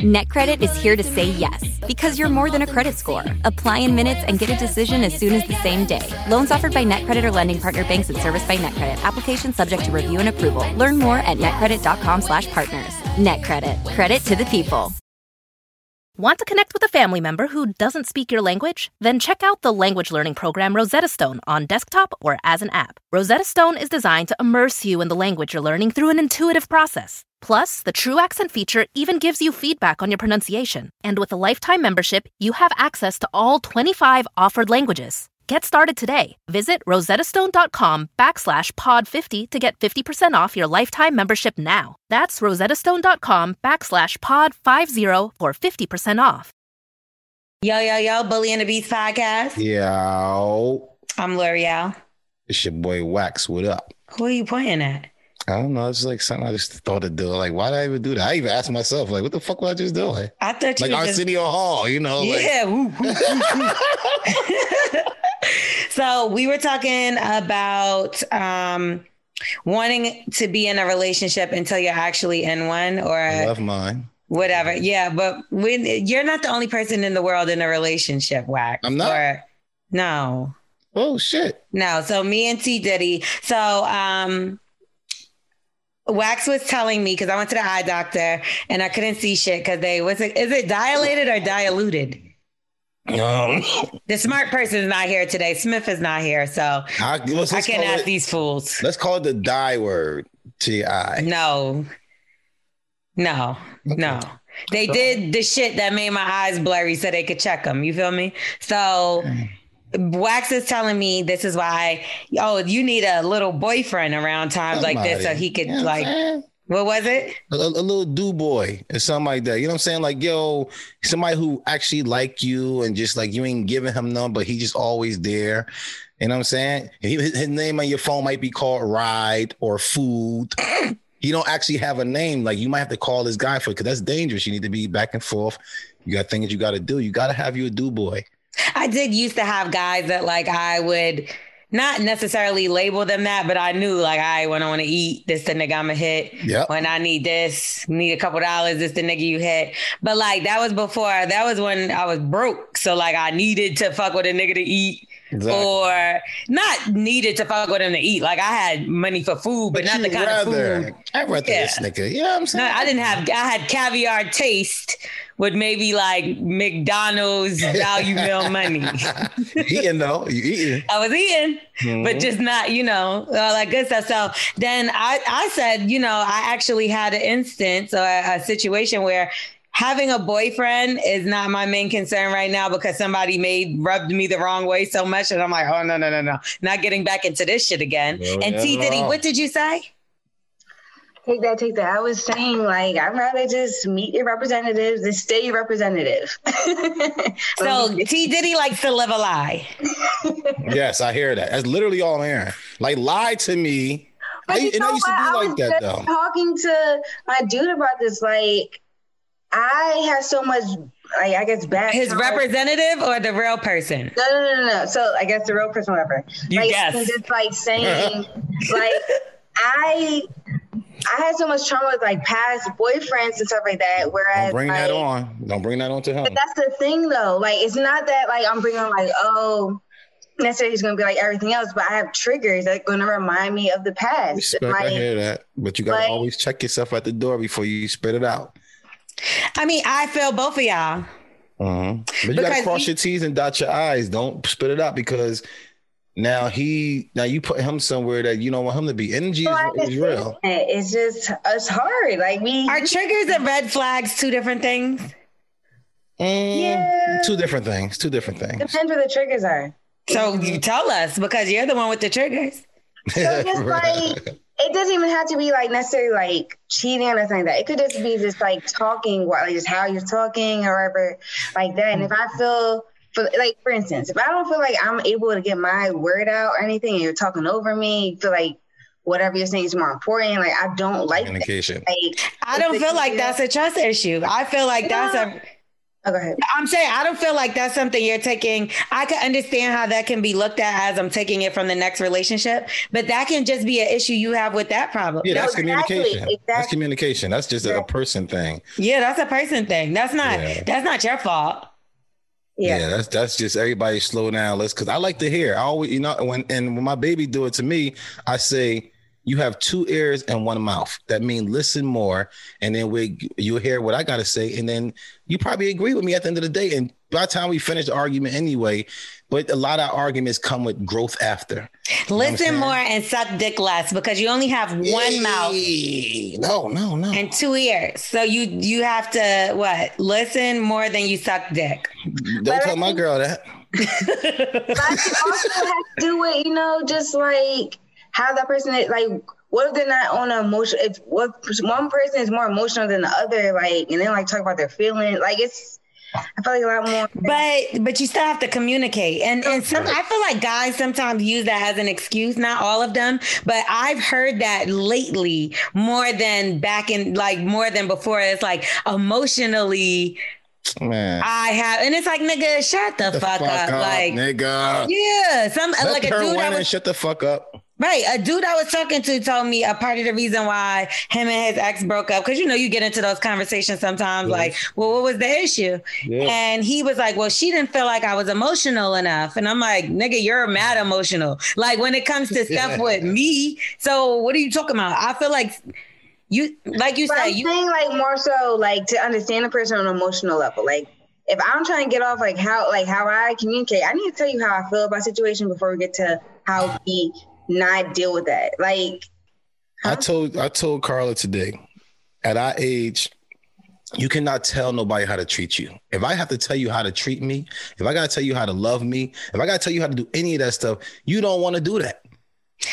NetCredit is here to say yes because you're more than a credit score. Apply in minutes and get a decision as soon as the same day. Loans offered by NetCredit or lending partner banks and serviced by NetCredit. Application subject to review and approval. Learn more at netcredit.com/partners. NetCredit. Credit to the people. Want to connect with a family member who doesn't speak your language? Then check out the language learning program Rosetta Stone on desktop or as an app. Rosetta Stone is designed to immerse you in the language you're learning through an intuitive process. Plus, the True Accent feature even gives you feedback on your pronunciation. And with a lifetime membership, you have access to all 25 offered languages. Get started today. Visit rosettastone.com backslash pod50 to get 50% off your lifetime membership now. That's rosettastone.com backslash pod50 for 50% off. Yo, yo, yo, Bully and the Beast podcast. Yo. I'm Lorel. It's your boy Wax. What up? Who are you pointing at? I don't know. It's like something I just thought to do. Like, why did I even do that? I even asked myself, like, what the fuck was I just doing? I thought you like Arsenio just... Hall, you know? Yeah. Like... so we were talking about um, wanting to be in a relationship until you're actually in one, or I love mine. Whatever. Yeah, but when you're not the only person in the world in a relationship, whack. I'm not. Or, no. Oh shit. No. So me and T Diddy. So um Wax was telling me because I went to the eye doctor and I couldn't see shit because they was it is it dilated or diluted? Um, the smart person is not here today. Smith is not here, so I, I can't ask it, these fools. Let's call it the die word. T I. No, no, okay. no. They so, did the shit that made my eyes blurry so they could check them. You feel me? So. Okay Wax is telling me this is why, oh, you need a little boyfriend around times Somebody. like this so he could you know like what was it? A, a, little do boy or something like that. You know what I'm saying? Like, yo, somebody who actually like you and just like you ain't giving him none, but he just always there. You know what I'm saying? He, his name on your phone might be called Ride or Food. he don't actually have a name. Like you might have to call this guy for because that's dangerous. You need to be back and forth. You got things you got to do. You got to have you a do boy. I did used to have guys that like I would not necessarily label them that, but I knew like I when I want to eat, this the nigga I'ma hit. Yep. When I need this, need a couple dollars, this the nigga you hit. But like that was before that was when I was broke. So like I needed to fuck with a nigga to eat. Exactly. Or not needed to fuck with him to eat. Like I had money for food, but, but not the kind rather, of food. I'd rather yeah. this nigga. You know what I'm saying? No, I didn't have I had caviar taste with maybe like McDonald's value meal money. eating though, you eating. I was eating, mm-hmm. but just not, you know, all that good stuff. So then I, I said, you know, I actually had an instance or a, a situation where having a boyfriend is not my main concern right now because somebody made rubbed me the wrong way so much, and I'm like, oh no, no, no, no, not getting back into this shit again. Well, and T Diddy, what did you say? Take that, take that. I was saying, like, I'd rather just meet your representatives and stay your representative. so T Diddy likes to live a lie. yes, I hear that. That's literally all I'm hearing. Like, lie to me. But I, you know I used to be I like that though. Talking to my dude about this, like, I have so much like I guess back his representative or the real person. No, no, no, no. So I guess the real person, whatever. You like, guess. Just like saying, like I I had so much trauma with like past boyfriends and stuff like that. Whereas don't bring like, that on. Don't bring that on to him. But that's the thing though. Like it's not that like I'm bringing like oh necessarily he's gonna be like everything else, but I have triggers that gonna remind me of the past. Respect, like, I hear that, but you gotta like, always check yourself at the door before you spit it out. I mean, I feel both of y'all. Uh-huh. But you gotta cross your T's and dot your I's. Don't spit it out because now he now you put him somewhere that you don't want him to be. Energy well, is, is real. It's just it's hard. Like we are triggers and red flags two different things. Mm, yeah, two different things. Two different things. Depends where the triggers are. So you tell us because you're the one with the triggers. So just like it doesn't even have to be like necessarily like cheating or anything like that. It could just be just like talking, what like just how you're talking or whatever, like that. And if I feel for like for instance, if I don't feel like I'm able to get my word out or anything, and you're talking over me, you feel like whatever you're saying is more important. Like I don't like communication. Like, I don't feel like that's a trust issue. I feel like that's a Oh, okay. I'm saying I don't feel like that's something you're taking. I can understand how that can be looked at as I'm taking it from the next relationship, but that can just be an issue you have with that problem. Yeah, that's exactly, communication. That's communication. That's just a, a person thing. Yeah, that's a person thing. That's not Yeah. that's not your fault. Yeah. Yeah, that's that's just everybody slow down. Let's because I like to hear. I always, you know, when and when my baby do it to me, I say you have two ears and one mouth. That means listen more, and then we you'll hear what I gotta say, and then you probably agree with me at the end of the day. And by the time we finish the argument anyway, but a lot of arguments come with growth after. Listen more and suck dick less because you only have one mouth No, no, no. and two ears. So you you have to what? Listen more than you suck dick. Don't tell my girl that. But I also has to do with, you know, just like how that person is like what if they're not on an emotion if what one person is more emotional than the other, like and then like talk about their feelings. Like it's I feel like a lot more But but you still have to communicate. And and some I feel like guys sometimes use that as an excuse, not all of them, but I've heard that lately more than back in like more than before. It's like emotionally Man. I have and it's like nigga, shut the, the fuck, up. Like nigga. yeah, some Let like a her dude win that and was shut the fuck up. Right. A dude I was talking to told me a part of the reason why him and his ex broke up, because you know, you get into those conversations sometimes like, well, what was the issue? Yeah. And he was like, well, she didn't feel like I was emotional enough. And I'm like, nigga, you're mad emotional. Like when it comes to stuff with me. So what are you talking about? I feel like you, like you But said, I'm you, saying like more so like to understand a person on an emotional level. Like if I'm trying to get off like how like how I communicate, I need to tell you how I feel about situation before we get to how we not deal with that. Like I told I told Carla today, at our age, you cannot tell nobody how to treat you. If I have to tell you how to treat me, if I gotta tell you how to love me, if I gotta tell you how to do any of that stuff, you don't want to do that.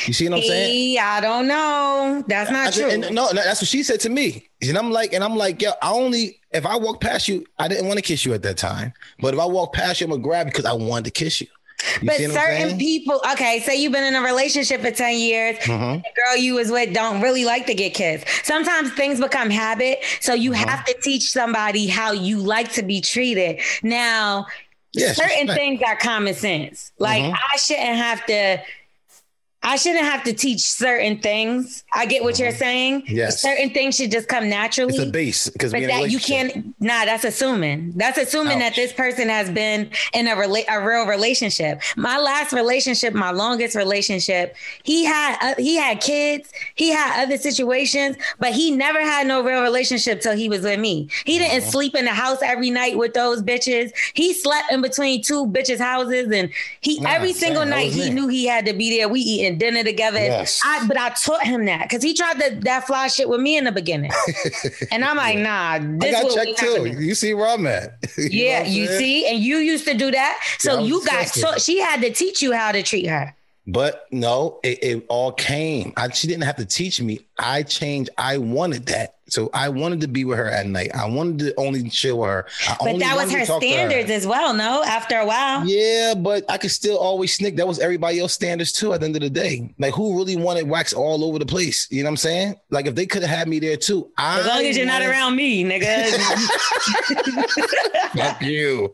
You see what I'm saying? Hey, I don't know. That's not true. and no, no, that's what she said to me. And I'm like, and I'm like, yo, I only if I walk past you, I didn't want to kiss you at that time. But if I walk past you, I'm gonna grab you because I wanted to kiss you. You But see what I'm certain people, okay, say you've been in a relationship for 10 years, Mhm. the girl you was with don't really like to get kissed. Sometimes things become habit. So you Uh-huh. have to teach somebody how you like to be treated. Now, Yes, certain respect. things are common sense. Like Mhm. I shouldn't have to. I shouldn't have to teach certain things. I get what you're saying. Mm-hmm. Yes. Certain things should just come naturally. It's a base because But that you can't. Nah, that's assuming. That's assuming that this person has been in a rela- a real relationship. My last relationship, my longest relationship, he had uh, he had kids, he had other situations, but he never had no real relationship till he was with me. He didn't Uh-huh. sleep in the house every night with those bitches. He slept in between two bitches' houses, and he Nah, every single night he knew he had to be there. We eating dinner together. Yes. I, but I taught him that because he tried to, that fly shit with me in the beginning, and I'm like, nah, I this got what checked too. You see where I'm at. You Yeah, you see, and you used to do that, so Yeah, you got taught. She had to teach you how to treat her. But no, it, it all came. I, she didn't have to teach me. I changed. I wanted that. So I wanted to be with her at night. I wanted to only chill with her. I But that was wanted her standards as well. No, after a while, Yeah, but I could still always sneak. That was everybody else standards too. At the end of the day, like who really wanted wax all over the place? You know what I'm saying? Like if they could have had me there too. I as long as you're not around me, nigga. Fuck you.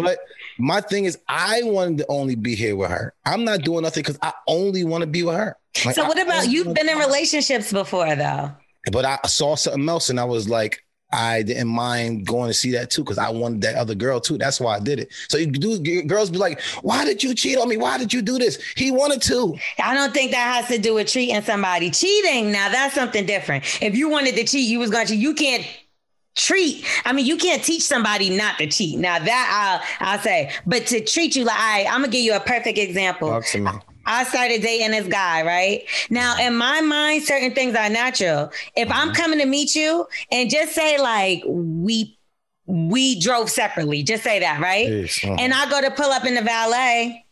But my thing is, I wanted to only be here with her. I'm not doing nothing because I only want to be with her. Like, so I what about you've been in relationships before though? But I saw something else and I was like, I didn't mind going to see that too because I wanted that other girl too. That's why I did it. So you do girls be like, "Why did you cheat on me? Why did you do this?" He wanted to. I don't think that has to do with treating somebody. Cheating, now that's something different. If you wanted to cheat, you was going to. You can't treat. I mean, you can't teach somebody not to cheat. Now that I'll I'll say, but to treat you like, I, I'm gonna give you a perfect example. Talk to me. I started dating this guy, right? Now, in my mind, certain things are natural. If I'm coming to meet you and just say like we we drove separately, just say that, right? Yes, uh-huh. And I go to pull up in the valet.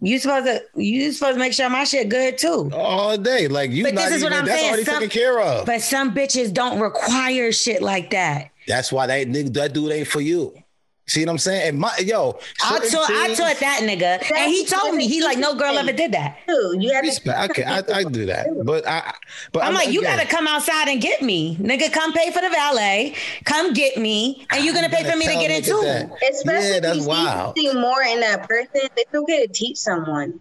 You supposed to you supposed to make sure my shit good too. all day. Like you, But this is what I'm that's saying. already Some- taken care of. But some bitches don't require shit like that. That's why that nigga, that dude ain't for you. See what I'm saying? And my yo, I taught, I taught that nigga, and he told me he like no girl ever did that. You have respect. Okay, I, I do that, but I, but I'm, I'm like, you gotta come outside and get me, nigga. Come pay for the valet, come get me, and you're gonna pay for me to get in too. Especially yeah, that's if you wild. see more in that person, it's okay to teach someone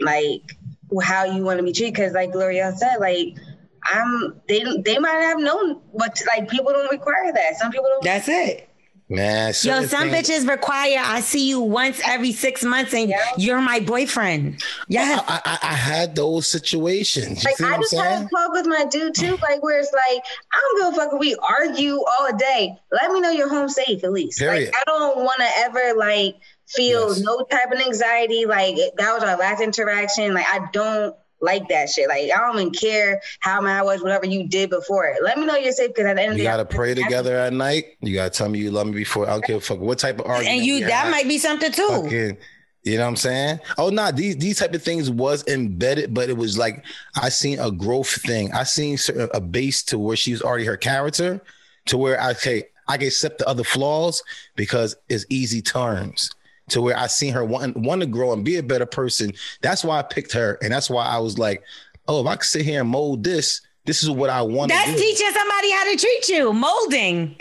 like how you want to be treated. Because like Lorel said, like I'm they they might have known, but like people don't require that. Some people don't. That's it. Man, yo, some things, bitches require I see you once every six months and yeah. you're my boyfriend. Yeah, I, I, I, had those situations. You like I just had a talk with my dude too, like where it's like I don't give a fuck if we argue all day. Let me know you're home safe at least. Period. Like I don't want to ever like feel yes. no type of anxiety. Like that was our last interaction. Like I don't like that shit. Like I don't even care how mad I was, whatever you did before it. Let me know you're safe because at the end of the day, you gotta pray together at night. You gotta tell me you love me before. I don't give a fuck what type of argument. And you that might be something too. Fucking, you know what I'm saying? Oh no, nah, these these type of things was embedded, but it was like I seen a growth thing. I seen a base to where she's already her character, to where I say I can accept the other flaws because it's easy turns to where I seen her want, want to grow and be a better person. That's why I picked her. And that's why I was like, oh, if I could sit here and mold this, this is what I want. That's teaching somebody how to treat you, molding.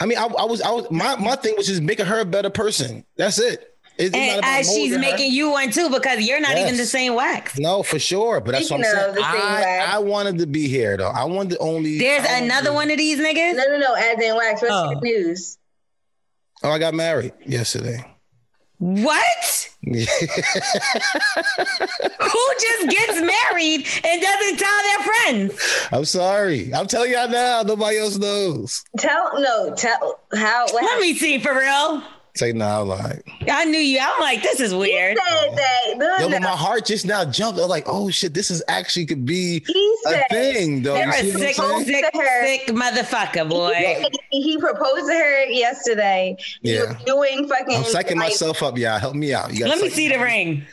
I mean, I, I, was, I was, my, my thing was just making her a better person. That's it. It's, and as she's making you one too, because you're not yes. even the same wax. No, for sure. But that's Speaking what I'm saying. I, I, wanted to be here though. I wanted to only. There's another one of these niggas. No, no, no. As in wax. What's oh. the news? Oh, I got married yesterday. What? Who just gets married and doesn't tell their friends? I'm sorry. I'm telling y'all now. Nobody else knows. Tell no. Tell how. Let me see for real. Say no, like I knew you. I'm like, this is weird. That. No, Yo, but my heart just now jumped. I'm like, oh shit, this is actually could be he a said, thing, though. You're a sick, sick, sick motherfucker, boy. He, he, proposed to her yesterday. He yeah. was doing fucking. I'm psyching like, myself up, y'all. Help me out. Let me see the ring.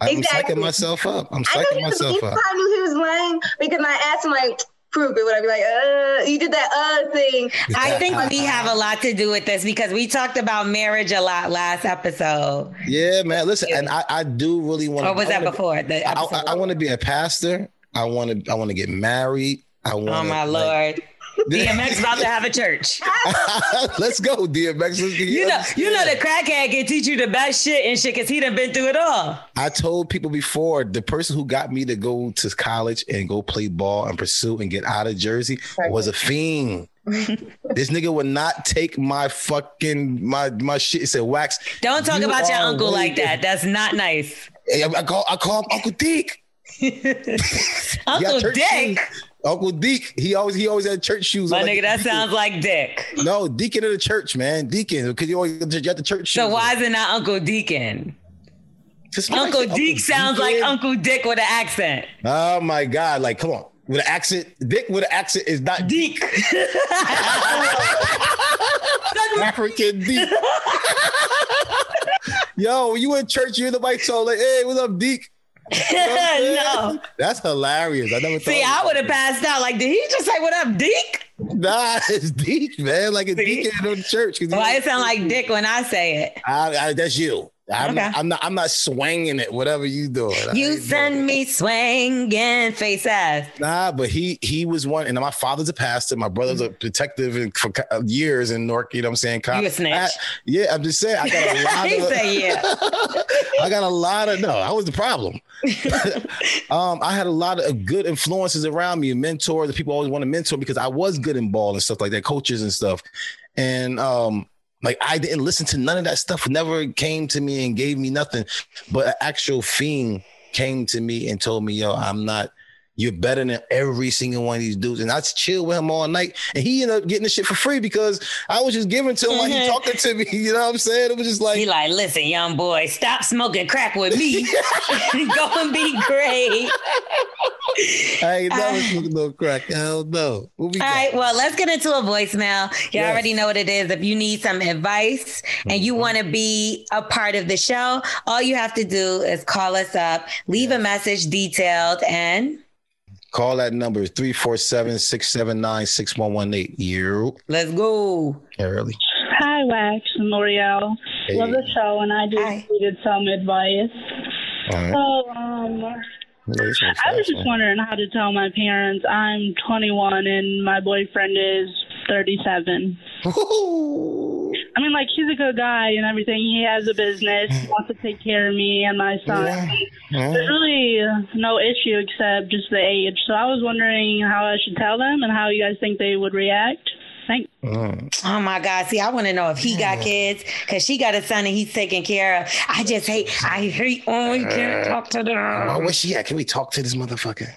I'm exactly. psyching myself up. I'm psyching myself up. I knew he was lying because I asked him like prove it. Would I be like, uh, you did that uh thing? I think we have a lot to do with this because we talked about marriage a lot last episode. Yeah, man. Listen, and I, I do really want. Or was that before? I, I, I want to be a pastor. I want to. I want to get married. I want. Oh my like, lord. DMX about to have a church. let's go, DMX. Let's you know, you know the crackhead can teach you the best shit and shit because he done been through it all. I told people before the person who got me to go to college and go play ball and pursue and get out of Jersey was a fiend. this nigga would not take my fucking my my shit. It said wax. Don't talk you about your uncle like that. That's not nice. I call I call him Uncle Dick. Uncle Dick. Uncle Deke, he always he always had church shoes. My nigga, that sounds like Dick. No, Deacon of the church, man. Deacon, because you always you got the church shoes. So why is it not Uncle Deacon? Uncle Deke sounds like Uncle Dick with an accent. Oh my God! Like, come on, with an accent. Dick with an accent is not Deke. African Deke. Yo, you in church, you in the mic, so like, hey, what's up, Deke? No. That's hilarious. I never See, I would have passed out. Like, did he just say, What up, Deke? Nah, it's Deke, man. Like a Deke in the church. Why it sound like Dick when I say it? I, I, that's you. I'm, okay. not, I'm not. I'm not swinging it. Whatever you do. You send me swinging face ass. Nah, but he he was one. And my father's a pastor. My brother's a detective in, for years in North. You know what I'm saying? You a snitch? I, yeah, I'm just saying. I got a lot. he of, say yeah. I got a lot of no. I was the problem. um, I had a lot of good influences around me, mentors. The people always want to mentor because I was good in ball and stuff like that, coaches and stuff. And um, like I didn't listen to none of that stuff. Never came to me and gave me nothing. But an actual fiend came to me and told me, "Yo, I'm not you're better than every single one of these dudes. And I chill with him all night. And he ended up getting the shit for free because I was just giving to him mm-hmm. while he mm-hmm. talking to me. You know what I'm saying? It was just like He like, listen, young boy, stop smoking crack with me. Go and be great. I ain't never uh, smoking no crack. Hell no. all got? right, well, let's get into a voicemail. You yes. already know what it is. If you need some advice and mm-hmm. you want to be a part of the show, all you have to do is call us up, leave yes. a message detailed and Call that number 347-679-6118. You. Let's go. Early. Hi, Wax and Lorel. Hey. Love the show, and I just Hi. needed some advice. All right. So, um, This I was just wondering how to tell my parents I'm 21 and my boyfriend is 37. Ooh. I mean, like, he's a good guy and everything. He has a business, he wants to take care of me and my son. Yeah. There's really uh, no issue except just the age. So I was wondering how I should tell them and how you guys think they would react. Thanks. Mm. Oh my God. See, I want to know if he got kids because she got a son and he's taking care of. I just hate, I hate, oh, you can't talk to them. Oh, where's she at? Can we talk to this motherfucker?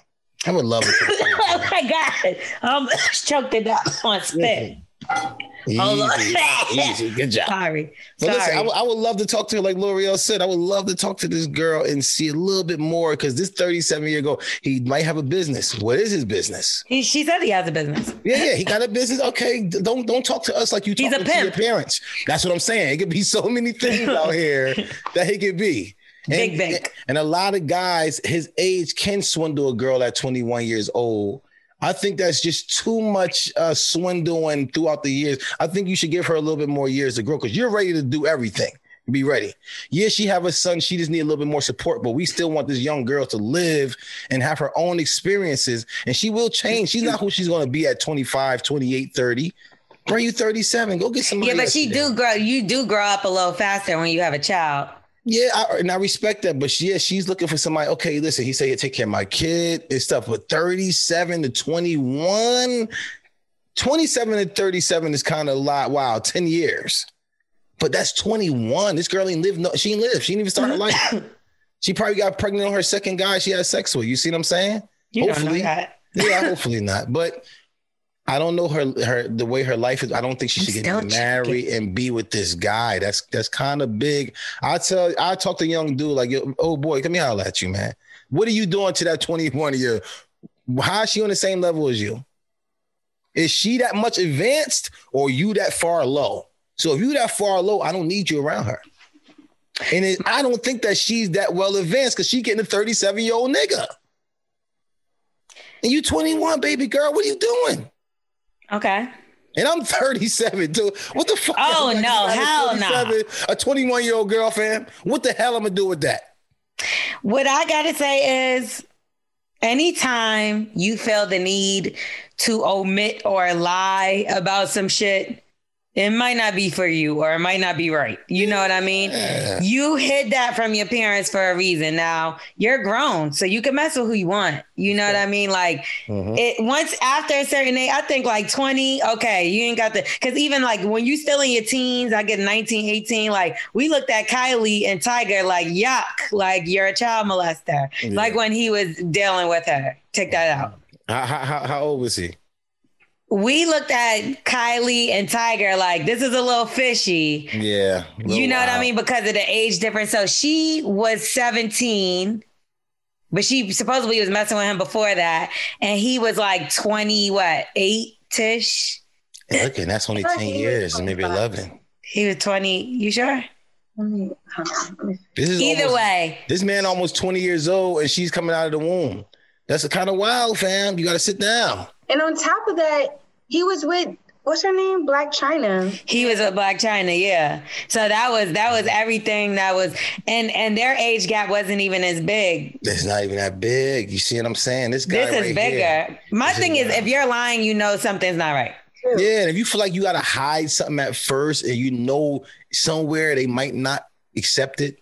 I would love it. oh my God. Um, choked it up on spit. Hold on. easy, easy. Good job. Sorry. But Sorry. listen, I would- love to talk to her, like Lorel said. I would love to talk to this girl and see a little bit more because this 37 year ago, he might have a business. What is his business? he, she said he has a business. Yeah, yeah, he got a business. Okay, don't don't talk to us like you He's talk a to your pimp. parents. That's what I'm saying. It could be so many things out here that he could be. Big bank. And a lot of guys, his age can swindle a girl at 21 years old. I think that's just too much uh, swindling throughout the years. I think you should give her a little bit more years to grow because you're ready to do everything. Be ready. Yeah, she have a son. She just need a little bit more support, but we still want this young girl to live and have her own experiences. And she will change. She's not who she's going to be at 25, 28, 30. Bro, you 37. Go get some. Yeah, but she do grow. You do grow up a little faster when you have a child. Yeah, I, and I respect that, but she, yeah, she's looking for somebody. Okay, listen, he said, "Yeah, take care of my kid and stuff." But thirty-seven to twenty-one, 27 to thirty-seven is kind of a lot. Wow, ten years, but that's twenty-one. This girl ain't lived. No, she ain't lived. She didn't even start her life. She probably got pregnant on her second guy she had sex with. You see what I'm saying? You Hopefully. Yeah, hopefully not. But I don't know her her the way her life is. I don't think she I'm should get married and be with this guy. That's that's kind of big. I tell I talk to young dude like, Yo, oh boy, come here, holler at you, man. What are you doing to that 21 year? How is she on the same level as you? Is she that much advanced or you that far low? So if you that far low, I don't need you around her. And it, I don't think that she's that well advanced because she getting a 37 year old nigga. And you 21, baby girl. What are you doing? Okay. And I'm 37 too. What the fuck? Oh, Like, no, a hell no. 37, A 21 year old girl, fam. What the hell am I'm gonna do with that? What I gotta say is, anytime you feel the need to omit or lie about some shit, it might not be for you or it might not be right. You know what I mean? You hid that from your parents for a reason. Now you're grown, so you can mess with who you want. You know what I mean? Like mm-hmm. it once after a certain age, I think like 20, okay, you ain't got the because even like when you still in your teens, I get 19, 18, like we looked at Kylie and Tyga like yuck, like you're a child molester. Like when he was dealing with her. Take that out. How, how, how- how old was he? We looked at Kylie and Tyga like this is a little fishy. Yeah. You know what I mean? Because of the age difference. So she was 17, but she supposedly was messing with him before that. And he was like 20, what, eight ish? Look, and that's only 10 years, maybe 11. He was 20. You sure? Let me, hold on. Let me- This is Either almost- way. This man almost 20 years old and she's coming out of the womb. That's kind of wild, fam. You got to sit down. And on top of that, he was with what's her name? Blac Chyna. He was with Blac Chyna, yeah. So that was that was everything that was and and their age gap wasn't even as big. It's not even that big. You see what I'm saying? This guy This is right bigger. here. My This thing is wild. if you're lying, you know something's not right. Yeah, and if you feel like you gotta hide something at first, and you know somewhere they might not accept it,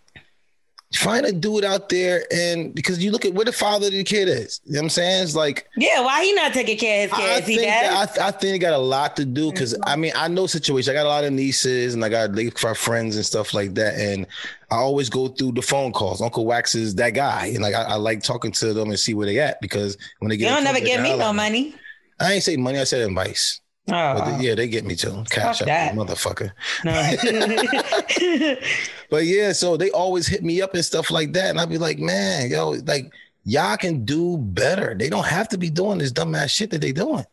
find a dude out there, and because you look at where the father of the kid is. You know what I'm saying? It's like Yeah, why he not taking care of his kids? He think that, I, I think it got a lot to do because I mean I know situations. I got a lot of nieces and I got like my friends and stuff like that, and I always go through the phone calls. Uncle Wax is that guy, and like I, I like talking to them and see where they at because when they get you don't never give me no money. I ain't say money. I said advice. Oh, yeah, they get me too. Cash up, motherfucker. no. But yeah, so they always hit me up and stuff like that, and I'd be like, man, yo, like y'all can do better. They don't have to be doing this dumbass shit that they doing.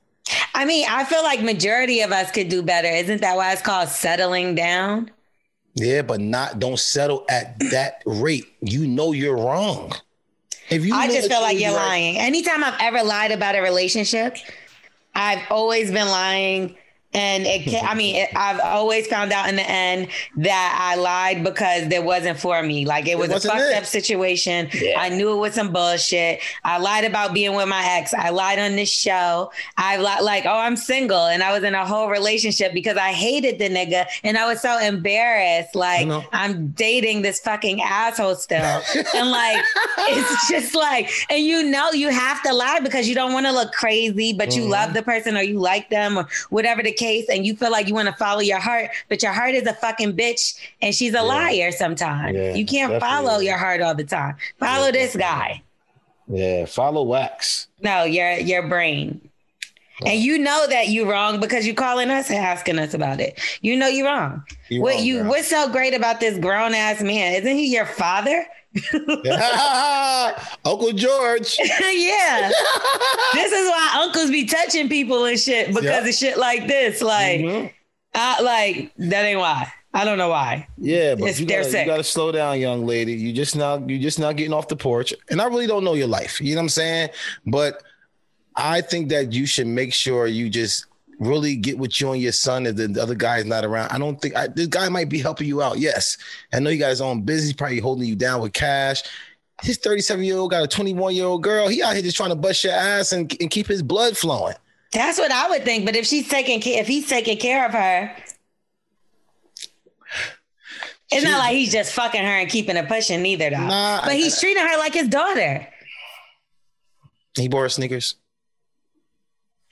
I mean, I feel like majority of us could do better. Isn't that why it's called settling down? Yeah, but not don't settle at that rate. You know you're wrong. If you I just feel like you're right. lying. Anytime I've ever lied about a relationship, I've always been lying and it I mean, it, I've always found out in the end that I lied because it wasn't for me. Like it was it a fucked it. up situation. Yeah. I knew it was some bullshit. I lied about being with my ex. I lied on this show. I lied like, oh, I'm single, and I was in a whole relationship because I hated the nigga, and I was so embarrassed. Like I'm dating this fucking asshole still, and like it's just like, and you know, you have to lie because you don't want to look crazy, but mm-hmm. you love the person or you like them or whatever the case and you feel like you want to follow your heart, but your heart is a fucking bitch and she's a yeah. liar sometimes. Yeah, you can't follow your heart all the time. Follow yeah, this guy. Yeah, follow wax. No, your your brain. And you know that you're wrong because you're calling us and asking us about it. You know you're wrong. You're what wrong, you girl. what's so great about this grown ass man? Isn't he your father? Uncle George. yeah. this is why uncles be touching people and shit because yep. of shit like this. Like, mm-hmm. I, like that ain't why. I don't know why. Yeah, but it's, you, gotta, you gotta slow down, young lady. You just not you just not getting off the porch. And I really don't know your life. You know what I'm saying? But I think that you should make sure you just really get with you and your son if the other guy is not around. I don't think I, this guy might be helping you out. Yes, I know you guys own business, probably holding you down with cash. His 37 year old got a 21 year old girl. He out here just trying to bust your ass and, and keep his blood flowing. That's what I would think. But if she's taking care, if he's taking care of her, it's not like he's just fucking her and keeping her pushing either, though. Nah, but he's treating her like his daughter. He bought her sneakers.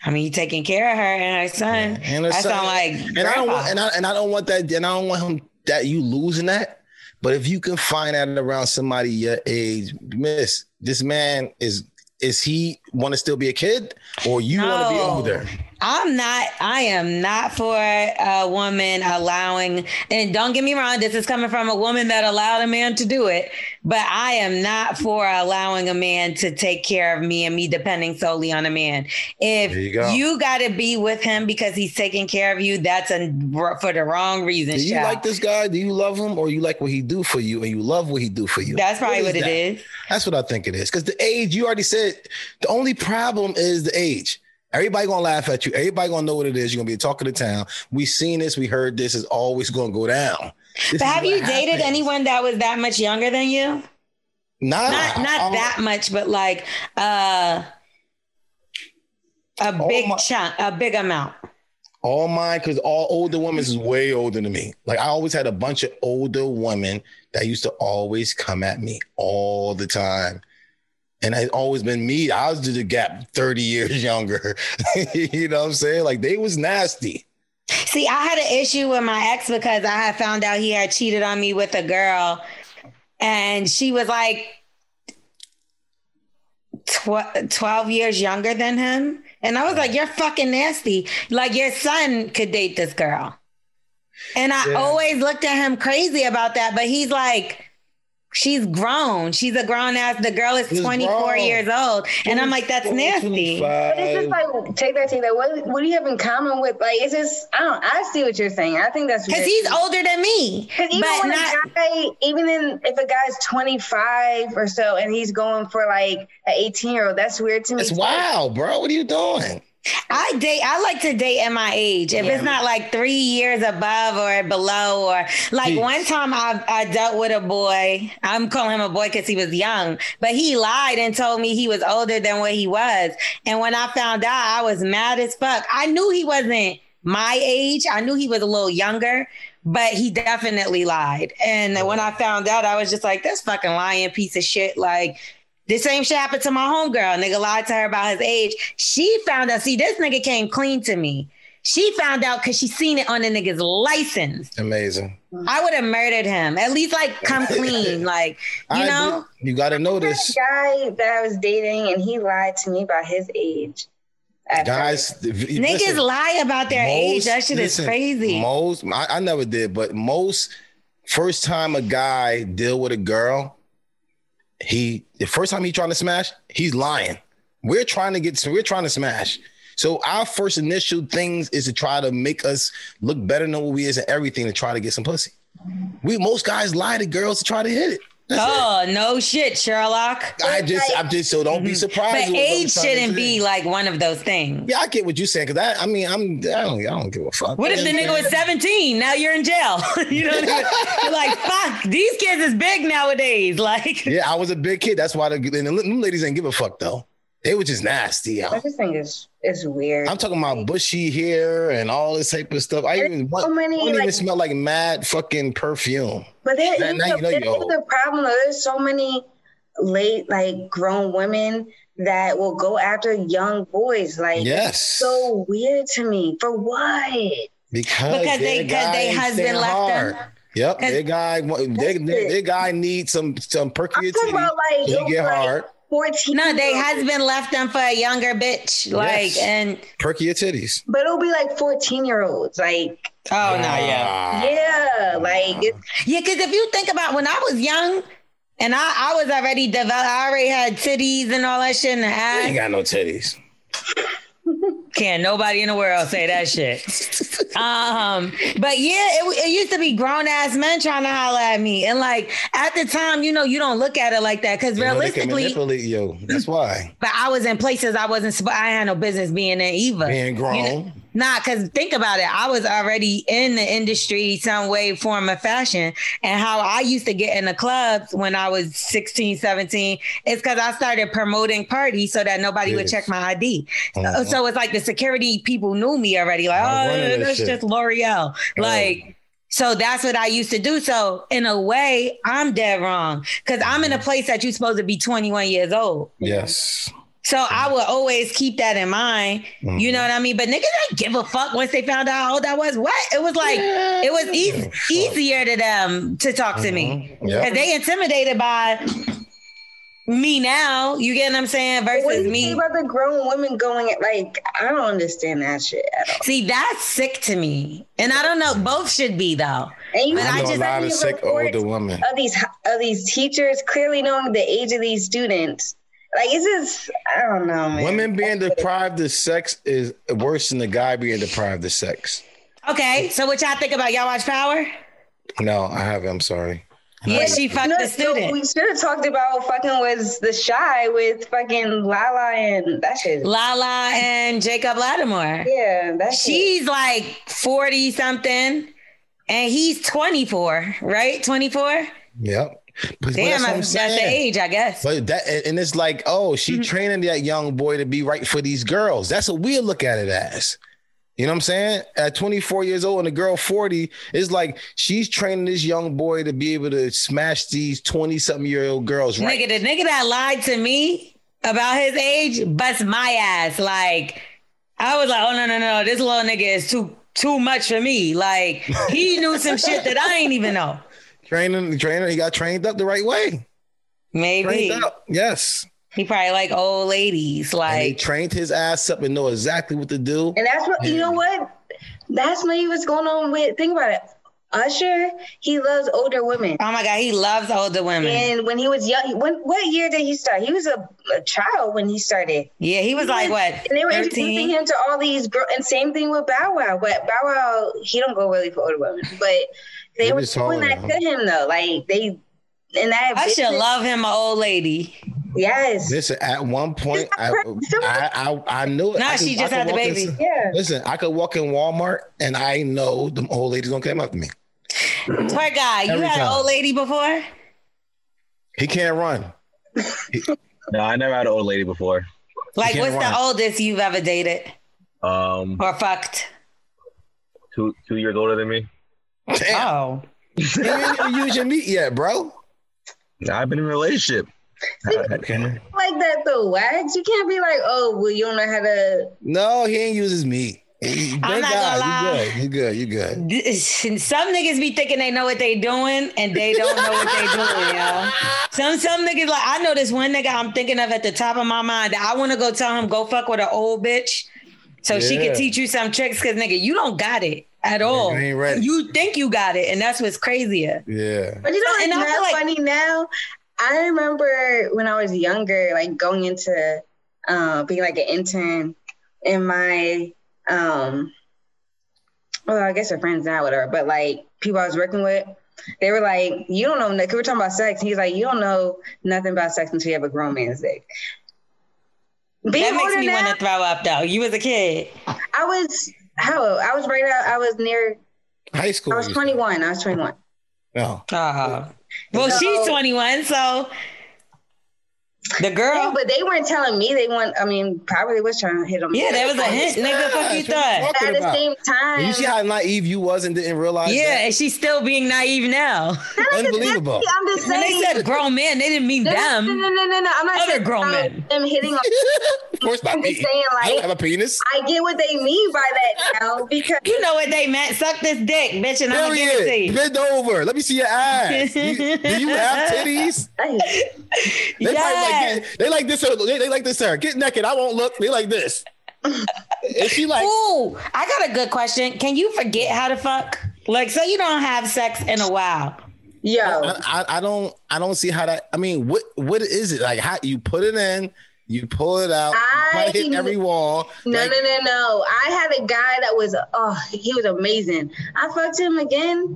I mean, you taking care of her and her son. Yeah. And her son, sound like and grandpa. I don't want, and I, and I don't want that and I don't want him that you losing that. But if you can find that around somebody your age, miss, this man is is he want to still be a kid or you no. want to be older? I'm not, I am not for a woman allowing, and don't get me wrong, this is coming from a woman that allowed a man to do it, but I am not for allowing a man to take care of me and me depending solely on a man. If you, go. you got to be with him because he's taking care of you, that's a, for the wrong reason. Do you child. like this guy? Do you love him or you like what he do for you and you love what he do for you? That's probably what, what it is. That's what I think it is. Because the age, you already said, the only problem is the age. Everybody gonna laugh at you. Everybody gonna know what it is. You're gonna be talking to town. We seen this. We heard this. Is always gonna go down. This but have you dated anyone that was that much younger than you? Nah, not not that much, but like uh, a big my, chunk, a big amount. All mine, because all older women is way older than me. Like I always had a bunch of older women that used to always come at me all the time and it's always been me. I was the gap 30 years younger. you know what I'm saying? Like they was nasty. See, I had an issue with my ex because I had found out he had cheated on me with a girl, and she was like tw- 12 years younger than him. And I was like, You're fucking nasty. Like, your son could date this girl. And I yeah. always looked at him crazy about that, but he's like, She's grown. She's a grown ass. The girl is 24 years old. And I'm like, that's nasty. But it's just like, take that, take that. What, what do you have in common with, like, it's just, I don't, I see what you're saying. I think that's because he's older than me. Because even when not, a guy, even in, if a guy's 25 or so and he's going for like an 18 year old, that's weird to me. It's wild, bro. What are you doing? I date. I like to date at my age. If yeah. it's not like three years above or below, or like Jeez. one time I, I dealt with a boy. I'm calling him a boy because he was young, but he lied and told me he was older than what he was. And when I found out, I was mad as fuck. I knew he wasn't my age. I knew he was a little younger, but he definitely lied. And when I found out, I was just like, "This fucking lying piece of shit!" Like the same shit happened to my homegirl. Nigga lied to her about his age. She found out. See, this nigga came clean to me. She found out because she seen it on the nigga's license. Amazing. I would have murdered him. At least like come clean. like, you I know? You gotta know this. Guy that I was dating and he lied to me about his age. Guys, niggas listen, lie about their most, age. That shit listen, is crazy. Most I, I never did, but most first time a guy deal with a girl, he the first time he trying to smash, he's lying. We're trying to get so we're trying to smash. So our first initial things is to try to make us look better than what we is and everything to try to get some pussy. We most guys lie to girls to try to hit it. Oh no shit, Sherlock. I just, I'm just so don't be Mm-hmm. surprised. But with what I'm age shouldn't be like one of those things. Yeah, I get what you're saying because I, I mean, I'm, I don't, I don't give a fuck. What if the nigga was 17? Now you're in jail. you know what I mean? You're like, fuck, these kids is big nowadays. Like, Yeah, I was a big kid. That's why the, and the, them ladies ain't give a fuck though. They were just nasty. Yo. I just think it's it's weird. I'm talking about bushy hair and all this type of stuff. I even so one, many, one even like- smell like mad fucking perfume. But there Now- now the, you know you're is the problem. There's so many late, like grown women that will go after young boys. Like Yes. so weird to me. For what? Because, Because they- their 'cause guy they husband staying left them? hard. Yep, 'Cause- their guy, their, their, their guy needs some some perky I'm talking about like, he get like hard. 14. no, they year olds. husband left them for a younger bitch. Like, Yes. and Perky your titties. But it'll be like 14 year olds. Like, oh, no, Ah. yeah. yeah, like it's Yeah, because if you think about when I was young and I, I was already developed, I already had titties and all that shit in the I ass. ain't got no titties. Can't nobody in the world say that shit. um, but yeah, it, it used to be grown ass men trying to holler at me, and like at the time, you know, you don't look at it like that because You know, they can realistically, manipulate yo. That's why. but I was in places I wasn't. I had no business being in either. Being grown. You know? Nah, because think about it. I was already in the industry, some way, form of fashion. And how I used to get in the clubs when I was 16, 17 is because I started promoting parties so that nobody would check my ID. Mhm. So it's like the security people knew me already. Like, I oh, that that's just Lorel. Like, so that's what I used to do. So in a way, I'm dead wrong because I'm in a place that you're supposed to be 21 years old. Yes. So I would always keep that in mind. Mm-hmm. You know what I mean? But niggas didn't give a fuck once they found out how old I was. What? It was like it was eas- easier to them to talk to me Mhm. Yep. because they intimidated by me now. You get what I'm saying? what do Versus you think me. about the grown women going at like I don't understand that shit at all. See, that's sick to me, and I don't know. Both should be though. And you But I I know just- a lot see of sick older women. of these of these teachers clearly knowing the age of these students. Like it's just I don't know, man. Women being deprived of sex is worse than the guy being deprived of sex. Okay, so what y'all think about y'all watch Power? No, I haven't. I'm sorry. Yeah, she fucked No, the student. we should have talked about fucking was the shy with fucking Lala and that shit. Lala and Jacob Latimore. Yeah, that shit. She's like 40 something and he's 24, right? 24? Yep. But Damn, that's I'm that's, that's the age, I guess. But that and it's like, oh, she Mm-hmm. training that young boy to be right for these girls. That's what we look at it as. You know what I'm saying? At 24 years old and a girl 40, it's like she's training this young boy to be able to smash these 20 something year old girls right. Nigga, the nigga that lied to me about his age bust my ass. Like, I was like, oh no, no, no, this little nigga is too too much for me. Like, he knew some shit that I ain't even know. Training, training, he got trained up the right way. Maybe. Up. Yes. He probably like old ladies. And they Like, trained his ass up and know exactly what to do. And that's what you know what? That's maybe what's going on with think about it. Usher, he loves older women. oh my God, he loves older women. And when he was young, when what year did he start? He was a, a child when he started. Yeah, he was like, what, And they were introducing him to all these girls. And same thing with Bow Wow. But Bow Wow, he don't go really for older women. But they They were just doing told that him. to him though. Like they and that I should love him, an old lady. Yes. Listen, at one point, I, I, I, I knew it. Nah, I she just had could the baby. in- Yeah. Listen, I could walk in Walmart and I know the old lady's gonna come after me. Poor guy. You Every had an old lady before? He can't run. No, I never had an old lady before. Like, what's run. the oldest you've ever dated Um, or fucked? two two years older than me. Damn, Oh. you ain't even use your meat yet, bro. I've been in a relationship. Okay. Like that though, Wags. You can't be like, oh, well, you don't know how to No, he ain't use his meat. He- I'm not God, gonna lie. you good. You good. You good. Some niggas be thinking they know what they doing and they don't know what they doing, yo. Some some niggas like I know this one nigga I'm thinking of at the top of my mind that I want to go tell him go fuck with an old bitch so she Yeah. can teach you some tricks because nigga you don't got it at all. you ain't ready. You think you got it and that's what's crazier. Yeah. But you know, And I feel like- funny now. I remember when I was younger, like going into uh, being like an intern in my, um, well, I guess we're friends now, whatever. But like people I was working with, they were like, "You don't know." Cause we we're talking about sex. He's like, "You don't know nothing about sex until you have a grown man's dick." Being that makes me want to throw up though. You was a kid. I was how I was right out. I was near High school. I was 21. I was 21. Oh. Uh, well, So- she's 21, so the Yeah, girl. but they weren't telling me they want. I mean, probably was trying to hit them. Yeah, that was a hint, nigga. Fuck you what thought. At the about. same time, You see how naive you was and didn't realize Yeah, that? and she's still being naive now. Unbelievable. I'm just When saying. they said grown men, they didn't mean no, no, no, them. no, no, no, no. I'm not Other saying grown about men. them hitting on. of course not I'm me. just saying, I don't have a penis. I get what they mean by that now because You know what they meant? Suck this dick, bitch, and I'm gonna give it you. Bend over. Let me see your ass. Do you, do you have titties? Hey, They, probably Yes. like, get- they like this. They, they like this. Her. Get naked. I won't look. They like this. and she like, Ooh, I got a good question. Can you forget how to fuck? Like, say you don't have sex in a while. yo, I, I, I don't I don't see how that. I mean, what what is it like? How you put it in, you pull it out, I- probably hit every wall. no, like, no, no, no. I had a guy that was oh, he was amazing. I fucked him again.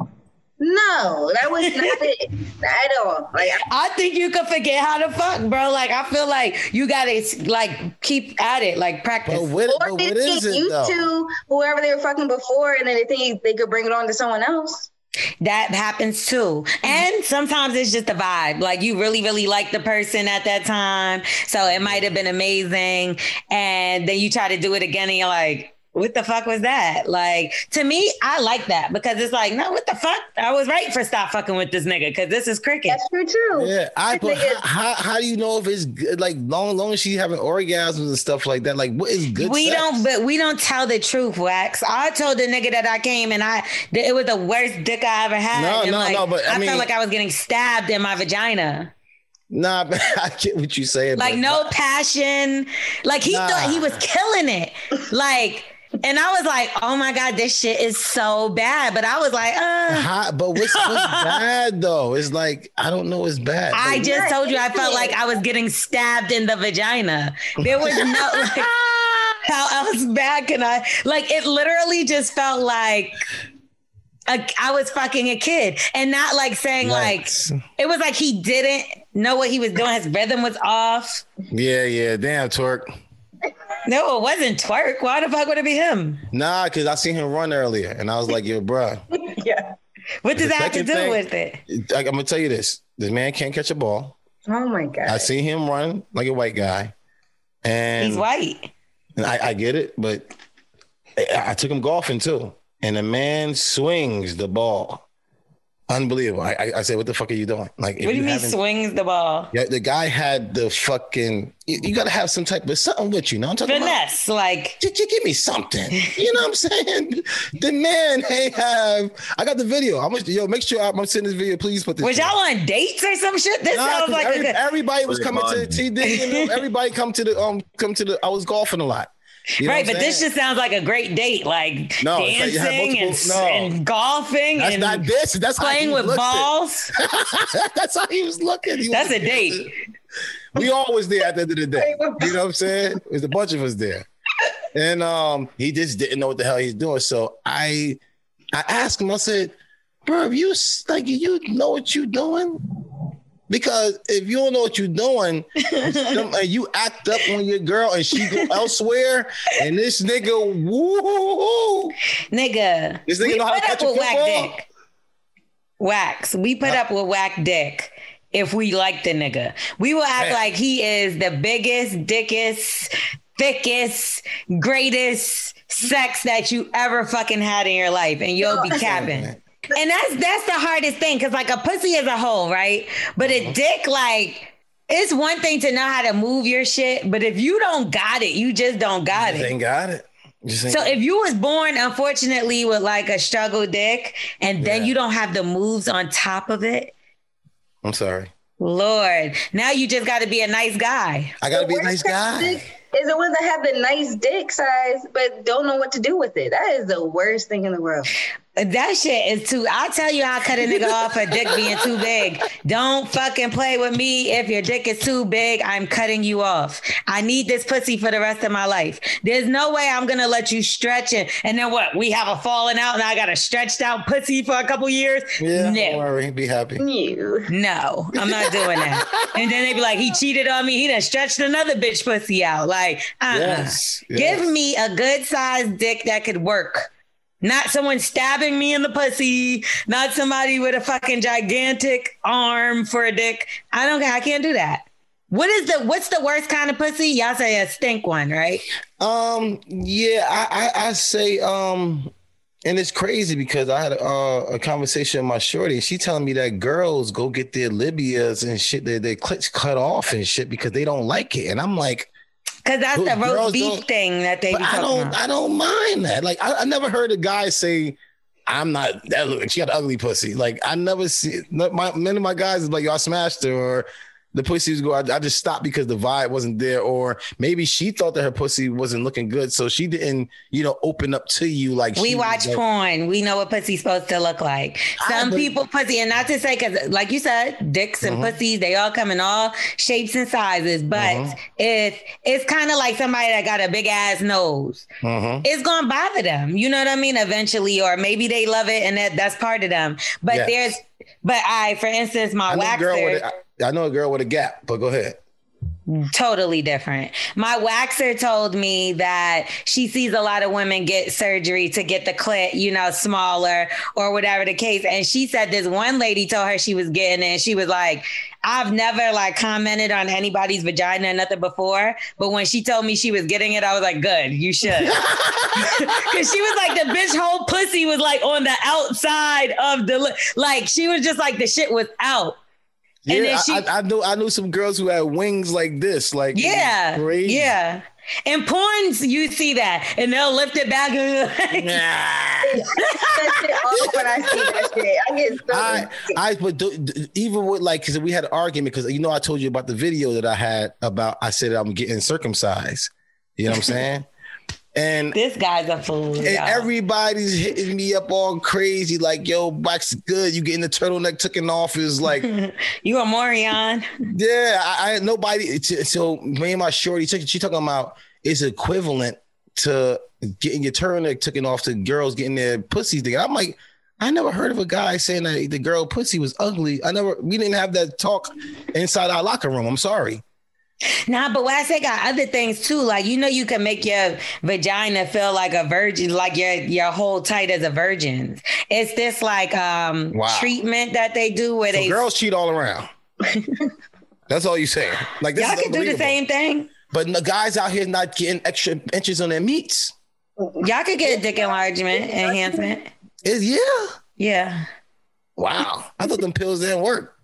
No, that was not it at all. Like I think you could forget how to fuck, bro. Like, I feel like you gotta like keep at it, like practice. But what, or but they what is get it used though? to whoever they were fucking before, and then they think they could bring it on to someone else. That happens too. And sometimes it's just a vibe. Like you really, really like the person at that time. So it might have been amazing. And then you try to do it again and you're like, what the fuck was that? Like to me, I like that because it's like, no, what the fuck? I was right for stop fucking with this nigga because this is cricket. That's true too. Yeah, I but how, how how do you know if it's good? Like long long as she having orgasms and stuff like that. Like what is good? we sex? don't, but we don't tell the truth, Wax. I told the nigga that I came and I, that it was the worst dick I ever had. No, and no, like, no, but I I, mean- felt like I was getting stabbed in my vagina. Nah, I get what you're saying. like but- no passion. Like he thought he was killing it. Like, and I was like, oh my God, this shit is so bad. But I was like, uh, How, but what's, what's bad though? It's like I don't know. It's bad. I Like, just told you I felt like I was getting stabbed in the vagina. There was no like how else bad can I like it literally just felt like a, I was fucking a kid and not like saying like it was like he didn't know what he was doing. His rhythm was off. yeah, yeah. Damn, twerk. No, it wasn't twerk. Why the fuck would it be him? Nah, because I seen him run earlier, and I was like, "Yo, bruh, Yeah. What does that have to do thing- with it? I, I'm gonna tell you this: this man can't catch a ball. Oh my god. I see him run like a white guy, and He's white. And I, I get it, but I, I took him golfing too. And the man swings the ball. Unbelievable. I, I, I said, what the fuck are you doing? Like, What do you mean haven't- swings the ball? Yeah, the guy had the fucking. You, you got to have some type of something with you. Know what I'm talking about? Finesse, like Just, just give me something. You know what I'm saying? The man, hey, have I got the video? I'm gonna, yo, make sure I'm gonna send this video. Please put this. was y'all on dates or some shit? This Nah, sounds 'cause like every- a everybody was Very coming to fun. T Diddy. You know, everybody come to the um come to the. I was golfing a lot. You know right, but I'm this just sounds like a great date, like No, it's like you dancing and, no. and golfing That's and not this. That's playing with balls. That's how he was looking. He That's was- a date. We all was there at the end of the day. You know what I'm saying? There's a bunch of us there. And um, he just didn't know what the hell he's doing. So I I asked him, I said, bro, you like you know what you're doing? Because if you don't know what you're doing, and you act up on your girl and she go elsewhere, and this nigga, woo, Nigga, This nigga we know how to put up catch a with whack football? dick. Wax. We put up with whack dick if we like the nigga. We will act Man. like he is the biggest, dickest, thickest, greatest sex that you ever fucking had in your life, and you'll be capping. And that's that's the hardest thing because like a pussy as a whole, right? But Uh-huh. a dick, like, it's one thing to know how to move your shit, but if you don't got it, you just don't got Just it. ain't got it. So if you was born unfortunately with like a struggle dick and then Yeah. you don't have the moves on top of it, I'm sorry. Lord, now you just got to be a nice guy. I gotta be a nice guy. Is the ones that have the nice dick size but don't know what to do with it. That is the worst thing in the world. That shit is too. I'll tell you, I'll cut a nigga off for dick being too big. Don't fucking play with me. If your dick is too big, I'm cutting you off. I need this pussy for the rest of my life. There's no way I'm gonna let you stretch it. And then what? We have a falling out and I got a stretched out pussy for a couple years? Yeah, no. don't worry. Be happy. You. No, I'm not doing that. and then they be like, he cheated on me. He done stretched another bitch pussy out. Like, uh-uh. Yes, Give me a good sized dick that could work. Not someone stabbing me in the pussy, not somebody with a fucking gigantic arm for a dick. I don't I can't do that. What is the what's the worst kind of pussy? Y'all say a stink one, right? Um, yeah, I, I, I say, um, and it's crazy because I had a, conversation with my shorty. and She telling me that girls go get their labias and shit, their, their clits cut off and shit because they don't like it. And I'm like, Because that's the roast beef thing that they I don't, about. I don't mind that. Like, I, I never heard a guy say, I'm not that look. She got ugly pussy. Like I never see my many of my guys is like y'all smashed her or the pussy was go. I, I just stopped because the vibe wasn't there, or maybe she thought that her pussy wasn't looking good, so she didn't, you know, open up to you like We watch like- porn. We know what pussy's supposed to look like. I Some but- people pussy, and not to say because, like you said, dicks and Mhm. pussies, they all come in all shapes and sizes. But Mhm. it's it's kind of like somebody that got a big ass nose. Mhm. It's gonna bother them. You know what I mean? Eventually, or maybe they love it and that that's part of them. But there's, but I, for instance, my I know, a girl waxer. with a, I know a girl with a gap, but go ahead. totally different. My waxer told me that she sees a lot of women get surgery to get the clit, you know, smaller or whatever the case. And she said this one lady told her she was getting it. And she was like, I've never like commented on anybody's vagina or nothing before. But when she told me she was getting it, I was like, good, you should. Cause she was like, the bitch whole pussy was like on the outside of the, like, she was just like, the shit was out. And Yeah, then I, she- I, I knew I knew some girls who had wings like this, like Yeah. crazy. Yeah. In porns, you see that, and they'll lift it back. Nah. That shit when I see that shit. I get so I, I, but do, do- even with like, because we had an argument, because you know, I told you about the video that I had about, I said I'm getting circumcised. You know what I'm saying? And this guy's a fool. and y'all. everybody's hitting me up all crazy, like, yo, Wax good. You getting the turtleneck taken off is like, you a Morion. yeah, I, I nobody. So me and my shorty, she she talking about is equivalent to getting your turtleneck taken off to girls getting their pussies taken. I'm like, I never heard of a guy saying that the girl pussy was ugly. I never, we didn't have that talk inside our locker room. I'm sorry. Nah, but what I say got other things too. Like you know, you can make your vagina feel like a virgin, like your your whole tight as a virgin. It's this like um Wow. treatment that they do where So they girls cheat all around. That's all you saying. Like this y'all can do the same thing. But the guys out here not getting extra inches on their meats. Y'all could get a dick enlargement enhancement. Is yeah. Yeah. Wow. I thought them pills didn't work.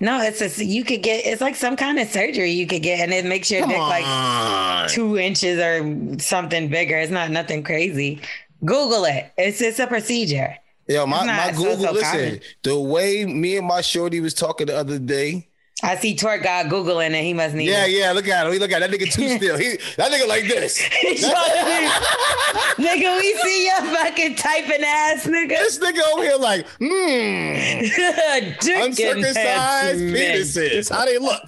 No, it's a you could get it's like some kind of surgery you could get, and it makes your Come dick like two inches or something bigger. It's not nothing crazy. Google it. It's it's a procedure. Yo, my, not my so- Google, so listen, common. the way me and my shorty was talking the other day. I see Twerk got Googling and he must need Yeah, it. yeah, look at him. He look at that nigga too still. He that nigga like this. nigga, we see your fucking typing ass nigga. This nigga over here like, hmm, uncircumcised penises. How they look?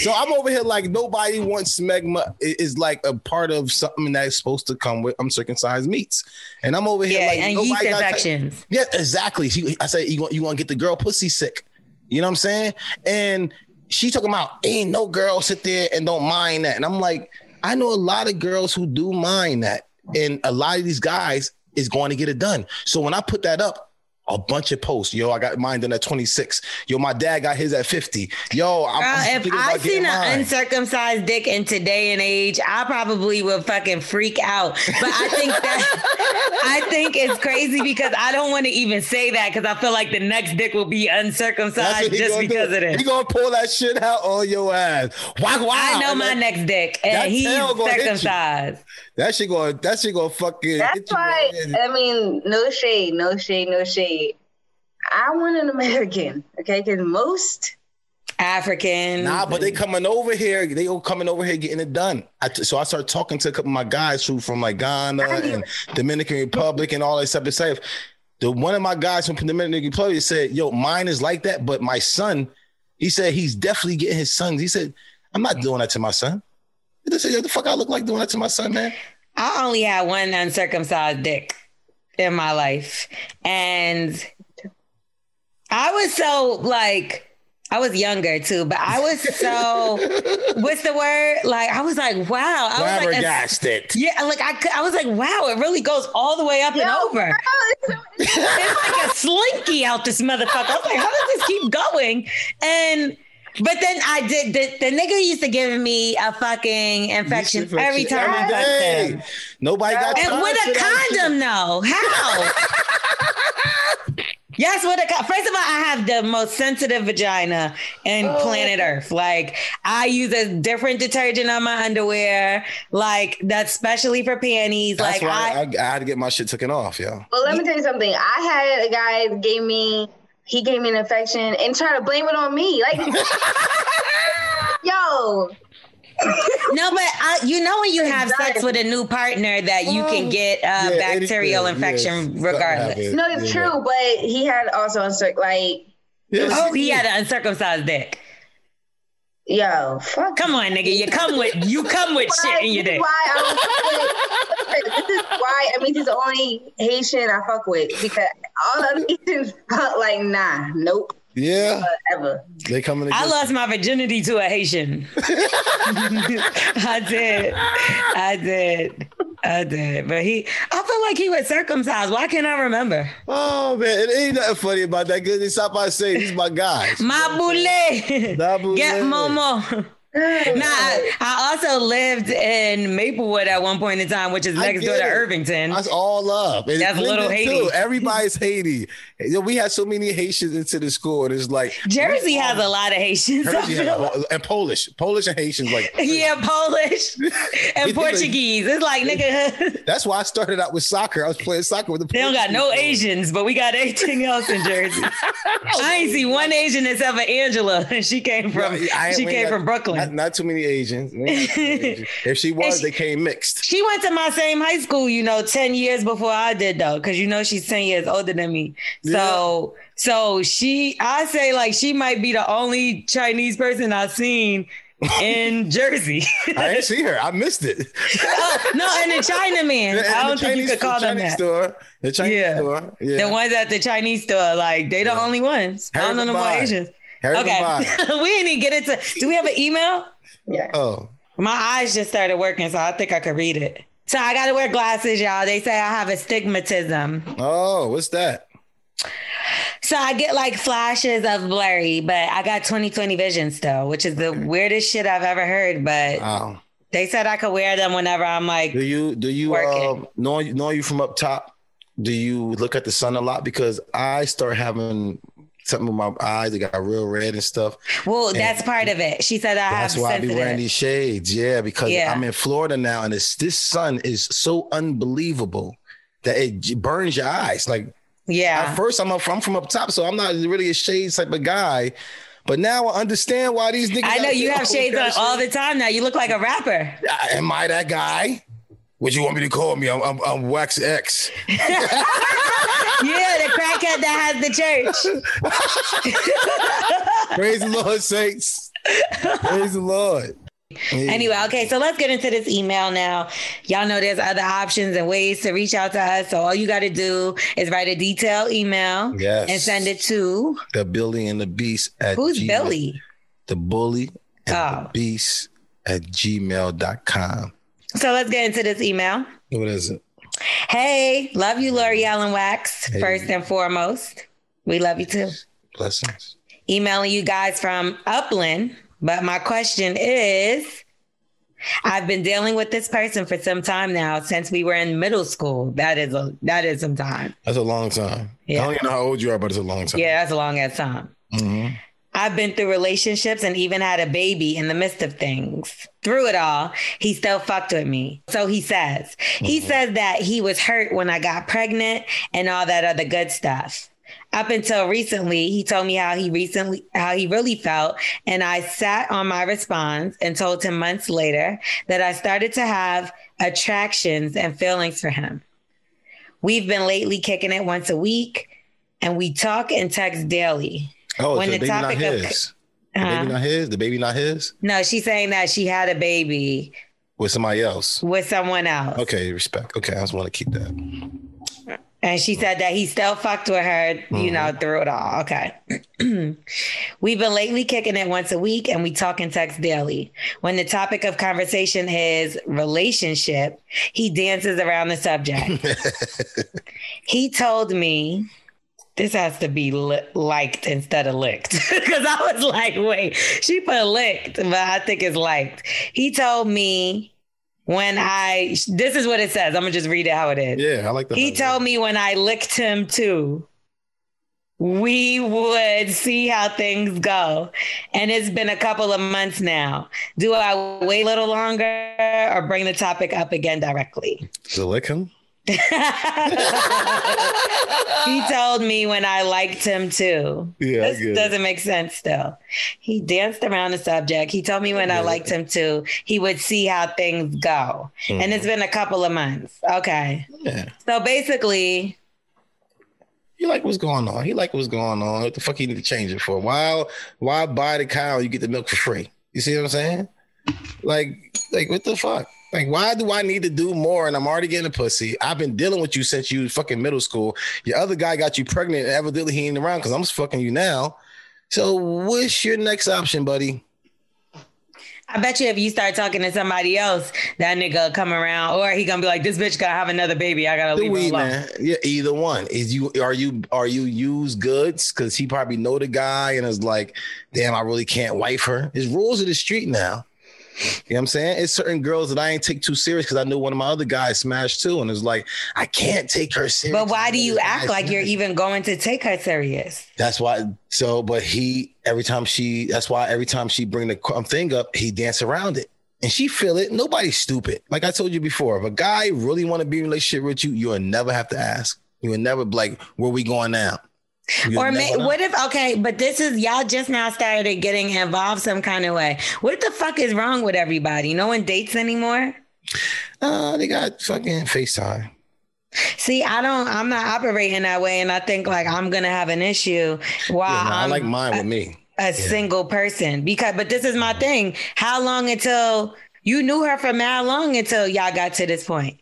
so I'm over here like nobody wants smegma is like a part of something that's supposed to come with uncircumcised meats. And I'm over here Yeah, like and nobody yeast got- infections. Yeah, exactly. She, I said, you want you want to get the girl pussy sick. You know what I'm saying? And she talking about ain't no girl sit there and don't mind that. And I'm like, I know a lot of girls who do mind that, and a lot of these guys is going to get it done. So when I put that up. A bunch of posts. Yo, I got mine done at 26. Yo, my dad got his at 50. Yo, I'm, Girl, I'm if thinking I seen an mine. uncircumcised dick in today and age, I probably would fucking freak out. But I think that I think it's crazy because I don't want to even say that because I feel like the next dick will be uncircumcised just because do. of this. He gonna pull that shit out on your ass. Wow, wow. I know And my that- next dick, and he's tail gonna hit you. circumcised. That shit gonna that shit gonna fucking That's why, right. I mean, no shade, no shade, no shade. I want an American, okay? Because most African. Nah, but they coming over here. They all coming over here getting it done. I, so I started talking to a couple of my guys who from like Ghana and Dominican Republic and all that stuff. Stuff. The one of my guys from Dominican Republic said, "Yo, mine is like that, but my son." He said he's definitely getting his sons. He said, "I'm not doing that to my son." He said, "What the fuck I look like doing that to my son, man?" I only had one uncircumcised dick in my life, and I was so like I was younger too, but I was so what's the word? Like I was like, wow. I was like, it. yeah, like I, I was like, wow, it really goes all the way up and over. girl, it's- It's like a slinky out this motherfucker. I was like, how does this keep going? And but then I did the, the nigga used to give me a fucking infection Infection every time I every touched day. him. Nobody got And with a condom, though. How? yes, with a con- first of all, I have the most sensitive vagina in Oh. planet Earth. Like I use a different detergent on my underwear, like that's specially for panties. That's like why I, I, I, had to get my shit taken off, yo. Well, let me tell you something. I had a guy gave me, he gave me an infection and tried to blame it on me. Like, yo, no, but I, you know when you have sex with a new partner that you can get uh, Yeah, bacterial anything, infection yes. regardless. No, it's Yeah. true, but he had also uncir- like, Yes. Oh, he had an uncircumcised dick. yo, fuck. Come on, nigga, you come with you come with shit in your This is dick. why I was this is why I mean he's the only Haitian I fuck with because all the other Haitians fuck like nah, nope, Yeah, ever. they coming. Again. I lost my virginity to a Haitian. I did. I did. I did. But he, I feel like he was circumcised. Why can't I remember? Oh man, it ain't nothing funny about that. Cause stop by saying he's my guy. My boule. Da boule. Get Momo. Nah, I, I also lived in Maplewood at one point in time, which is next door get to it. Irvington. That's all up. And That's Linden, little Haiti. Too. Everybody's Haiti. You know, we had so many Haitians into the school, and it's like Jersey has a lot of Haitians. Jersey a- and Polish, Polish and Haitians. Like Yeah, Polish and Portuguese. It's like nigga, that's why I started out with soccer. I was playing soccer with the. they don't got no. Asians, but we got everything else in Jersey. Oh, I ain't see one Asian except for Angela, and she came from No, I- she came ain't from Brooklyn. Not, not too many Asians. We ain't got too many Asians. If she was, she- they came mixed. she went to my same high school, you know, 10 years before I did though, because you know she's 10 years older than me. So so she I say like she might be the only Chinese person I've seen in Jersey. I didn't see her. I missed it. oh, no, and the Chinaman. I don't think you Chinese- could call the them Chinese that. Store, the Chinese Yeah. store. Yeah. The ones at the Chinese store, like they the only ones. I don't know no more Harry Asians. Harry Okay. We didn't even get into do we have an email? Yeah. Oh, My eyes just started working, so I think I could read it. So I gotta wear glasses, y'all. They say I have astigmatism. oh, what's that? So I get like flashes of blurry, but I got 20/20 vision still, which is the weirdest shit I've ever heard. But Wow. they said I could wear them whenever I'm like, Do you do you um know know you from up top? Do you look at the sun a lot? Because I start having something with my eyes that got real red and stuff. well, that's part of it. She said I That's have why I be wearing these shades. Yeah, because Yeah. I'm in Florida now, and it's, this sun is so unbelievable that it burns your eyes. Like yeah. at first, I'm up, I'm from up top, so I'm not really a shades type of guy. But now I understand why these niggas. I know you have shades on all the time now. You look like a rapper. Am I that guy? What you want me to call me? I'm, I'm, I'm Wax X. Yeah, the crackhead that has the church. Praise the Lord, saints. Praise the Lord. Yeah. Anyway, okay, so let's get into this email now. Y'all know there's other options and ways to reach out to us. So all you got to do is write a detailed email Yes. and send it to the Billy and the Beast at who's gmail- Billy? The Bully and Oh. the Beast at gmail.com. So let's get into this email. What is it? Hey, love you, Lorel Allen Wax, Hey. first and foremost. We love you too. Blessings. Emailing you guys from Upland. But my question is I've been dealing with this person for some time now since we were in middle school. That is a that is some time. That's a long time. Yeah. I don't even know how old you are, but it's a long time. Yeah, that's a long ass time. Mhm. I've been through relationships and even had a baby in the midst of things. Through it all, he still fucked with me. So he says. He says that he was hurt when I got pregnant and all that other good stuff. Up until recently, he told me how he recently how he really felt, and I sat on my response and told him months later that I started to have attractions and feelings for him. We've been lately kicking it once a week, and we talk and text daily. Oh, when so the, the baby not his. The uh, baby not his. The baby not his. No, she's saying that she had a baby with somebody else. With someone else. Okay, respect. Okay, I just want to keep that. And she said that he still fucked with her, you mm-hmm. know, through it all. Okay. We've been lately kicking it once a week and we talk and text daily. When the topic of conversation is relationship, he dances around the subject. he told me this has to be li- liked instead of licked. Because I was like, wait, she put licked, but I think it's liked. He told me when I this is what it says. I'm gonna just read it how it is. Yeah, I like that. He told me when I licked him too, we would see how things go. And it's been a couple of months now. Do I wait a little longer or bring the topic up again directly? To lick him? he told me when I liked him too. Yeah, this doesn't make sense still. He danced around the subject. He told me when yeah. I liked him too, he would see how things go. Mm. And it's been a couple of months. Okay. Yeah. So basically, he like what's going on. He like what's going on. What the fuck he need to change it for? Why why buy the cow you get the milk for free? You see what I'm saying? Like like what the fuck? Like, why do I need to do more? And I'm already getting a pussy. I've been dealing with you since you fucking middle school. Your other guy got you pregnant, and evidently he ain't around because I'm fucking you now. So, what's your next option, buddy? I bet you if you start talking to somebody else, that nigga come around, or he gonna be like, "This bitch gotta have another baby. I gotta leave weed, alone." Man. Yeah, either one. Is you are you are you used goods? Because he probably know the guy and is like, "Damn, I really can't wife her." His rules of the street now. You know what I'm saying? It's certain girls that I ain't take too serious because I knew one of my other guys smashed too. And it's like, I can't take her serious. But why do you act like you're even going to take her serious? That's why. So, but he, every time she, that's why every time she bring the um, thing up, he dance around it. And she feel it. Nobody's stupid. Like I told you before, if a guy really want to be in a relationship with you, you'll never have to ask. You will never be like, where we going now? Or may, what if okay, but this is y'all just now started getting involved some kind of way. What the fuck is wrong with everybody? No one dates anymore. Uh, they got fucking FaceTime. See, I don't. I'm not operating that way, and I think like I'm gonna have an issue. While yeah, no, I like mine with me. A yeah. single person, because but this is my thing. How long until you knew her for how long until y'all got to this point?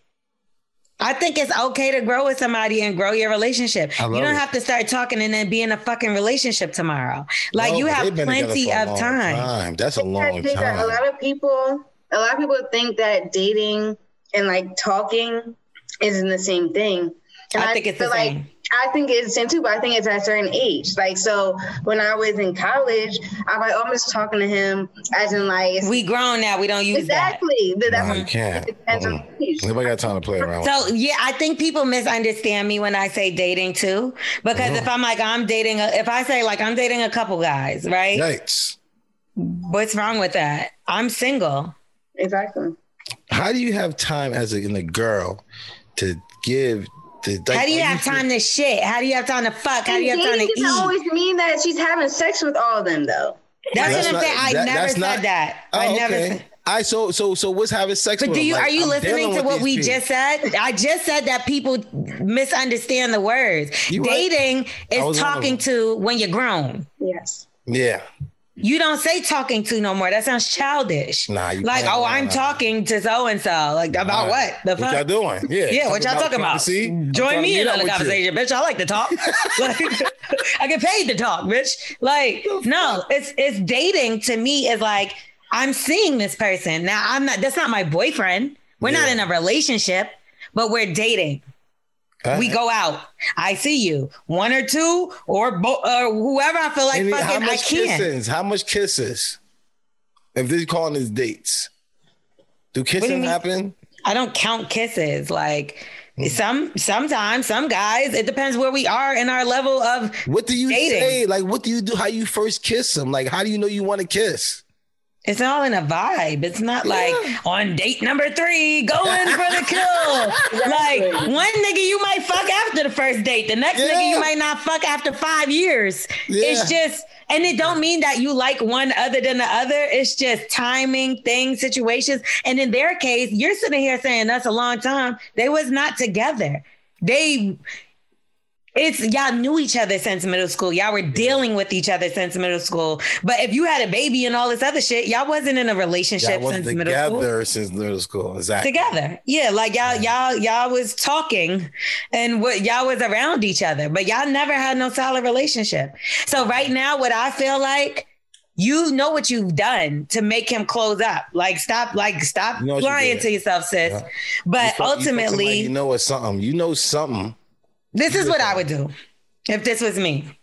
I think it's okay to grow with somebody and grow your relationship. You don't it. have to start talking and then be in a fucking relationship tomorrow. Like no, you have plenty of time. time. That's a long time. A lot of people, a lot of people think that dating and like talking isn't the same thing. And I, I think it's the like, same. I think it's same too, but I think it's at a certain age. Like so, when I was in college, I was almost talking to him as in like we grown now. We don't use exactly. That. That's no, you can't. Mm. Nobody got time to play around. So yeah, I think people misunderstand me when I say dating too, because mm-hmm. if I'm like I'm dating, a, if I say like I'm dating a couple guys, right? Yikes. What's wrong with that? I'm single. Exactly. How do you have time as a, a girl to give how do you have time to shit? How do you have time to fuck? How do you have time to eat? Doesn't always mean that she's having sex with all of them, though. That's, that's what I'm saying. I that, never said not, that. Oh, I never. Okay. Said, I so so so what's having sex? But do you like, are you I'm listening to what we people. just said? I just said that people misunderstand the words. You Dating right. is talking to when you're grown. Yes. Yeah. You don't say talking to no more. That sounds childish. Nah, like, oh, I'm talking to so and so. Like about what? The what y'all doing? Yeah, yeah. What y'all talking about? See, Join me in on the conversation, you. bitch. I like to talk. like, I get paid to talk, bitch. Like, no, it's it's dating to me is like I'm seeing this person now. I'm not. That's not my boyfriend. We're yeah. not in a relationship, but we're dating. We go out. I see you. One or two or bo- or whoever I feel like fucking. How much I can. kisses? How much kisses? If they're calling this dates, do kissing do happen? I don't count kisses. Like mm. some sometimes some guys. It depends where we are in our level of. What do you dating. say? Like what do you do? How you first kiss them? Like how do you know you want to kiss? It's all in a vibe. It's not like on date number three, going for the kill. Like one nigga you might fuck after the first date. The next Yeah. nigga you might not fuck after five years. Yeah. It's just, and it don't mean that you like one other than the other. It's just timing, things, situations. And in their case, you're sitting here saying that's a long time. They was not together. They it's y'all knew each other since middle school. Y'all were dealing with each other since middle school. But if you had a baby and all this other shit, y'all wasn't in a relationship since middle school. together since middle school. Exactly. Together, yeah, like y'all, y'all, y'all was talking, and what y'all was around each other, but y'all never had no solid relationship. So right now, what I feel like, you know what you've done to make him close up. Like stop, like stop You know what you lying to yourself, sis. Yeah. But you ultimately, you know it's something. You know something. This is what I would do if this was me.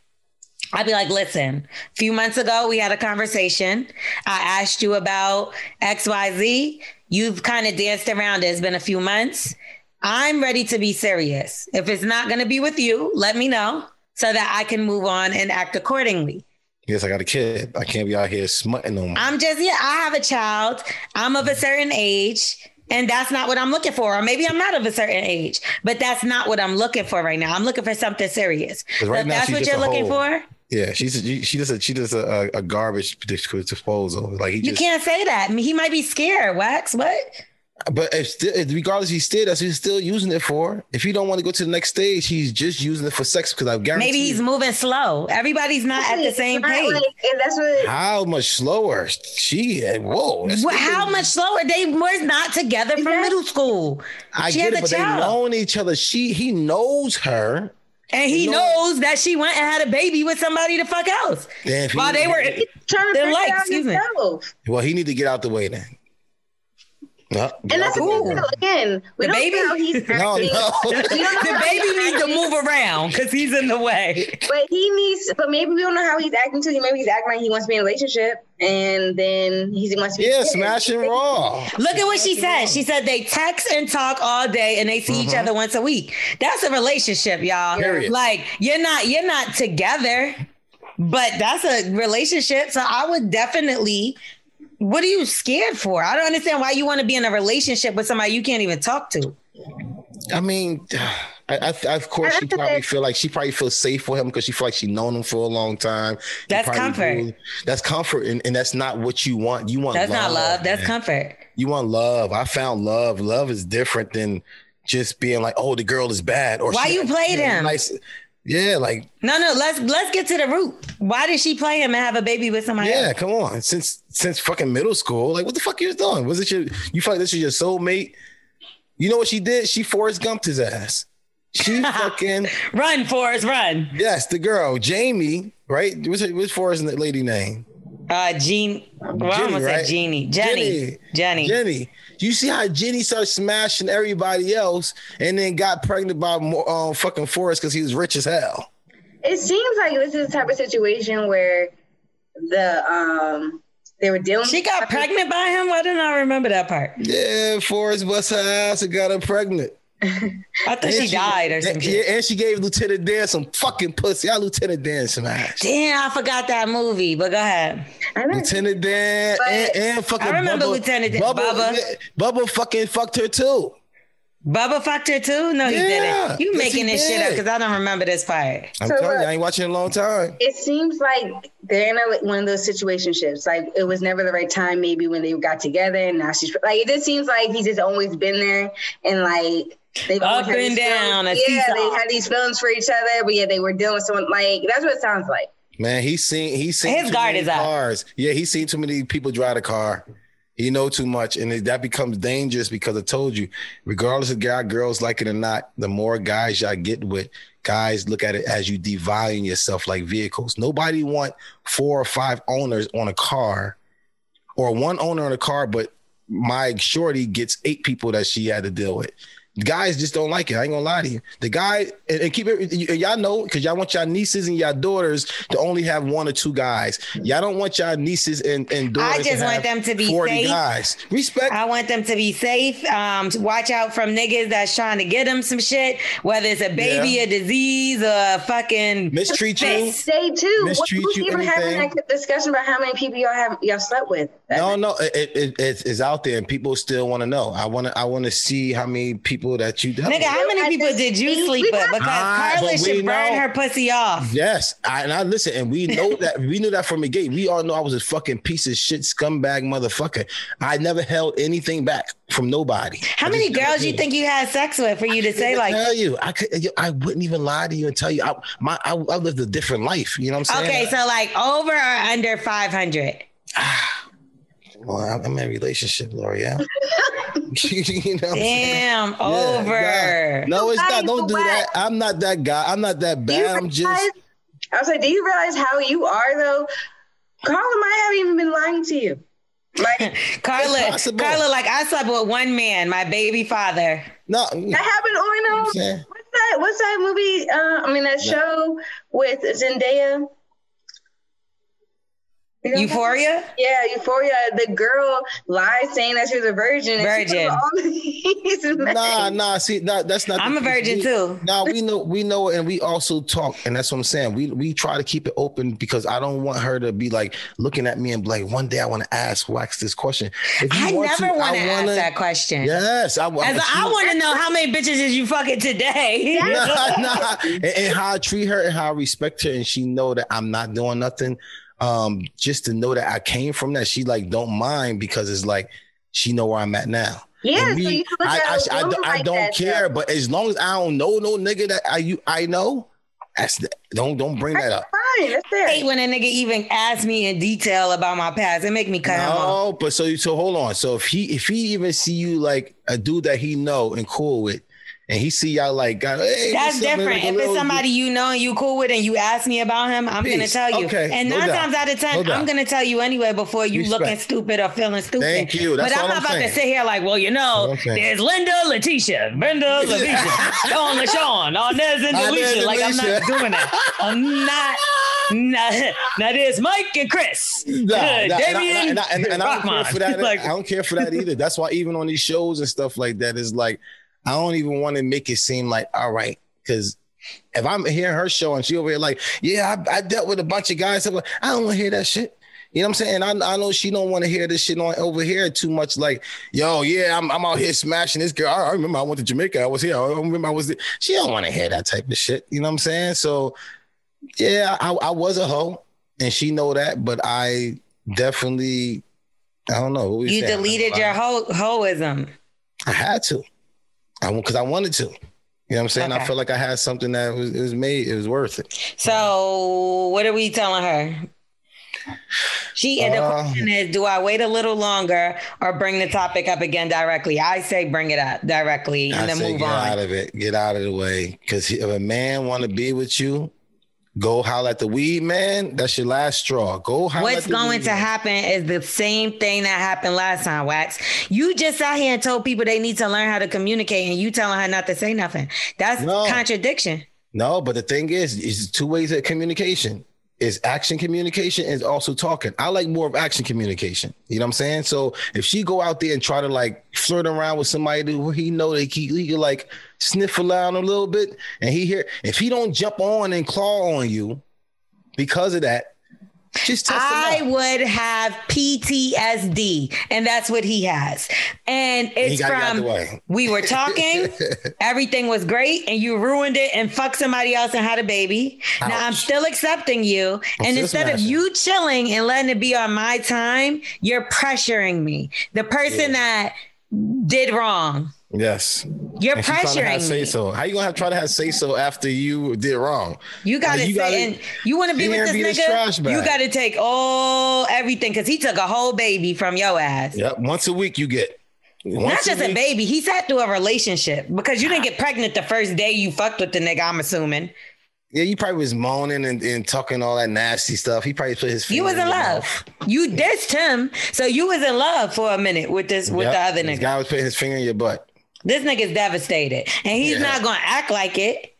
I'd be like, listen, a few months ago, we had a conversation. I asked you about XYZ. You've kind of danced around it. It's been a few months. I'm ready to be serious. If it's not going to be with you, let me know so that I can move on and act accordingly. Yes, I got a kid. I can't be out here smutting on. I'm just, yeah, I have a child. I'm of a certain age. And that's not what I'm looking for. Or maybe I'm not of a certain age, but that's not what I'm looking for right now. I'm looking for something serious. right So now that's what you're looking for. Yeah, she's she, she does a she does a, a, a garbage disposal. Like he You just, can't say that. I mean, he might be scared. Wax, what? But if still, regardless, he's still that's what he's still using it for. If he don't want to go to the next stage, he's just using it for sex. Because I guarantee. Maybe he's you- moving slow. Everybody's not at the same pace. like- and that's what how much slower she. Whoa, that's Wha- How much slower? They were not together from Exactly. middle school. I she get it, a but they known each other. She he knows her. And he You knows that she went and had a baby with somebody the fuck else. Then if he- While they were trying to They're figure like, excuse me. Well, he need to get out the way then. No, And out that's the the thing. Again, we The don't baby? know how he's acting. No, no. We don't know the baby he's needs to move around because he's in the way. But he needs, but maybe we don't know how he's acting to you. Maybe he's acting like he wants to be in a relationship, and then he wants to be. Yeah, scared. smash and raw. Look at what she said. She said they text and talk all day and they see each mm-hmm. other once a week. That's a relationship, y'all. Period. Like you're not you're not together, but that's a relationship. So I would definitely what are you scared for? I don't understand why you want to be in a relationship with somebody you can't even talk to. I mean, I, I, of course, she probably feel like she probably feels safe for him because she feel like she known him for a long time. That's comfort. That's comfort, and, and that's not what you want. You want That's not love. That's man. comfort. You want love. I found love. Love is different than just being like, oh, the girl is bad. Or Why you played him? Nice. Yeah, like No, no, let's let's get to the root. Why did she play him and have a baby with somebody yeah, else? come on. Since since fucking middle school, like what the fuck you was doing? Was it your? You feel like this is your soulmate? You know what she did? She Forrest Gumped his ass. She fucking Run, Forrest, run. yes, the girl Jamie, right? What's her, what's Forrest lady name? Uh Jean well, I Jenny, almost right? said Jeannie. Jenny. Jenny. Jenny. You see how Jenny started smashing everybody else, and then got pregnant by more, um, fucking Forrest because he was rich as hell. It seems like this is the type of situation where the um they were dealing. She got pregnant by him? Why didn't I remember that part? Yeah, Forrest bust her ass and got her pregnant. I thought And she died or something. and. Yeah, and she gave Lieutenant Dan some fucking pussy. I Lieutenant Dan smashed. Damn, I forgot that movie, but go ahead. Lieutenant Dan and, and fucking I remember Bubba, Lieutenant Dan- Bubba, Bubba. Bubba fucking fucked her too. Bubba fucked her too? No, he didn't. You yes, making he this shit up because I don't remember this part. I'm So, telling you, I ain't watching in a long time. It seems like they're in a, one of those situationships. Like it was never the right time, maybe when they got together, and now she's like. It just seems like he's just always been there, and like they've Up always and down, feelings- Yeah, seesaw. they had these feelings for each other, but yeah, they were dealing with someone. Like that's what it sounds like. Man, he's seen he's seen His too guard many is up. cars. Yeah, he's seen too many people drive a car. He know too much, and that becomes dangerous because I told you, regardless of guy girls like it or not, the more guys y'all get with, guys look at it as you devaluing yourself like vehicles. Nobody want four or five owners on a car, or one owner on a car, but my shorty gets eight people that she had to deal with. Guys just don't like it. I ain't gonna lie to you. The guy and, and keep it. Y'all know because y'all want y'all nieces and y'all daughters to only have one or two guys. Y'all don't want y'all nieces and, and daughters. I just to want have them to be 40 safe. guys. Respect. I want them to be safe. Um, watch out from niggas that's trying to get them some shit, whether it's a baby, Yeah. a disease, or a fucking Mistreat you. fist. They too. What, Mistreat who's you, even having that discussion about how many people y'all have y'all slept with? No, no, it, it, it's, it's out there, and people still want to know. I want to, I want to see how many people that you. Nigga, how many people did you sleep with? Because Ah, Carla but we should burn know- her pussy off. Yes, I, and I listen, and we know that we knew that from the gate. We all know I was a fucking piece of shit, scumbag motherfucker. I never held anything back from nobody. How I many just never girls you think you had sex with for you to say like? tell you, I could, I wouldn't even lie to you and tell you. I, my, I, I lived a different life. You know what I'm saying? Okay, so like over or under five hundred. Well, I'm I'm in a relationship, Lorel. you know what I'm saying? Damn, Yeah, over. nah. No, it's Not not. Don't do that. I'm not that guy. I'm not that Do you bad. I'm just. I was like, do you realize how you are though? Carla might have even been lying to you. Like Carla, Carla, like I slept with one man, my baby father. No, that happened on um, what's that? What's that movie? Uh, I mean that show with Zendaya. You know? Euphoria? Yeah, Euphoria. The girl lied saying that she was a virgin. and Virgin. put all these. Nah, nah. See, that, that's not. I'm a virgin We- too. Nah, we know, we know, and we also talk, and that's what I'm saying. We we try to keep it open because I don't want her to be like looking at me and be like, one day I want to ask Wax this question. If you I want never want to ask wanna- that question. Yes, I, As she- I want to know how many bitches did you fucking today? nah, nah. And, and how I treat her and how I respect her, and she know that I'm not doing nothing. Um, just to know that I came from that, she like don't mind because it's like she know where I'm at now. Yeah, And so me, you look I, at I, a I, I like don't that, care, though. but as long as I don't know no nigga that I you I know, that's the, don't don't bring that up. Fine, that's fair. I hate when a nigga even asks me in detail about my past. It make me cut him off. No, but so so hold on. So if he if he even see you like a dude that he know and cool with, and he see y'all like, God, hey, That's what's up, man? different. If it's somebody you know and you cool with and you ask me about him, I'm gonna tell you. Okay, And nine times out of ten, No. I'm gonna tell you anyway before you Respect. looking stupid or feeling stupid. Thank you. That's but I'm not I'm about saying. to sit here like, well, you know, That's what I'm saying. there's Linda, Letitia, Brenda, Letitia, Sean, LaShawn, Arnez, and Arnez and Like I'm not doing that. I'm not. Nah, now there's Mike and Chris. Nah, nah, and I- and I, and, and I don't care for that. Like, I don't care for that either. That's why even on these shows and stuff like that, is like I don't even want to make it seem like all right because. If I'm hearing her show and she over here like, yeah, I, I dealt with a bunch of guys. Like, I don't want to hear that shit. You know what I'm saying? I, I know she don't want to hear this shit on over here too much. Like, yo, yeah, I'm, I'm out here smashing this girl. I, I remember I went to Jamaica. I was here. I remember I was. There. She don't want to hear that type of shit. You know what I'm saying? So, yeah, I, I was a hoe, and she know that. But I definitely, I don't know. What you saying? deleted your ho- hoism. I had to. I because I wanted to. You know what I'm saying? I Okay. felt like I had something that was it was made. It was worth it. So what are we telling her? She and the Uh, question is, do I wait a little longer or bring the topic up again directly? I say bring it up directly and I then move get on. Get out of it. Get out of the way. Because if a man want to be with you, go howl at the weed man. That's your last straw. Go howl. What's at the going to man. happen is the same thing that happened last time, Wax. You just out here and told people they need to learn how to communicate, and you telling her not to say nothing. That's No. contradiction. No, but the thing is, it's two ways of communication. Is action communication is also talking. I like more of action communication. You know what I'm saying? So if she go out there and try to like flirt around with somebody who he know that he, he like sniff around a little bit, and he hear if he don't jump on and claw on you because of that, just test I out. would have PTSD, and that's what he has. And it's out from we were talking, everything was great, and you ruined it and fucked somebody else and had a baby. Now I'm still accepting you, I'm and instead of you chilling and letting it be on my time, you're pressuring me. The person that did wrong. Yes. You're And pressuring say me. so. How you gonna have try to have say so after you did wrong? You gotta Like, you say, gotta- and you want to be with this this nigga. You gotta take all everything because he took a whole baby from your ass. Yep. Once a week you get. Not Once just a week- baby. He sat through a relationship because you didn't ah. get pregnant the first day you fucked with the nigga. I'm assuming Yeah, you probably was moaning and, and talking all that nasty stuff. He probably put his you was in your love. mouth. You dissed him, so you was in love for a minute with this with Yep. the other This nigga. guy was putting his finger in your butt. This nigga's devastated, and he's Yeah. not gonna act like it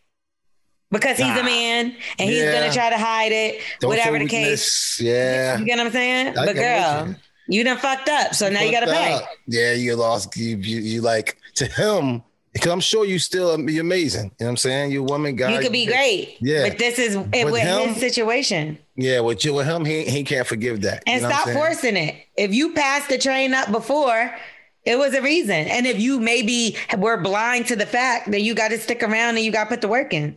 because he's Nah. a man, and he's Yeah. gonna try to hide it. Don't whatever the case. Yeah. You get what I'm saying? I but girl, you done fucked up, so now you gotta pay. up. Yeah, you lost. You, you you like to him. Because I'm sure you still be amazing. You know what I'm saying? You're a woman guy. You could be great. Yeah. But this is it, With with him? his situation. Yeah, with you with him, he he can't forgive that. And You know what stop forcing it. If you passed the train up before, it was a reason. And if you maybe were blind to the fact that you got to stick around and you got to put the work in.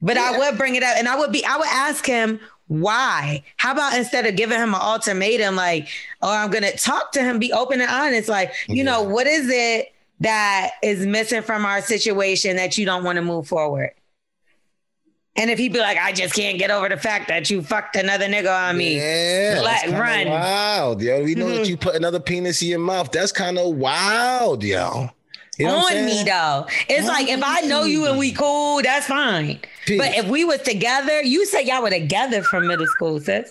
But I would bring it up and I would be, I would ask him why. How about instead of giving him an ultimatum, like, oh, I'm going to talk to him, be open and honest, like, you know, what is it that is missing from our situation that you don't want to move forward? And if he'd be like, I just can't get over the fact that you fucked another nigga on me. Yeah, Let that's kinda run. Wild, yo. We know that Mhm. you put another penis in your mouth. That's kind of wild, yo. You know what on me saying? though. It's like if I know you and we cool, that's fine. Peace. But if we was together, you said y'all were together from middle school, sis.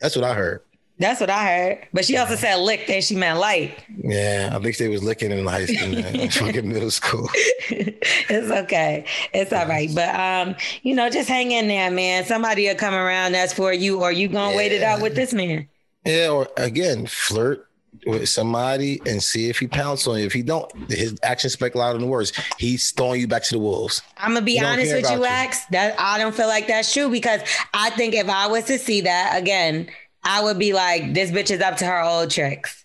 That's what I heard. That's what I heard. But she also said licked and she meant light. Yeah, I think they was licking in high school, man. fucking middle school. it's okay. It's all right. But um, you know, just hang in there, man. Somebody will come around that's for you, or you gonna wait it out with this man. Yeah, or again, flirt with somebody and see if he pounces on you. If he don't, his actions speak louder than words. He's throwing you back to the wolves. I'm gonna be honest with you, about you. X. That I don't feel like that's true because I think if I was to see that again, I would be like, this bitch is up to her old tricks.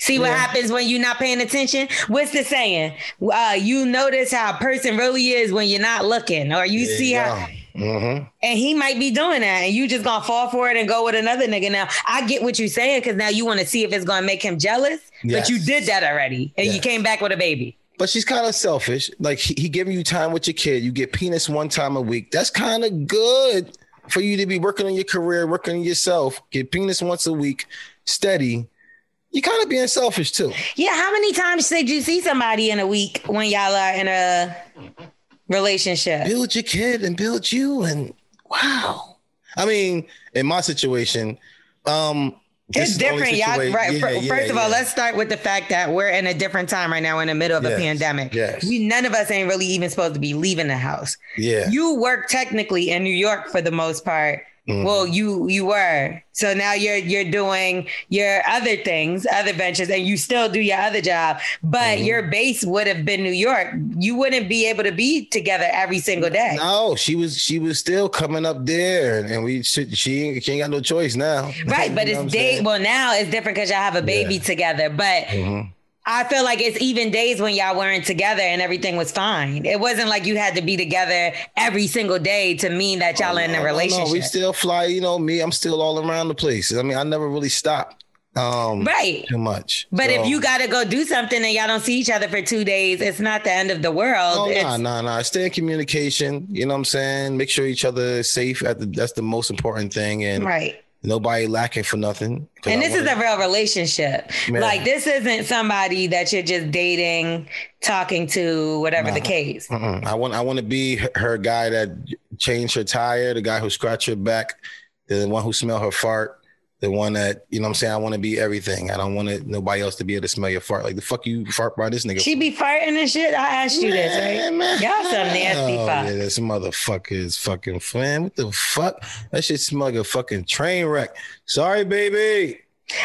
See what Yeah. happens when you're not paying attention? What's the saying? Uh, you notice how a person really is when you're not looking, or you see how Mm-hmm. and he might be doing that, and you just gonna fall for it and go with another nigga. Now, I get what you're saying because now you want to see if it's gonna make him jealous, but you did that already, and you came back with a baby. But she's kind of selfish. Like he, he giving you time with your kid. You get penis one time a week. That's kind of good for you to be working on your career, working on yourself. Get penis once a week, steady. You kind of being selfish too. Yeah, how many times did you see somebody in a week when y'all are in a relationship? Build your kid and build you. And wow. I mean, in my situation, um, It's is the only different, y'all. Right. Yeah, fir- yeah, First of all, yeah. let's start with the fact that we're in a different time right now. In the middle of a pandemic. yes. We none of us ain't really even supposed to be leaving the house. Yeah. You work technically in New York for the most part. Mhm. Well, you you were. So now you're you're doing your other things, other ventures, and you still do your other job. But Mm-hmm. your base would have been New York. You wouldn't be able to be together every single day. No, she was she was still coming up there, and we she she ain't, she ain't got no choice now. Right, but You know what it's day. saying? Well, now it's different because y'all have a baby Yeah. together. But Mhm. I feel like it's even days when y'all weren't together and everything was fine. It wasn't like you had to be together every single day to mean that y'all in a No, no, relationship. No, we still fly. You know me. I'm still all around the place. I mean, I never really stopped. Um, right. Too much. But So- if you got to go do something and y'all don't see each other for two days, it's not the end of the world. Oh, It's- nah, nah, nah. Stay in communication. You know what I'm saying? Make sure each other is safe. At the, that's the most important thing. And Right. Nobody lacking for nothing. And this is a real relationship. Man. Like this isn't somebody that you're just dating, talking to, whatever the case. Mm-mm. I want I want to be her- her guy that changed her tire, the guy who scratched her back, the one who smelled her fart, the one that you know what I'm saying. I want to be everything. I don't want it, nobody else to be able to smell your fart. Like the fuck you fart by this nigga. She be farting and shit. I asked you this, right? Man, Y'all some nasty oh, fuck. Yeah, this motherfucker is fucking man. What the fuck? That shit smell like a fucking train wreck. Sorry, baby.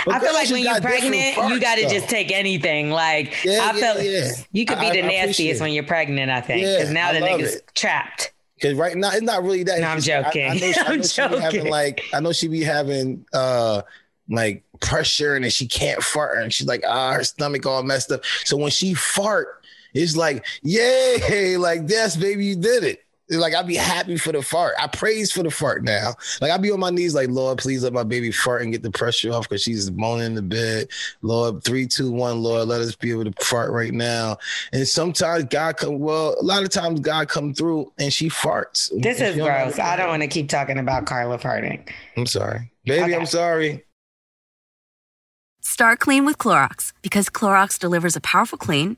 But I feel like when you're pregnant, you got to just take anything. Like Yeah, I yeah, feel yeah. you could be I- the I nastiest when you're pregnant. I think because now I the nigga's it. trapped. Cause right now it's not really that. No, I'm It's- I- joking. I, know, she- I I'm know she be having joking. like I know she be having uh like pressure and then she can't fart and she's like ah her stomach all messed up. So when she fart, it's like yay, like yes, baby, you did it. It's like I'd be happy for the fart. I praise for the fart now. Like I'd be on my knees, like Lord, please let my baby fart and get the pressure off because she's moaning in the bed. Lord, three, two, one, Lord, let us be able to fart right now. And sometimes God come. Well, a lot of times God come through and she farts. This is she don't know gross. I don't want to keep talking about Carla farting. I'm sorry, baby. Okay. I'm sorry. Start clean with Clorox because Clorox delivers a powerful clean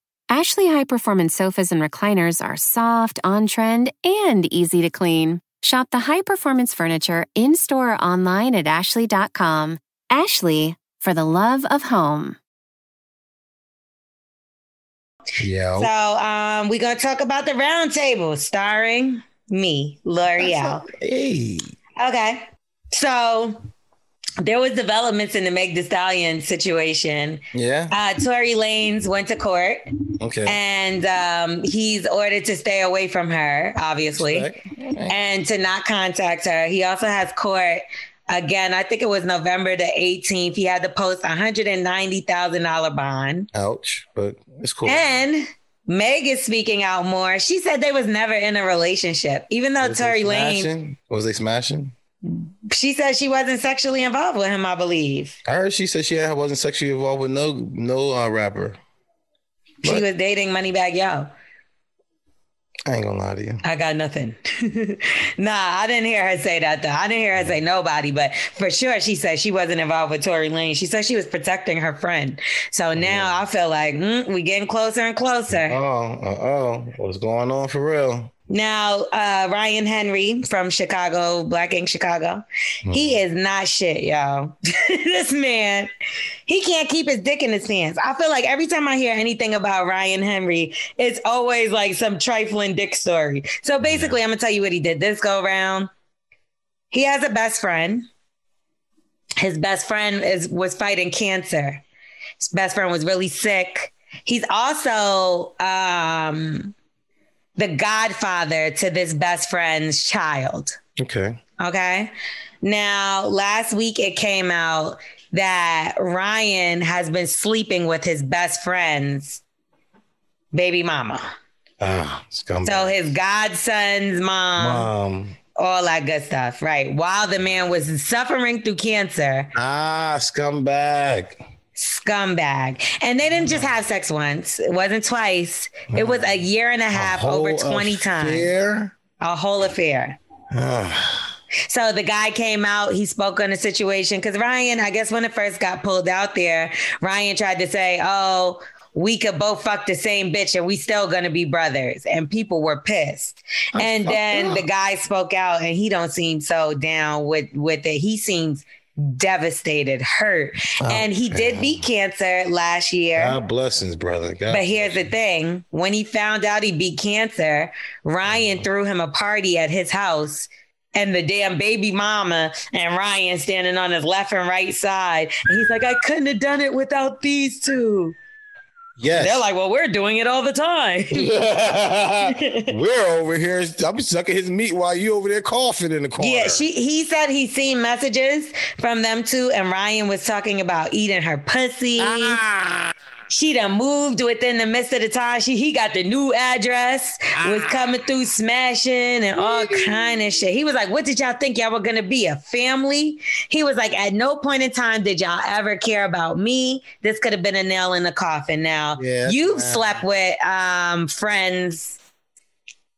Ashley high performance sofas and recliners are soft, on trend, and easy to clean. Shop the high performance furniture in store or online at ashley.com. Ashley, for the love of home. Yeah. So um, we're gonna talk about the roundtable starring me, Lorel. Hey. Okay. So there was developments in the Meg Thee Stallion situation. Yeah. Uh, Tory Lanez went to court. Okay. And um, he's ordered to stay away from her, obviously, and to not contact her. He also has court again. I think it was November the 18th. He had to post a hundred and ninety thousand dollar bond. Ouch, but it's cool. And Meg is speaking out more. She said they was never in a relationship, even though was Tory Lanez. Was they smashing? She said she wasn't sexually involved with him. I believe I heard she said she wasn't sexually involved with no no uh, rapper. she was dating Moneybagg Yo. I ain't gonna lie to you. I got nothing. nah, I didn't hear her say that though. I didn't hear her say nobody, but for sure she said she wasn't involved with Tory Lane. She said she was protecting her friend. So now I feel like mm, we getting closer and closer. Oh, uh oh, what's going on for real? Now, uh, Ryan Henry from Chicago, Black Ink Chicago, he is not shit, y'all. this man, he can't keep his dick in his hands. I feel like every time I hear anything about Ryan Henry, it's always like some trifling dick story. So basically, I'm gonna tell you what he did this go around. He has a best friend. His best friend is was fighting cancer. His best friend was really sick. He's also um the godfather to this best friend's child. Okay. Okay. Now, last week it came out that Ryan has been sleeping with his best friend's baby mama. Ah, scumbag. So his godson's mom, Mom. all that good stuff, right? While the man was suffering through cancer, Ah, scumbag. Scumbag. And they didn't just have sex once, it wasn't twice, it was a year and a half over 20 times. affair? A whole affair. So the guy came out, he spoke on the situation because Ryan, I guess when it first got pulled out there, Ryan tried to say, Oh, we could both fuck the same bitch and we still gonna be brothers. And people were pissed. and then the guy spoke out and he don't seem so down with with it. He seems devastated, hurt. and he did beat cancer last year. God blessings, brother. God But here's the thing when he found out he beat cancer, Ryan mm-hmm. threw him a party at his house. And the damn baby mama and Ryan standing on his left and right side. And he's like, I couldn't have done it without these two. Yes. They're like, well, we're doing it all the time. We're over here. I'm sucking his meat while you over there coughing in the corner. Yeah, she he said he's seen messages from them too, and Ryan was talking about eating her pussy. Ah. She done moved within the midst of the time. She he got the new address, was coming through smashing and all kind of shit. He was like, What did y'all think y'all were gonna be? A family? He was like, At no point in time did y'all ever care about me. This could have been a nail in the coffin. Now Yeah, you've slept with um friends,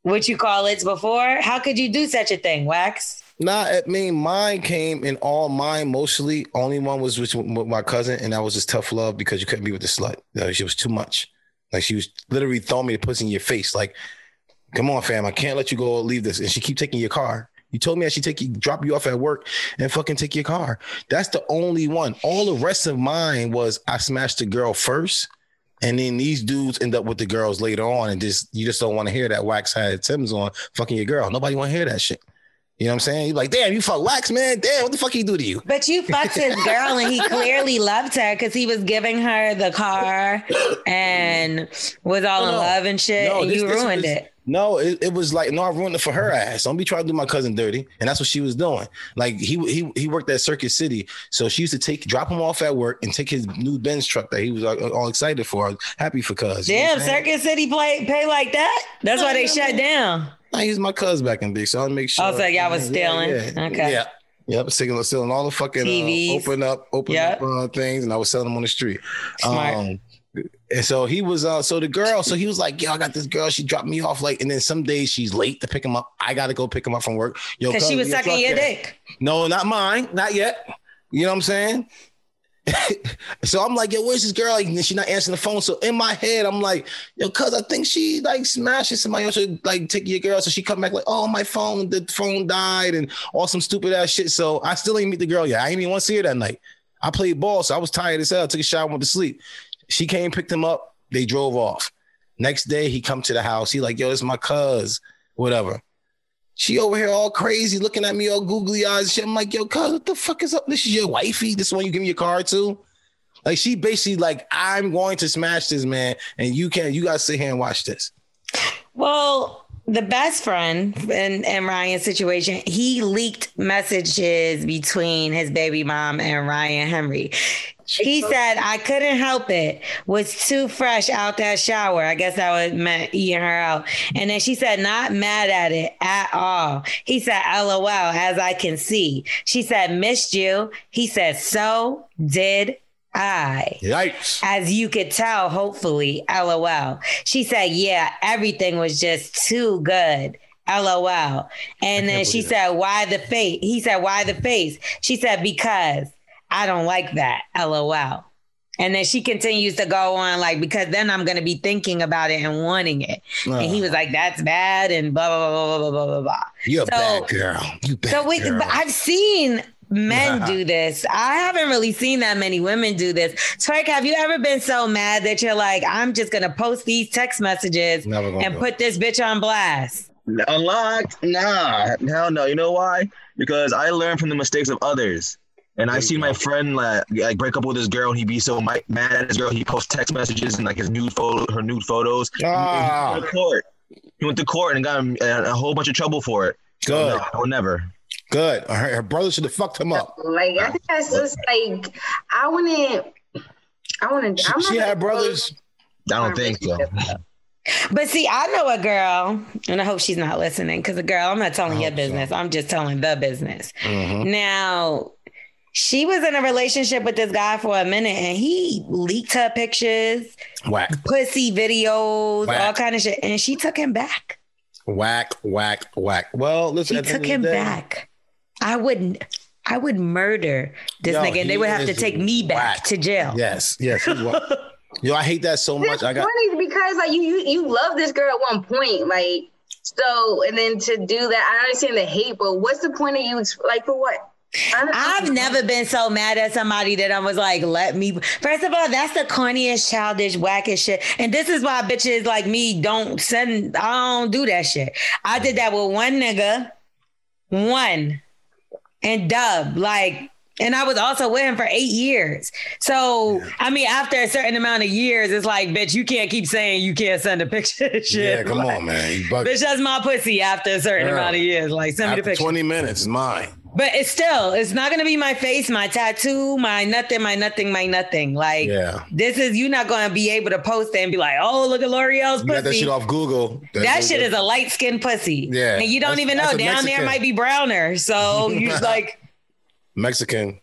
what you call it before. How could you do such a thing, Wax? Nah, I mean, mine came in all mine mostly. Only one was with, my cousin, and that was just tough love because you couldn't be with the slut. She was too much. Like she was literally throwing me the pussy in your face. Like, come on, fam, I can't let you go leave this. And she keep taking your car. You told me I should take you, drop you off at work, and fucking take your car. That's the only one. All the rest of mine was I smashed the girl first, and then these dudes end up with the girls later on, and just you just don't want to hear that wax had Tim's on fucking your girl. Nobody want to hear that shit. You know what I'm saying? You're like, damn, you fuck wax, man. Damn, what the fuck he do to you? But you fucked his girl and he clearly loved her because he was giving her the car and was all No, in love and shit. No, and this- you this ruined was- it. No, it, it was like no, I ruined it for her ass. Don't be trying to do my cousin dirty, and that's what she was doing. Like he he he worked at Circuit City, so she used to take drop him off at work and take his new Benz truck that he was all, excited for, happy for cuz. you know Damn, what I'm? Circuit City play pay like that? That's why they shut down. Nah, he my cuz back in big, so I'll make sure. Oh, so y'all was stealing? yeah, Okay. Yeah. Yep, stealing, stealing all the fucking uh, open up, open Yep. up uh, things, and I was selling them on the street. Smart. Um, and so he was, uh, so the girl, so he was like, "Yo, I got this girl. She dropped me off like, and then some days she's late to pick him up. I got to go pick him up from work. Yo, Because she was sucking your dick. No, not mine, not yet. You know what I'm saying? so I'm like, yo, where's this girl? Like, and she not answering the phone. So in my head, I'm like, yo, cuz I think she like smashing somebody else like take your girl. So she come back like, oh, my phone, the phone died and all some stupid ass shit. So I still ain't meet the girl yet. I ain't even want to see her that night. I played ball, so I was tired as hell. Took a shower, went to sleep. She came, picked him up. They drove off. Next day, he come to the house. He like, yo, this is my cuz, whatever. She over here all crazy, looking at me all googly eyes. Shit. I'm like, yo, cuz, what the fuck is up? This is your wifey. This one you give me your card to. Like she basically like, I'm going to smash this man, and you can't. You gotta sit here and watch this. Well, the best friend in, in Ryan's situation, he leaked messages between his baby mom and Ryan Henry. He said, I couldn't help it. Was too fresh out that shower. I guess that was meant eating her out. And then she said, not mad at it at all. He said, LOL, as I can see. She said, missed you. He said, so did I. Yikes. As you could tell, hopefully, LOL. She said, Yeah, everything was just too good. LOL. And then she said, Why the face? He said, Why the face? She said, Because I don't like that. LOL. And then she continues to go on, like, because then I'm going to be thinking about it and wanting it. And he was ah. like, That's bad, and blah, blah, blah, blah, blah, blah, blah. You're a So- bad girl. You bad So we, girl. but I've seen men do this. I haven't really seen that many women do this. Twerk, have you ever been so mad that you're like, I'm just gonna post these text messages and do put this bitch on blast? Unlocked? Nah, hell no. You know why? Because I learned from the mistakes of others. And I see my friend like, like break up with his girl, and he be so mad at his girl. He posts text messages and like his nude photo, her nude photos. He- Ah. He, went to court. He went to court and got him a, a whole bunch of trouble for it. So, Good. no, I would never. Good. Her, her brother should have fucked him up. Like I think that's just like I wouldn't. I wouldn't. She, I'm she had brothers. I don't think so. But see, I know a girl, and I hope she's not listening because a girl, I'm not telling your business. I'm just telling the business. Mm-hmm. Now, she was in a relationship with this guy for a minute and he leaked her pictures, Whack, pussy videos, Whack. all kind of shit. And she took him back. whack, whack, whack. Well, listen. She at took him day- back. I wouldn't. I would murder this Yo, nigga, and they would have to take me back whack. to jail. Yes, yes. Yo, I hate that so much. It's I got. funny because like you, you you love this girl at one point, like so, and then to do that, I understand the hate, but what's the point of you? Like for what? I've never been so mad at somebody that I was like, let me. First of all, that's the corniest, childish, wackest shit. And this is why bitches like me don't send, I don't do that shit. I did that with one nigga, one, and dub. Like, and I was also with him for eight years. So, I mean, after a certain amount of years, it's like, bitch, you can't keep saying you can't send a picture. shit. Yeah, come Like, on, man. Bitch, that's my pussy after a certain Yeah. amount of years. Like, send me the picture. 20 minutes is mine. But it's still, it's not gonna be my face, my tattoo, my nothing, my nothing, my nothing. Like Yeah. this is you're not gonna be able to post it and be like, oh, look at Lorel's You got that shit off Google. that shit is a light skinned pussy. Yeah. And you don't That's- even know. that's Down there might be browner. So you just like, Mexican.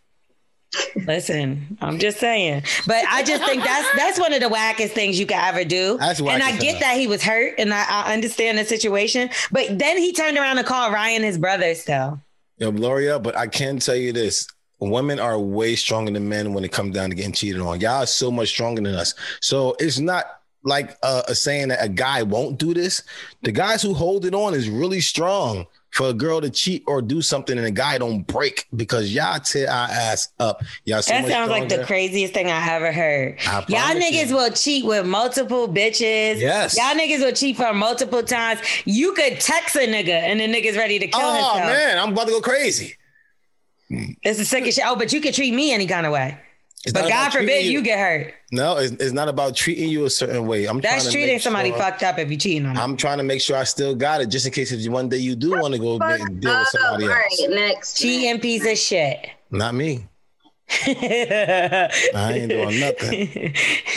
listen, I'm just saying. But I just think that's that's one of the wackest things you could ever do. That's and I get that he was hurt and I, I understand the situation. But then he turned around and called Ryan his brother still. Yo, Gloria, but I can tell you this. Women are way stronger than men when it comes down to getting cheated on. Y'all are so much stronger than us. So it's not like a saying that a guy won't do this. The guys who hold it on is really strong. For a girl to cheat or do something and a guy don't break because y'all tear our ass up. Y'all so that sounds like the craziest thing I ever heard. I Y'all niggas you. will cheat with multiple bitches. Yes. Y'all niggas will cheat for multiple times. You could text a nigga and the nigga's ready to kill Oh himself. man, I'm about to go crazy. It's the sickest shit. Oh, but you could treat me any kind of way. It's but God forbid you. get hurt. No, it's, it's not about treating you a certain way. I'm trying That's to treating make somebody sure- fucked up if you cheating on them. I'm trying to make sure I still got it, just in case if you- one day you do want to go Fuck get, deal with oh, somebody All else. right, next. Cheating piece of shit. Not me. I ain't doing nothing.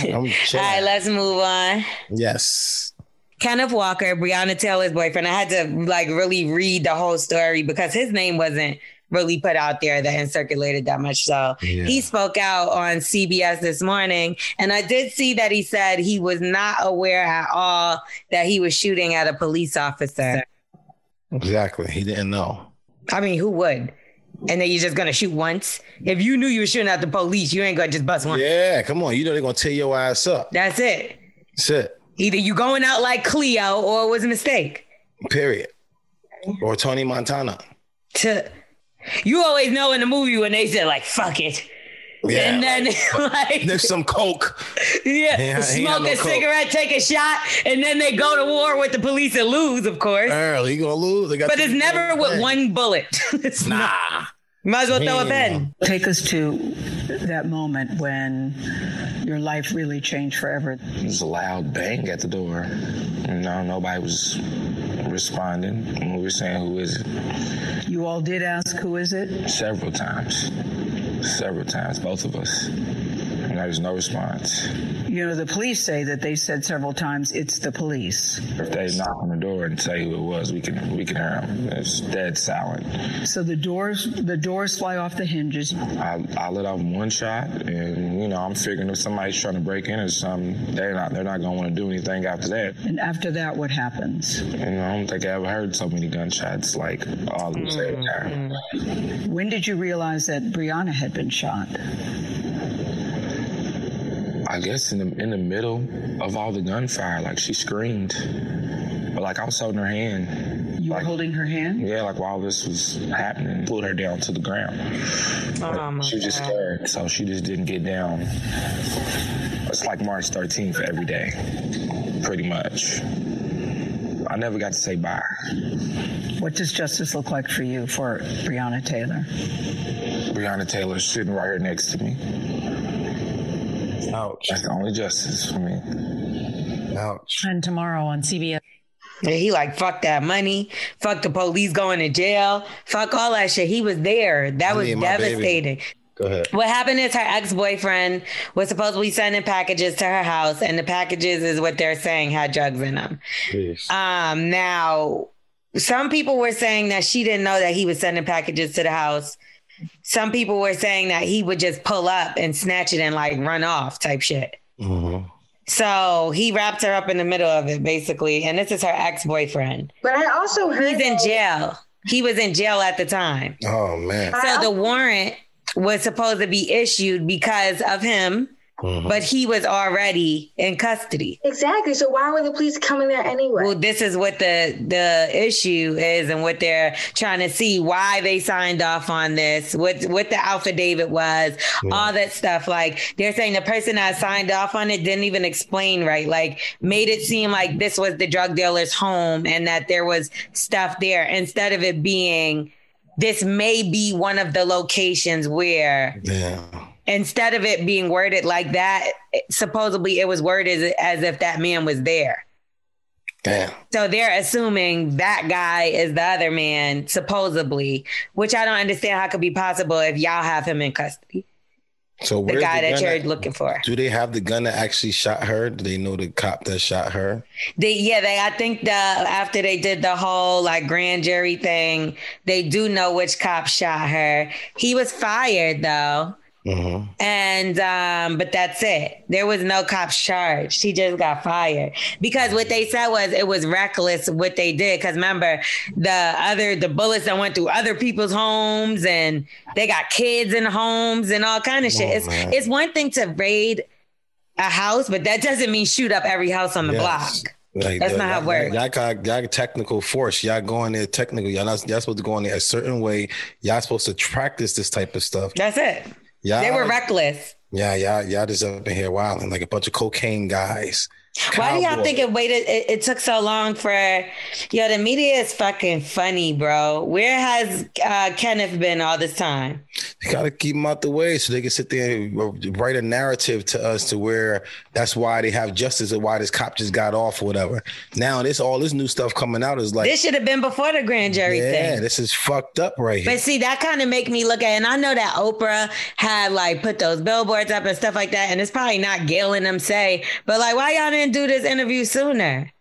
I'm All chilling. right, let's move on. Yes. Kenneth Walker, Breonna Taylor's boyfriend. I had to like really read the whole story because his name wasn't really put out there that and circulated that much. So Yeah. he spoke out on CBS this morning, and I did see that he said he was not aware at all that he was shooting at a police officer. Exactly. He didn't know. I mean, who would? And then you're just gonna shoot once? If you knew you were shooting at the police, you ain't gonna just bust one. Yeah, come on. You know they're gonna tear your ass up. That's it. That's it. Either you going out like Cleo or it was a mistake. Period. Or Tony Montana. to you always know in the movie when they said like fuck it Yeah, and then like There's some coke. yeah, He he smoke no a coke. cigarette take a shot and then they go to war with the police and lose of course Early, you gonna lose. They got but it's never with one bullet it's Nah. not. Might as well throw a pen Take us to that moment when your life really changed forever. It was a loud bang at the door. You know, nobody was responding. We were saying, Who is it? You all did ask, who is it? Several times. Several times, both of us. And there was no response. You know, the police say that they said several times, it's the police. If they knock on the door and say who it was, we can we can hear them. It's dead silent. So the doors, the doors fly off the hinges. I, I let off one shot, and you know I'm figuring if somebody's trying to break in or something, they're not they're not gonna want to do anything after that. And after that, what happens? You know, I don't think I ever heard so many gunshots like all at the same mm-hmm. time. When did you realize that Breonna had been shot? I guess in the in the middle of all the gunfire, like she screamed, but like I was holding her hand. You were holding her hand? Yeah, like while this was happening, pulled her down to the ground. Oh, my she was just God. scared, so she just didn't get down. It's like March 13th every day, pretty much. I never got to say bye. What does justice look like for you, for Breonna Taylor? Breonna Taylor sitting right here next to me. Ouch. That's the only justice for me. Ouch. And tomorrow on CBS. and he like fuck that money fuck the police going to jail fuck all that shit he was there that I was need baby. devastating Go ahead. What happened is her ex boyfriend was supposedly sending packages to her house, and the packages is what they're saying had drugs in them. Peace. Um, now, some people were saying that she didn't know that he was sending packages to the house. Some people were saying that he would just pull up and snatch it and like run off type shit. Mhm. So he wrapped her up in the middle of it, basically. And this is her ex boyfriend. But I also heard He's in jail. He was in jail at the time. Oh man. So the warrant was supposed to be issued because of him, Mhm. but he was already in custody. Exactly. So why were the police coming there anyway? Well, this is what the the issue is, and what they're trying to see why they signed off on this, what what the affidavit was, all that stuff. Like they're saying the person that signed off on it didn't even explain right, like made it seem like this was the drug dealer's home and that there was stuff there instead of it being this may be one of the locations where Yeah. Instead of it being worded like that, supposedly it was worded as if that man was there. Damn. So they're assuming that guy is the other man, supposedly, which I don't understand how it could be possible if y'all have him in custody. So The guy that you're looking for. Do they have the gun that actually shot her? Do they know the cop that shot her? They yeah, they I think the after they did the whole like grand jury thing, they do know which cop shot her. He was fired though. Mm-hmm. And um, but that's it. There was no cops charged. She just got fired because what they said was it was reckless what they did. Because remember, the other the bullets that went through other people's homes, and they got kids in homes and all kind of shit. Oh, it's man. it's one thing to raid a house, but that doesn't mean shoot up every house on the Yes. block. Like, That's the- not how it works. Y'all got y'all technical force. Y'all going there technical. Y'all not y'all supposed to go in there a certain way. Y'all supposed to practice this type of stuff. That's it. Yeah, They were reckless. Yeah, y'all y'all just up in here wilding like a bunch of cocaine guys. Why do y'all think it waited? It, it took so long for yo. The media is fucking funny, bro. Where has uh, Kenneth been all this time? You gotta keep them out the way so they can sit there and write a narrative to us to where that's why they have justice or why this cop just got off or whatever. Now this all this new stuff coming out is like this should have been before the grand jury yeah, thing. this is fucked up right here. But see, that kind of make me look at, and I know that Oprah had like put those billboards up and stuff like that, and it's probably not Gayle and them say, but like, why y'all didn't do this interview sooner?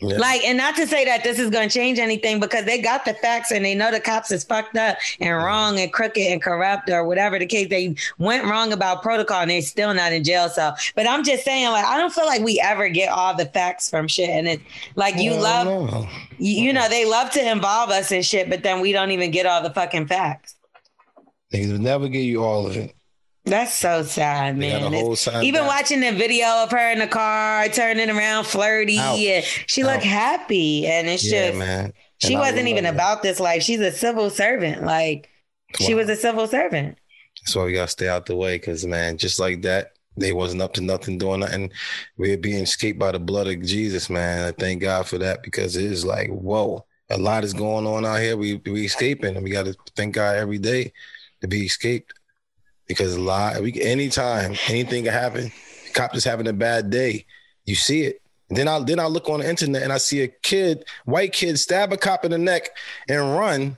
Yeah. Like, and not to say that this is going to change anything because they got the facts and they know the cops is fucked up and mm-hmm. wrong and crooked and corrupt or whatever the case. They went wrong about protocol and they're still not in jail. So, but I'm just saying, like, I don't feel like we ever get all the facts from shit. And it's like you love, no. you, you know, they love to involve us in shit, but then we don't even get all the fucking facts. They never give you all of it. That's so sad, man. a whole It's- Even back. watching the video of her in the car turning around flirty, Ouch. and she looked happy, and it's Yeah, just man. she And wasn't even that. about this life. She's a civil servant. Like she was a civil servant. That's why we gotta stay out the way, cause man, just like that, they wasn't up to nothing doing nothing. We're being escaped by the blood of Jesus, man. I thank God for that because it is like, whoa, a lot is going on out here. We we escaping, and we gotta thank God every day to be escaped. Because a lot, we anytime anything can happen. Cop just having a bad day, you see it. Then I then I look on the internet and I see a kid, white kid, stab a cop in the neck and run,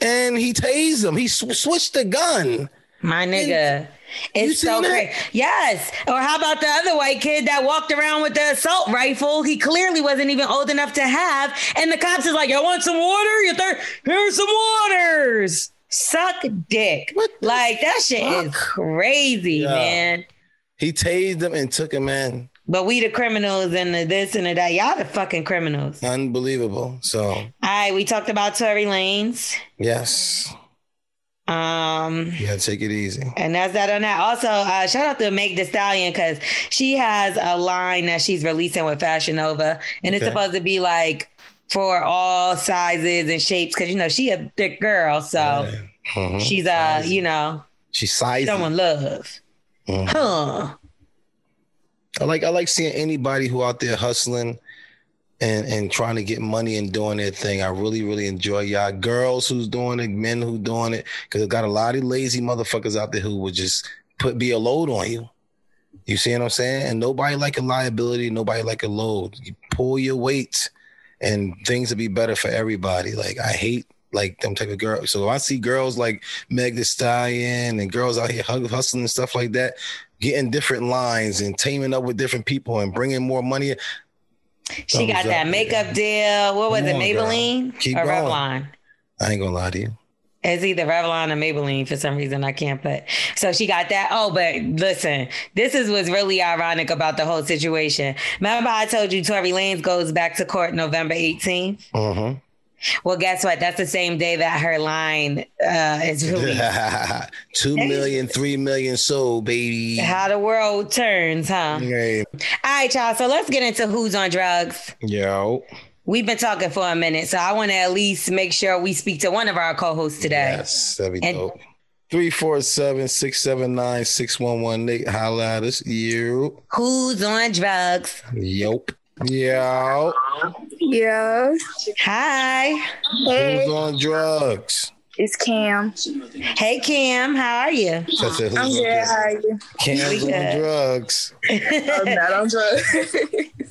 and he tased him. He sw- switched the gun. My nigga. You It's so crazy. Yes. Or how about the other white kid that walked around with the assault rifle? He clearly wasn't even old enough to have. And the cops is like, "You want some water? You thir- here's some waters." Suck dick. Like that shit is crazy, Yeah. man. He tased him and took him in. But we the criminals and the this and the that. Y'all the fucking criminals. Unbelievable. So All right, we talked about Tory Lanez. yes, Um, yeah, take it easy. And that's that on that. Also, uh, shout out to Meg Thee Stallion because she has a line that she's releasing with Fashion Nova, and it's supposed to be like for all sizes and shapes because you know she a thick girl, so Mhm. she's uh you know She's sizing. someone love. Mhm. Huh. I like I like seeing anybody who out there hustling and and trying to get money and doing their thing. I really really enjoy y'all girls who's doing it, men who doing it, because got a lot of lazy motherfuckers out there who would just put be a load on you. You see what I'm saying? And nobody like a liability, nobody like a load. You pull your weight, and things will be better for everybody. Like I hate like them type of girls. So if I see girls like Meg Thee Stallion and girls out here hustling and stuff like that, getting different lines and teaming up with different people and bringing more money. She got that up. makeup deal. What was Come it, on, girl. Maybelline Keep or going. Revlon? I ain't gonna lie to you. It's either Revlon or Maybelline for some reason I can't put. So she got that. Oh, but listen, this is what's really ironic about the whole situation. Remember I told you Tory Lanez goes back to court November 18th? Uh-huh. Well, guess what? That's the same day that her line uh, is released. Two million, three million sold, baby. How the world turns, huh? Yeah. All right, y'all. So let's get into who's on drugs. Yo. We've been talking for a minute, so I want to at least make sure we speak to one of our co-hosts today. Yes, that'd be And- dope. 347-679-6118. Holla at us. You. Who's on drugs? Yup. Yo. Yeah. Hi. Hey, Who's on drugs? it's Cam. Hey, Cam, How are you? So I said, who's I'm good. drugs? How are you? Cam's on drugs. I'm not on drugs.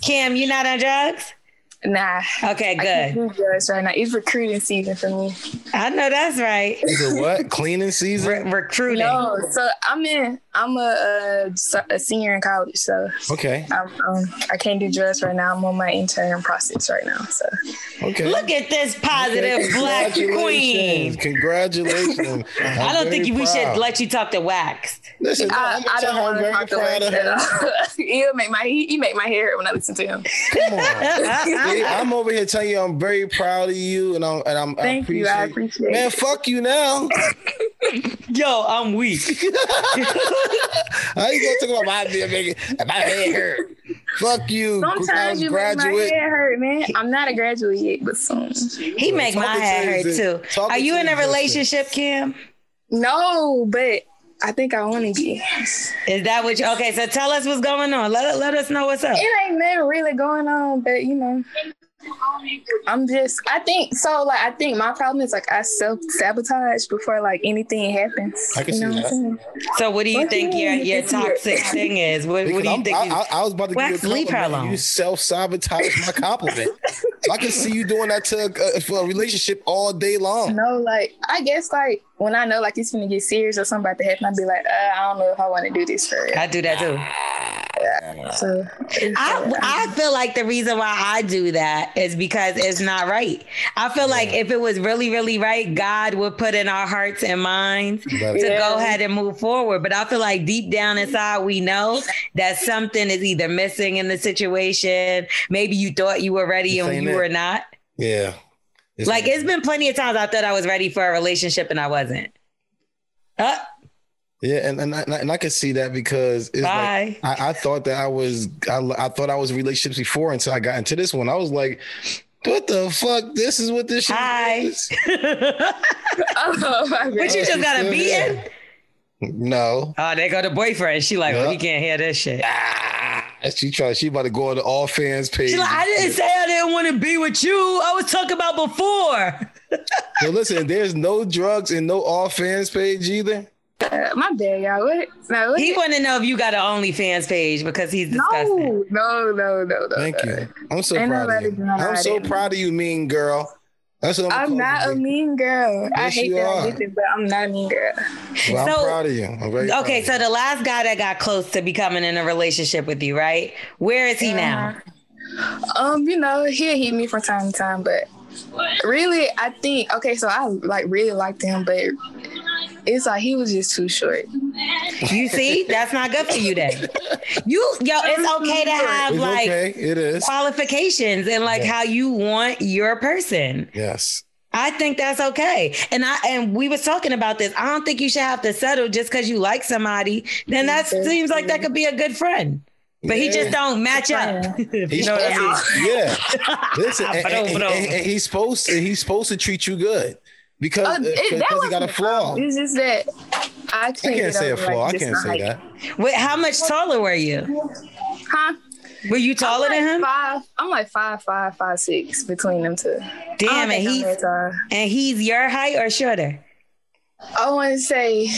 Cam, you not on drugs? Nah. Okay, good. do right now. It's recruiting season for me. I know that's right. Is it what? Cleaning season? Re- recruiting. No, so I'm in. I'm a, a, a senior in college, so Okay. I'm, um, I can't do drugs right now. I'm on my intern process right now. So Okay. Look at this positive Okay, black queen. Congratulations. Congratulations. I don't think we should let you talk to Wax. Listen, no, I, I'm I don't her I'm want to very talk to proud of her. Wax. He'll make my he, he make my hair when I listen to him. Come on. See, I'm over here telling you I'm very proud of you, and I'm and I'm. Thank you. I appreciate Man, it. fuck you now. Yo, I'm weak. How you gonna talk about my being making my head hurt? Fuck you. Sometimes you make my graduate. head hurt, man. I'm not a graduate yet, but soon. He make my Talking head hurt too. talking Are you in a his relationship, Kim? No, but I think I want to be. Is that what you okay? So tell us what's going on. Let, let us know what's up. It ain't nothing really going on, but you know, I'm just. I think so. Like, I think my problem is like I self sabotage before like anything happens. I can you know see what that. I'm? So what do you What think you your your can see it? toxic thing is? What, what do you I'm- think? I, you- I, I was about to Wax, give you a leave her compliment. alone. You self sabotage my compliment. I can see you doing that to uh, for a relationship all day long. No, like I guess like when I know like it's gonna get serious or something about to happen, I'd be like, uh, I don't know if I want to do this for real. I do that too. So I, I feel like the reason why I do that is because it's not right. I feel like if it was really, really right, God would put in our hearts and minds to Yeah. go ahead and move forward. But I feel like deep down inside, we know that something is either missing in the situation. Maybe you thought you were ready This and you it. were not. Yeah. It's like it's been plenty of times I thought I was ready for a relationship and I wasn't. Uh, Yeah, and and I, and I could see that because it's Bye. like I, I thought that I was I, I thought I was relationships before until I got into this one. I was like, what the fuck? This is what this shit Hi. is. oh, my but you just got to be in. No. Oh, they got a boyfriend. She like, well, he can't hear this shit. Ah, she try she about to go on the all fans page. She like, I didn't say I didn't want to be with you. I was talking about before. So listen, there's no drugs and no all fans page either. Uh, my bad, y'all. What? No, what? He want to know if you got an OnlyFans page because he's disgusting. no, no, no, no. Thank you. I'm so Ain't proud of you. I'm so in- proud of you, mean girl. That's what I'm, I'm not you. a mean girl. I hate that are. I did it, but I'm not a mean girl. Well, I'm So- proud of you. I'm very proud Okay, of so the last guy that got close to becoming in a relationship with you, right? Where is he now? Um, you know, he'll hit me from time to time, but really, I think okay. So I like really liked him, but it's like he was just too short. You see, that's not good for you then. You yo, it's okay to have It's like okay. It is. qualifications and like Yeah. how you want your person. Yes. I think that's okay. And I and we was talking about this. I don't think you should have to settle just because you like somebody. Then that seems like that could be a good friend. But he just don't match up. you He's know what I mean? supposed yeah. Listen, and, But and- no, and- and he's supposed to, he's supposed to treat you good because, Uh, it- because that he got a flaw. It's just that I I can't, can't say a over, flaw. like, I can't say like- that. Wait, how much taller were you? Huh? Were you taller like than him? Five. I'm like five, five, five, six between them two. Damn, and I don't think I'm he's and he's your height or shorter? I want to say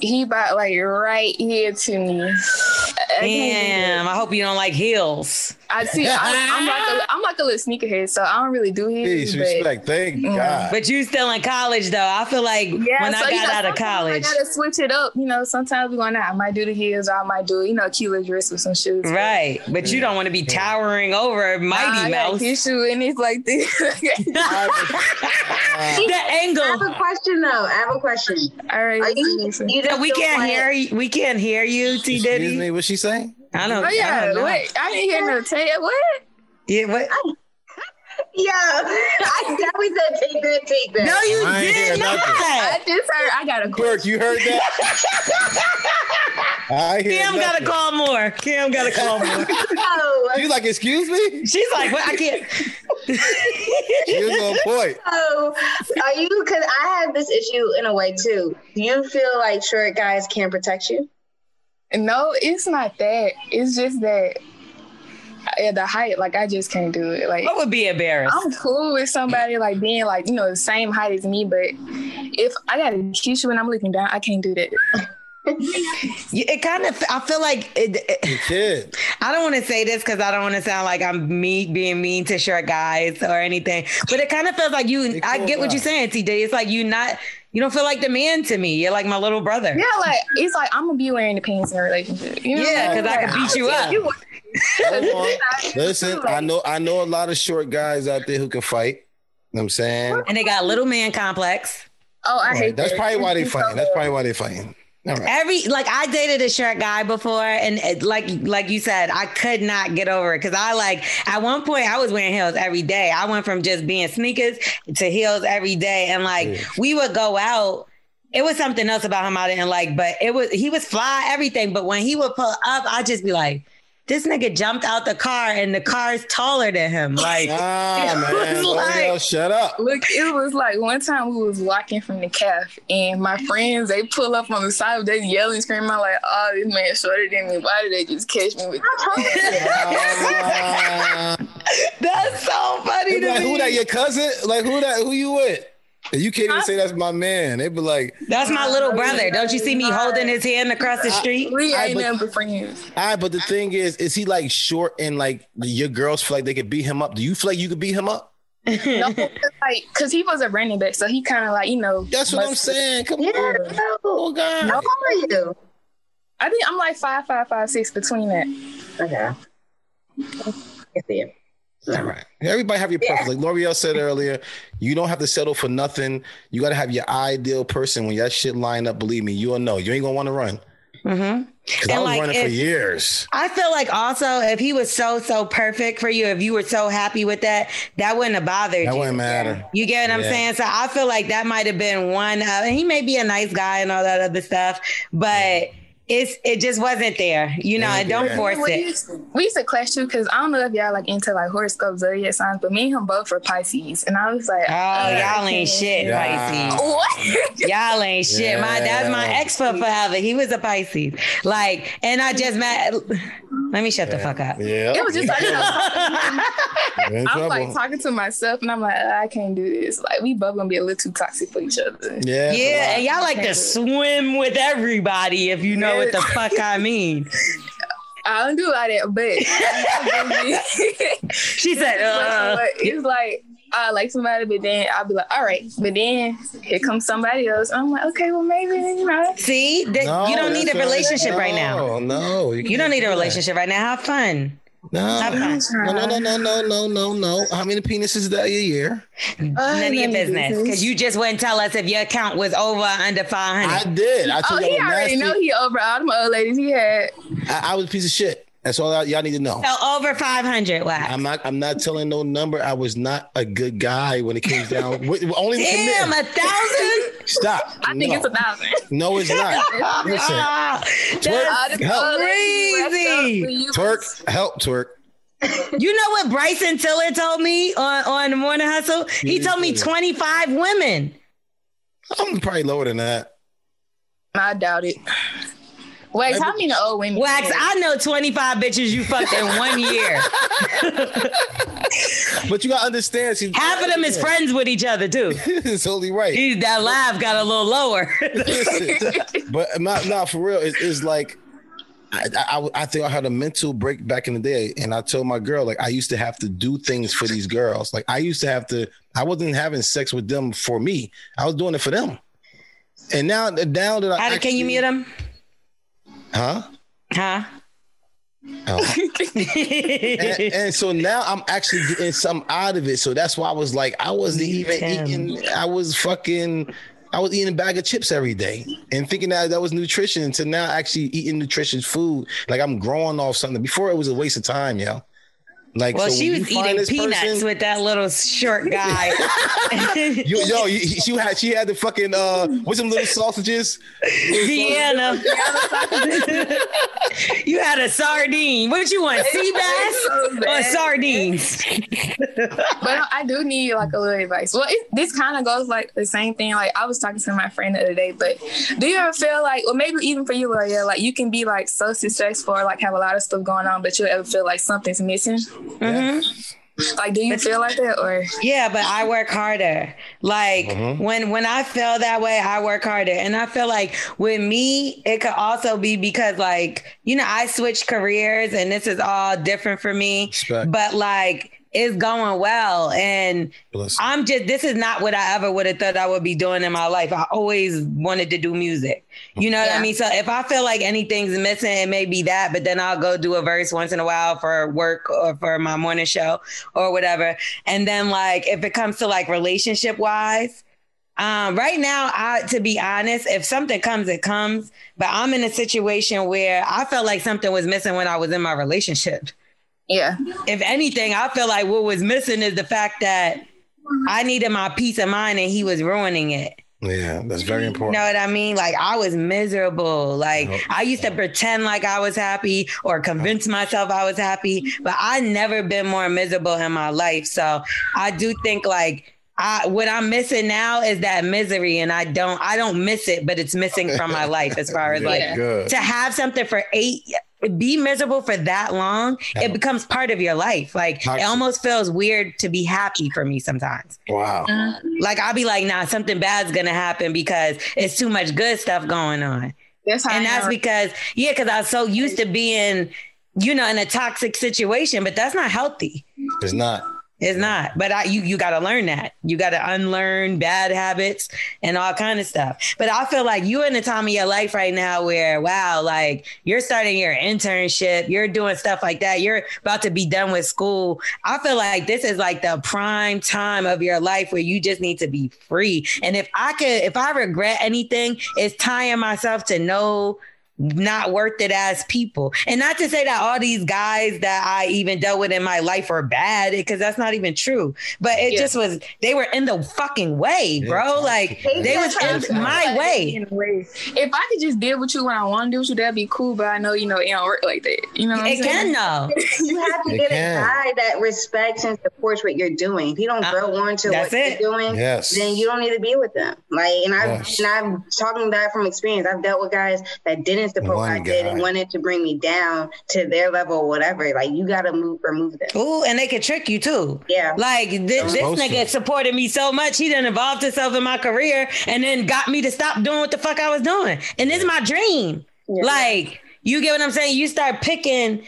he about like right here to me. I Damn, I hope you don't like heels. I see. I, I'm like a, I'm like a little sneakerhead, so I don't really do his. Peace, but- respect. Thank mm-hmm. God. But you still in college though. I feel like Yeah, when so, I you got know, out of college. I gotta switch it up. You know, sometimes we going out. I might do the heels, or I might do you know a cute dress with some shoes. Right. But you don't want to be towering over Nah, Mighty I got Mouse. his shoe and it's like this. the angle. I have a question though. I have a question. All right. Are you, you So we can't want- hear you. We can't hear you, T Excuse me, what she saying? I don't. Oh I yeah, don't know. wait. I didn't hear no tail. What? Yeah. What? Yeah, I definitely said take that, take that. No, you I ain't hear did not. nothing. I just heard. I got a Kirk, you heard that? I hear Cam gotta call more. Cam gotta call more. No. You like, excuse me? She's like, what? I can't. She was on point. So, are you? Because I have this issue in a way too. Do you feel like short guys can't protect you? No, it's not that. It's just that at the height, like I just can't do it. Like What would be embarrassed? I'm cool with somebody like being like you know the same height as me, but if I gotta kiss you when I'm looking down, I can't do that. It kind of. I feel like it, it- I don't want to say this because I don't want to sound like I'm me being mean to short guys or anything. But it kind of feels like you. They I get what guy. you're saying, TD. It's like you not. You don't feel like the man to me. You're like my little brother. Yeah, like it's like I'm gonna be wearing the pants in a relationship. You know Yeah, what 'cause I can beat you up. You- Listen, I know I know a lot of short guys out there who can fight. You know what I'm saying? And they got little man complex. Oh, I All hate That's that. probably why they It's so fighting. That's probably why they fighting. Right. Every like I dated a short guy before, and it, like like you said, I could not get over it because I like at one point I was wearing heels every day. I went from just being sneakers to heels every day, and like we would go out. It was something else about him I didn't like, but it was he was fly everything. But when he would pull up, I'd just be like, This nigga jumped out the car and the car's taller than him. Like, ah, man. like- shut up. Look, it was like one time we was walking from the calf, and my friends they pull up on the side, they yelling, screaming. I'm like, "Oh, this man shorter than me. Why did they just catch me with?" That's so funny to like, me. who that? Your cousin? Like who that? Who you with? And you can't even say that's my man. They be like, That's my little brother. Don't you see me holding his hand across the street? We I- ain't but- never friends. all right, but the thing is, is he like short and like your girls feel like they could beat him up? Do you feel like you could beat him up? no, like, cause he was a running back, so he kind of like you know. That's what I'm saying. Come Yeah. on. Oh God. How tall are you? I think I'm like five, five, five, six between that. Okay. I see it. Right. Everybody have your preference. Like Lorel said earlier, you don't have to settle for nothing. You got to have your ideal person. When that shit line up, believe me, you'll know. You ain't gonna want to run. Mm-hmm. Because I was like, running for years. I feel like also if he was so so perfect for you, if you were so happy with that, that wouldn't have bothered That you. wouldn't matter. You get what I'm saying? So I feel like that might have been one. Of, and he may be a nice guy and all that other stuff, but it's it just wasn't there. You know, Yeah, and don't yeah. force we it. Used to, we used to clash too, cause I don't know if y'all like into like horoscope zodiac signs, but me and him both were Pisces, and I was like, Oh, y'all ain't shit, Yeah. Pisces. What? Y'all ain't shit. My that's my Yeah. ex for forever. He was a Pisces. Like, and I just met. Let me shut the fuck up. Yeah. It was just like You're I'm trouble. like talking to myself, and I'm like, ah, I can't do this. Like we both gonna be a little too toxic for each other. yeah. Yeah, and y'all like to swim with everybody if you know what the fuck I mean. I don't do like that, but She said, uh, But it's like I like somebody, but then I'll be like, all right, but then here comes somebody else. I'm like, okay, well maybe you know. see, that No, you don't need a that's all right. relationship right now. No, no. You can't don't need do a that. relationship right now. Have fun. No. No, no, no, no, no, no, no, no. How many penises is that a year? None of your business. Because you just wouldn't tell us if your account was over or under 500. I did. I Oh, told he y'all already nasty. know he over all them old ladies he had. I, I was a piece of shit. That's all I, y'all need to know. so over 500, wow. I'm not. I'm not telling no number. I was not a good guy when it came down. with- only Damn, a thousand? Stop. I think it's a thousand. No, it's not. Listen, twerk, them help, old Crazy. up twerk, help, twerk. You know what Bryson Tiller told me on, on the morning hustle? He told me 25 women. I'm probably lower than that. I doubt it. Wait, how many old women? Wax, I know 25 bitches you fucked in one year. But you gotta understand. See, Half of them is friends with each other too. it's only right. He, that laugh got a little lower. But not not for real. It, it's like I, I I think I had a mental break back in the day, and I told my girl like I used to have to do things for these girls. Like I used to have to. I wasn't having sex with them for me. I was doing it for them. And now, now that I How, can you meet him? Huh? Huh? Oh. and, and so now I'm actually getting some out of it. So that's why I was like, I wasn't even Damn. eating. I was fucking. I was eating a bag of chips every day and thinking that that was nutrition. To now actually eating nutritious food, like I'm growing off something. Before it was a waste of time, yo. Like, Well, so she was eating peanuts person- with that little short guy. You, yo, you, she had she had the fucking uh, what's them little sausages? Vienna. you had a sardine. What did you want? Sea bass or sardines? but I do need like a little advice. Well, it, this kind of goes like the same thing. Like I was talking to my friend the other day, but do you ever feel like, or maybe even for you, Lorel, like you can be like so successful, or like have a lot of stuff going on, but you ever feel like something's missing? Mm-hmm. Like, do you feel like that, or Yeah, but I work harder. Like mm-hmm. when when I feel that way, I work harder. And I feel like with me, it could also be because like, you know, I switched careers and this is all different for me. Respect. But like it's going well. And Listen. I'm just this is not what I ever would have thought I would be doing in my life. I always wanted to do music. You know what I mean? So if I feel like anything's missing, it may be that, but then I'll go do a verse once in a while for work or for my morning show or whatever. And then like if it comes to like relationship wise, um, right now, I to be honest, if something comes, it comes. But I'm in a situation where I felt like something was missing when I was in my relationship. Yeah, If anything, I feel like what was missing is the fact that I needed my peace of mind and he was ruining it. Yeah, that's very important. You know what I mean? Like I was miserable. Like Yep. I used to pretend like I was happy or convince myself I was happy, but I never been more miserable in my life. So I do think like I what I'm missing now is that misery and I don't I don't miss it, but it's missing from my life as far as like good. to have something for eight be miserable for that long, it becomes part of your life. Like it almost feels weird to be happy for me sometimes. Wow. Uh-huh. Like I'll be like, nah, something bad's gonna happen because it's too much good stuff going on. That's how and I that's am. because yeah, because I was so used to being, you know, in a toxic situation, but that's not healthy. It's not. It's not. But I you you gotta learn that. You gotta unlearn bad habits and all kind of stuff. But I feel like you're in the time of your life right now where wow, like you're starting your internship, you're doing stuff like that, you're about to be done with school. I feel like this is like the prime time of your life where you just need to be free. And if I could, if I regret anything, it's tying myself to no not worth it as people. And not to say that all these guys that I even dealt with in my life are bad, because that's not even true. But it Yeah. just was they were in the fucking way, bro. Like they was in my way. If I could just deal with you when I want to deal with you, that'd be cool. But I know, you know, it don't work like that. You know, what I'm It saying? can though. You have to It get can. a guy that respects and supports what you're doing. If you don't grow on to Uh, that's what it. you're doing, Yes. then you don't need to be with them. Like, and I Yes. and I'm talking that from experience. I've dealt with guys that didn't support what I One did and wanted to bring me down to their level or whatever. Like, you got to move remove them. Ooh, and they could trick you too. Yeah. Like thi- this, nigga to. supported me so much, he done involved himself in my career and then got me to stop doing what the fuck I was doing. And this is my dream. Yeah. Like, you get what I'm saying? You start picking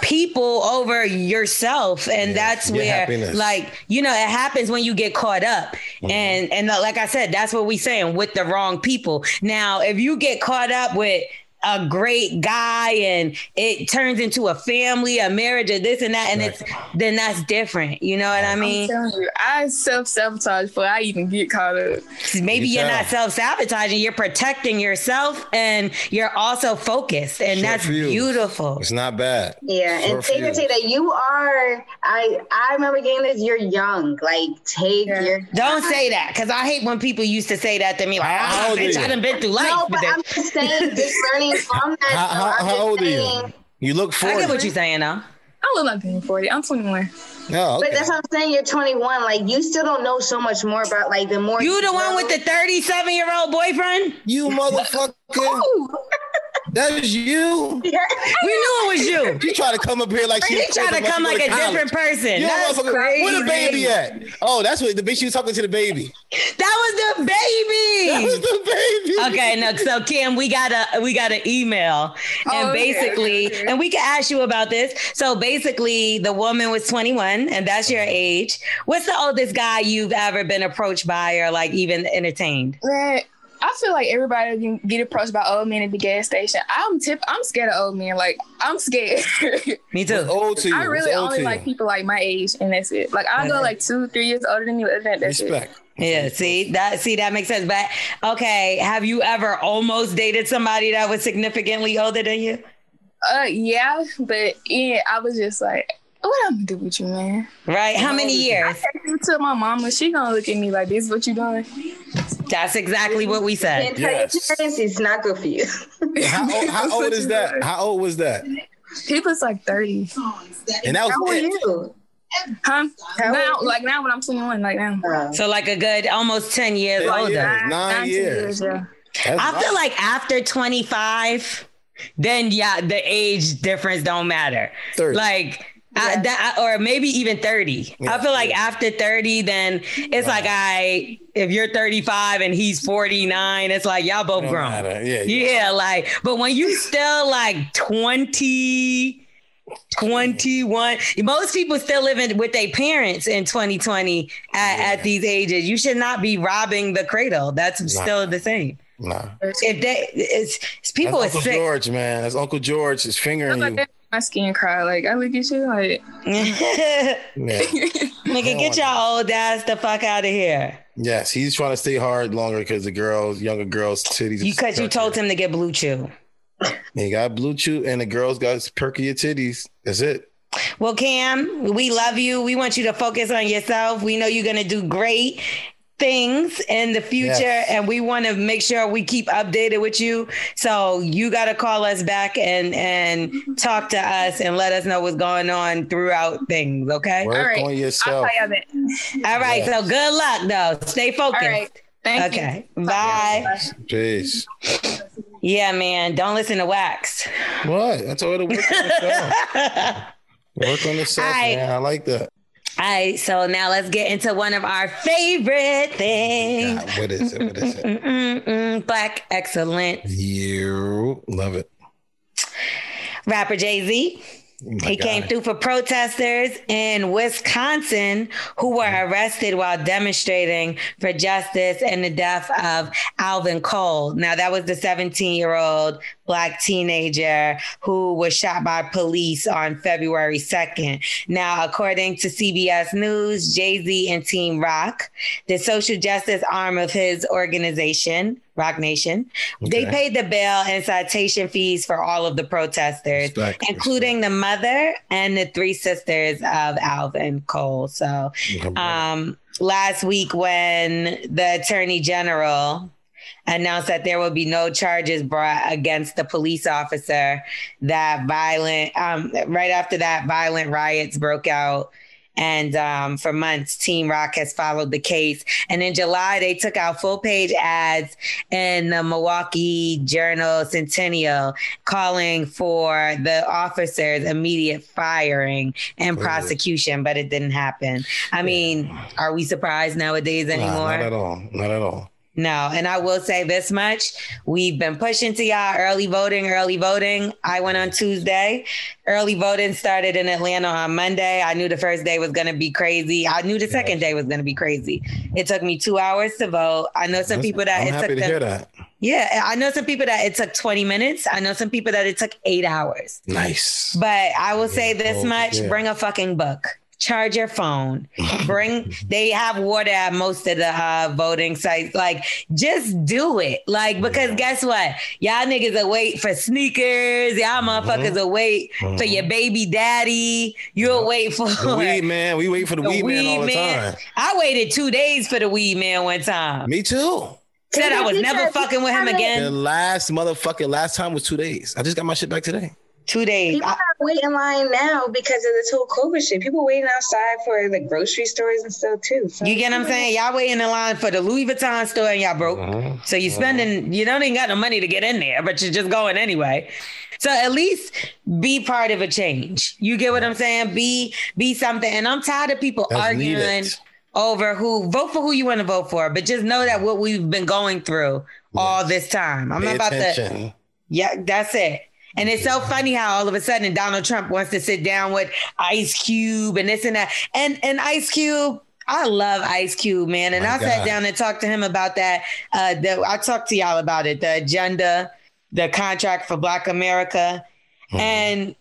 people over yourself and Yeah, that's where happiness. like you know it happens when you get caught up Mm-hmm. and and like i said that's what we saying with the wrong people now if you get caught up with a great guy and it turns into a family a marriage or this and that and it's then that's different you know what i I'm mean telling you, I self sabotage before I even get caught up. maybe You you're tell. not self-sabotaging you're protecting yourself and you're also focused and Short that's fuse. beautiful It's not bad. Yeah, and Short take and fuse. say that you are. I I remember getting this. You're young. Like take Yeah. your. Don't say that because I hate when people used to say that to me. Like, How oh, old bitch. I done been through life. No, but. I'm just saying, just learning from that. How, how, how just old are you? You look 40. I 40. get what you're saying now. I look like I'm 40. I'm 21. No, But that's what I'm saying. You're 21. Like you still don't know so much more about like the more You the one with the 37 year old boyfriend? you motherfucker. That's you. Yeah. We knew it was you. You try to come up here like she He tried to come like a different person. You That's motherfucker. crazy. Where the baby at? Oh, that's what the bitch she was talking to the baby. That was the baby. That was the baby. Okay, no, so Kim, we got a we got an email, and Oh, basically, okay, okay. and we can ask you about this. So basically, the woman was 21, and that's your age. What's the oldest guy you've ever been approached by, or like even entertained? Man, I feel like everybody can get approached by old men at the gas station. I'm tip. I'm scared of old men. Like I'm scared. Me too. What's old to you? I really only like you? people like my age, and that's it. Like I go like two, three years older than you. Other than that, that's it. Respect. Yeah, see that see that makes sense. But okay, have you ever almost dated somebody that was significantly older than you? Uh, yeah, but yeah, I was just like, what I'm gonna do with you, man? Right? How many years? I take to my mama. She gonna look at me like, this is what you doing? That's exactly what we said. Can't Yes. it's not good for you. How old, how old is that? How old was that? He was like 30. And that How was are it. you? Huh? How now, old? like now when I'm 21, like now. Uh, So like a good almost 10 years Ten older. years. Nine Nine, ten years. yeah. That's I feel right. like after 25, then yeah, the age difference don't matter. 30. Like I, that, or maybe even 30. Yeah, I feel like after 30, then it's like I if you're 35 and he's 49, it's like y'all both Don't grown. matter. Yeah, yeah. Yeah, like, but when you still like 20, 21, most people still living with their parents in 2020 at, at these ages. You should not be robbing the cradle. That's still the same. Nah. If they, it's, it's people are That's Uncle sick. George, man. That's Uncle George is fingering you. That, my skin cry. Like I look at you like, Nigga, get y'all old ass the fuck out of here. Yes, he's trying to stay hard longer because the girls, younger girls' titties. You cause you told him to get blue chew. He got blue chew, and the girls got perkier titties. That's it. Well, Cam, we love you. We want you to focus on yourself. We know you're gonna do great. Things in the future yes. and we want to make sure we keep updated with you. So you got to call us back and and talk to us and let us know what's going on throughout things okay? Work all right. on yourself. all right yes. so good luck though. Stay focused. All right. Thank okay you. bye. peace. Yeah man don't listen to wax. What? I told her to work on the work on the self right. man. I like that all right, so now let's get into one of our favorite things. God, what is it? What is it? Mm, mm, mm, Black excellence. You love it. Rapper Jay Z Oh he God. came through for protesters in Wisconsin who were mm. arrested while demonstrating for justice and the death of Alvin Cole. Now, that was the 17 year old black teenager who was shot by police on February 2nd. Now, according to CBS News, Jay Z and Team Roc, the social justice arm of his organization, Roc Nation. Okay. They paid the bail and citation fees for all of the protesters, respect, including respect. the mother and the three sisters of Alvin Cole. So, um, last week, when the attorney general announced that there will be no charges brought against the police officer, that violent, um, right after that, violent riots broke out and um, for months, Team Roc has followed the case. And in July, they took out full page ads in the Milwaukee Journal Sentinel calling for the officers' immediate firing and prosecution, but it didn't happen. I mean, are we surprised nowadays anymore? Nah, not at all. Not at all. No, and I will say this much. We've been pushing to y'all early voting, early voting. I went on Tuesday. Early voting started in Atlanta on Monday. I knew the first day was going to be crazy. I knew the second day was going to be crazy. It took me two hours to vote. I know some people that I'm it happy took to them, hear that. Yeah, I know some people that it took 20 minutes. I know some people that it took eight hours. Nice. But I will say this much yeah. bring a fucking book charge your phone. Bring they have water at most of the uh, voting sites. Like just do it. Like because guess what? Y'all niggas are wait for sneakers. Y'all mm-hmm. motherfuckers are wait mm-hmm. for your baby daddy. You'll wait for the weed man. We wait for the, the weed, weed man all the time. I waited two days for the weed man one time. Me too. Said I was never fucking with him again. The last motherfucking last time was two days. I just got my shit back today. Two days. People I, are waiting in line now because of this whole COVID shit. People waiting outside for the grocery stores and stuff too. So you get what I'm saying? Y'all waiting in line for the Louis Vuitton store and y'all broke. Uh-huh. So you're spending, uh-huh. you don't even got no money to get in there, but you're just going anyway. So at least be part of a change. You get what I'm saying? Be be something. And I'm tired of people That's arguing needed. over who vote for who you want to vote for, but just know that what we've been going through all this time. I'm Pay not about attention. to. Yeah, that's it. And it's so funny how all of a sudden Donald Trump wants to sit down with Ice Cube and this and that. And and Ice Cube, I love Ice Cube, man. And My I God. sat down and talked to him about that. Uh, the, I talked to y'all about it, the agenda, the contract for Black America. Mm-hmm. And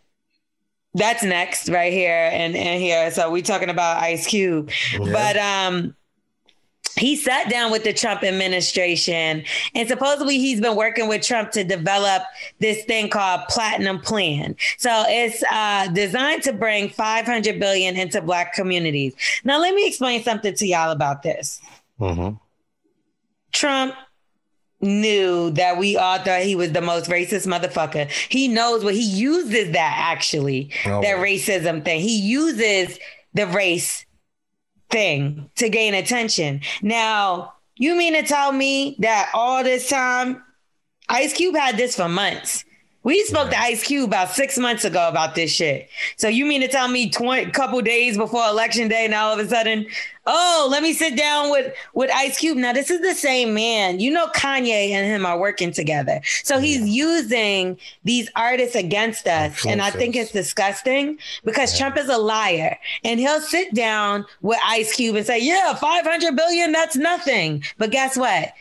that's next right here and, and here. So we talking about Ice Cube. Yeah. But um he sat down with the Trump administration and supposedly he's been working with Trump to develop this thing called Platinum Plan. So it's uh, designed to bring 500 billion into black communities. Now let me explain something to y'all about this. Mm-hmm. Trump knew that we all thought he was the most racist motherfucker. He knows what he uses that actually, oh. that racism thing. He uses the race thing to gain attention. Now, you mean to tell me that all this time, Ice Cube had this for months? We spoke to Ice Cube about six months ago about this shit. So you mean to tell me twenty couple days before election day, now all of a sudden, oh, let me sit down with with Ice Cube. Now this is the same man. You know, Kanye and him are working together. So he's using these artists against us, and I think it's disgusting because yeah. Trump is a liar, and he'll sit down with Ice Cube and say, "Yeah, five hundred billion, that's nothing." But guess what?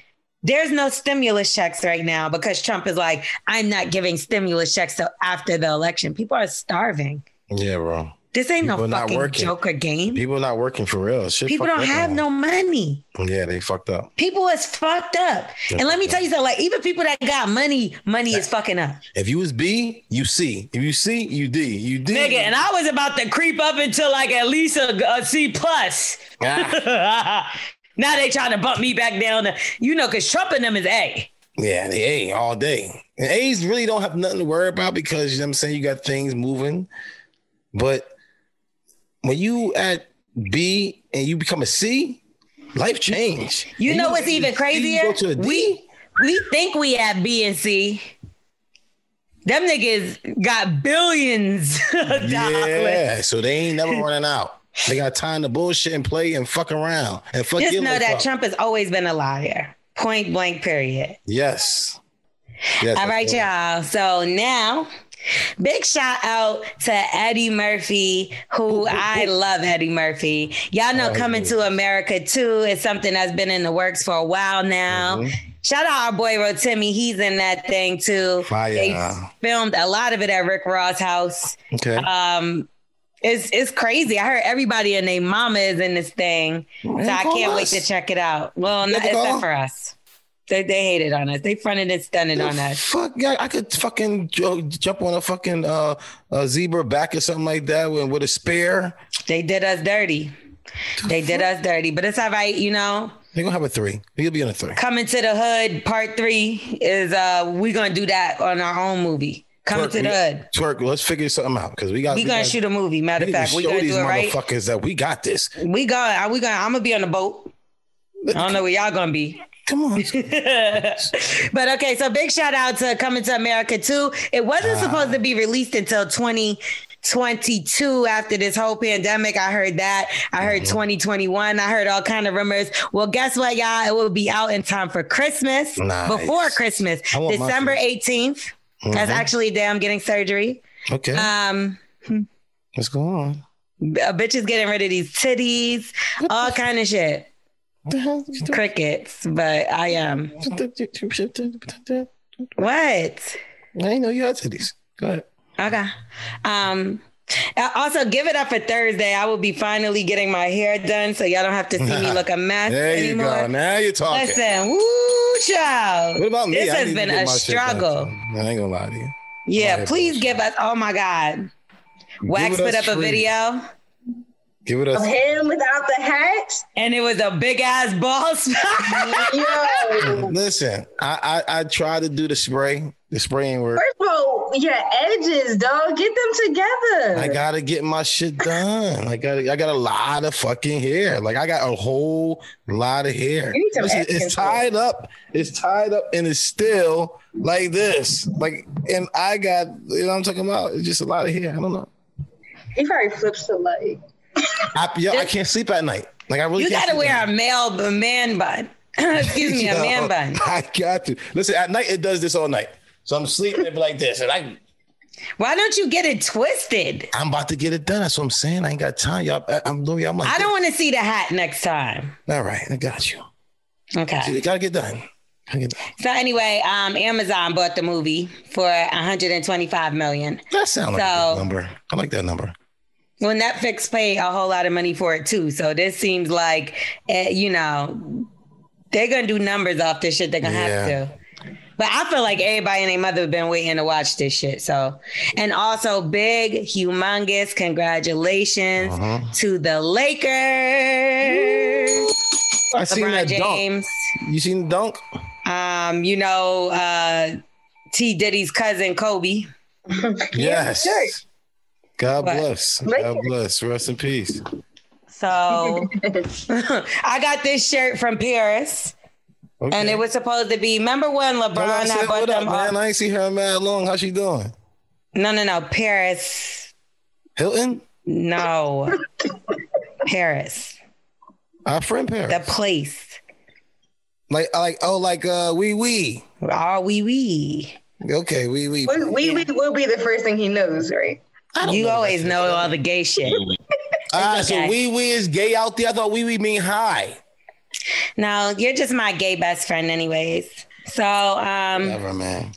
There's no stimulus checks right now because Trump is like, I'm not giving stimulus checks till after the election. People are starving. Yeah, bro. This ain't People no fucking working. Joker game. People not working for real. Shit People don't have no money. Yeah, they fucked up. People is fucked up. They're and let me tell you something. Like even people that got money, money is fucking up. If you was B, you C. If you C, you D. You D. Nigga, and I was about to creep up until like at least a, a C plus. Ah. Now they trying to bump me back down to, you know, because Trump and them is A. Yeah, the A all day. And A's really don't have nothing to worry about because you know what I'm saying you got things moving. But when you at B and you become a C, life change. You And know what's even you crazier? go to a D. We we think we at B and C. Them niggas got billions of dollars. Yeah, so they ain't never running out. They got time to bullshit and play and fuck around and fuck Just know that up. Trump has always been a liar. Point blank, period. Yes. Yes, All right, y'all. So now, big shout out to Eddie Murphy, who I love Eddie Murphy. Y'all know Oh, Coming to America too is something that's been in the works for a while now. Mm-hmm. Shout out our boy Rotimi. He's in that thing too. Fire. They filmed a lot of it at Rick Ross' house. Okay. Um, it's it's crazy. I heard everybody and their mama is in this thing, so I can't wait to check it out. Well, not, have to except for us. They they hated on us. They fronted and stunted on us. Fuck yeah, I could fucking jump on a fucking uh, a zebra back or something like that with, with a spear. They did us dirty. They did us dirty, but it's all right, you know. They're gonna have a three. You'll be on a three. Coming to the hood, part three is uh we gonna do that on our own movie. Coming twerk, to the hood. Twerk, let's figure something out because we got. We, we gonna got, shoot a movie. Matter of fact, we gotta do it right. Motherfuckers, that we got this. We got. We got. I'm gonna be on the boat. I don't know where y'all gonna be. Come on. but okay, so big shout out to Coming to America too. It wasn't uh, supposed to be released until 2022 after this whole pandemic. I heard that. I heard mm-hmm. 2021. I heard all kind of rumors. Well, guess what, y'all? It will be out in time for Christmas. Nice. Before Christmas. December 18th. Mm-hmm. That's actually day I'm getting surgery. Okay. Um, what's going on? A bitch is getting rid of these titties, all kind of shit. Crickets, but I am. What? I know you had titties. Go ahead. Okay. Um, uh, Also, give it up for Thursday. I will be finally getting my hair done, so y'all don't have to see me look a mess There you anymore. go. Now you're talking. Listen, woo, child. What about me? This I has been a my shit done, struggle. I ain't gonna lie to you. Yeah, please give us. Oh my God, Wax put up a video, Give it us. Of him without the hat. and it was a big ass ball spot. Yo. Listen, I, I I tried to do the spray. The spray ain't work. First of all, your edges, dog. Get them together. I gotta get my shit done. I got I got a lot of fucking hair. Like I got a whole lot of hair. You Listen, it's tied up. It's tied up and it's still like this. Like and I got you know what I'm talking about. It's just a lot of hair. I don't know. he probably flips to like. I, yo, I can't sleep at night. Like I really. you got to wear a male a man bun. Excuse me, a man bun. I got to listen. At night, it does this all night. So I'm sleeping like this, and I Why don't you get it twisted? I'm about to get it done. That's what I'm saying. I ain't got time, y'all. I- I'm Louis. I'm like, I don't want to see the hat next time. All right, I got you. Okay. You gotta get done. Gotta. So anyway, um, Amazon bought the movie for 125 million. That sounds like a So- good number. I like that number. Well, Netflix paid a whole lot of money for it too. So this seems like, uh, you know, they're gonna do numbers off this shit. They're gonna Yeah. have to. But I feel like everybody and their mother have been waiting to watch this shit. So, and also big, humongous congratulations Uh-huh. to the Lakers. I seen that James. dunk. You seen the dunk? Um, you know, uh, T Diddy's cousin Kobe. Yes. God What? bless. Like God bless. Rest in peace. So I got this shirt from Paris. Okay. And it was supposed to be. Remember when LeBron Well, I had said, bought what up, them? man? all- I ain't see her mad long. How she doing? no, no, no. Paris. Hilton? No. Paris. Our friend Paris. The place. like, like, oh, like, uh, wee wee. Oh, wee wee. Okay, wee wee. We, we, we will be the first thing he knows, right? You always know all the gay shit. Ah, okay. so wee wee is gay out there. I thought wee wee mean hi. No, you're just my gay best friend, anyways. So, um, Never, man.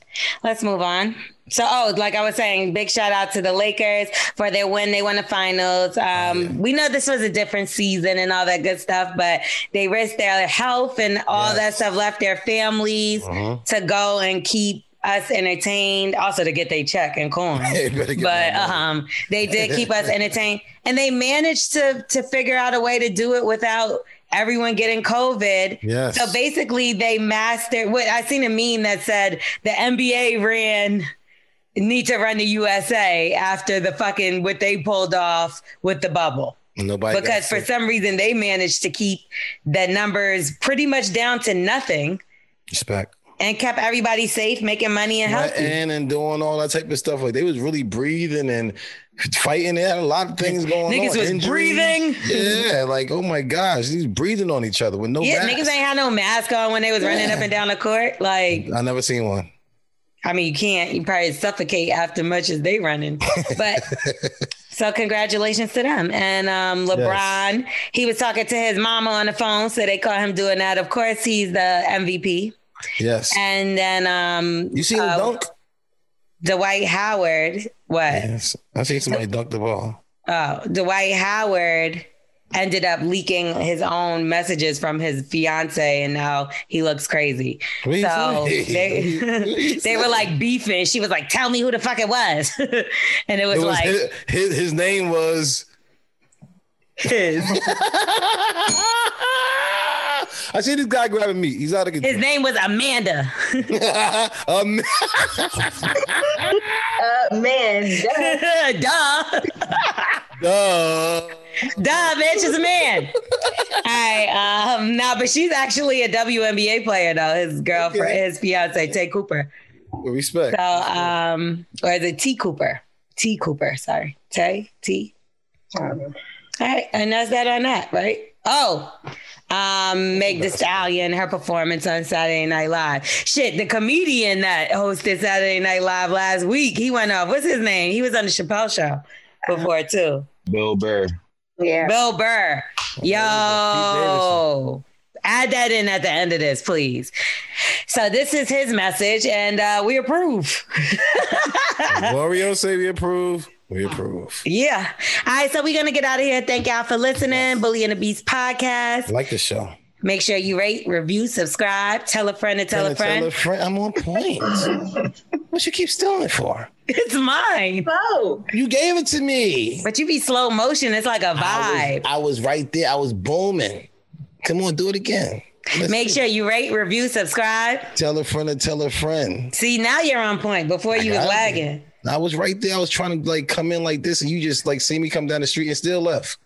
let's move on. So, oh, like I was saying, big shout out to the Lakers for their win. They won the finals. Um, We know this was a different season and all that good stuff, but they risked their health and all that stuff, left their families to go and keep us entertained, also to get their check and coin. Hey, better get but um, they did keep us entertained, and they managed to to figure out a way to do it without everyone getting COVID. Yes. So basically, they mastered what I seen a meme that said the NBA ran need to run the USA after the fucking what they pulled off with the bubble. Nobody because for some reason they managed to keep the numbers pretty much down to nothing respect. And kept everybody safe, making money and healthy. and and doing all that type of stuff. Like they was really breathing and fighting. They had a lot of things going Niggas on. Niggas was Injuries. breathing. Yeah, like oh my gosh, he's breathing on each other with no yeah, mask. niggas ain't had no mask on when they was running up and down the court. Like, I never seen one. I mean, you can't. You probably suffocate after much as they running. But so congratulations to them. And um, LeBron, he was talking to his mama on the phone, so they caught him doing that. Of course, he's the MVP. Yes. And then um, You seen uh, the dunk? Dwight Howard. What? Yes. I seen somebody dunk the ball. Oh, Dwight Howard ended up leaking his own messages from his fiance, and now he looks crazy. So they, they were like beefing. She was like, "Tell me who the fuck it was," and it was, It was like his, his his name was his. I see this guy grabbing meat. He's out of control. His name was Amanda. um, Uh, man, duh. Duh. Duh. Duh, bitch, is a man. All right. Um, no, but she's actually a WNBA player though. His girlfriend, his fiance, Tay Cooper. With respect. So, um, or is it T Cooper? T Cooper, sorry. Tay T. All right, and that's that on that, right? Oh, um, Meg Thee Stallion, her performance on Saturday Night Live. Shit, the comedian that hosted Saturday Night Live last week, he went off. What's his name? He was on the Chappelle show before too. Bill Burr. Yeah. Bill Burr. Yo. Add that in at the end of this, please. So this is his message, and uh, we approve. Wario say we approve. We approve. Yeah. All right. So we're going to get out of here. Thank y'all for listening. Bully and the Beast podcast. I like the show. Make sure you rate, review, subscribe, tell a friend to tell a Tell friend. a friend. I'm on point. what you keep stealing it for? It's mine. Oh, You gave it to me. But you be slow motion. It's like a vibe. was, I was right there. I was booming. Come on, do it again. Let's Make see. sure you rate, review, subscribe. Tell a friend to tell a friend. See, now you're on point. Before you was got it. I was right there. I was trying to like come in like this, and you just like see me come down the street and still left.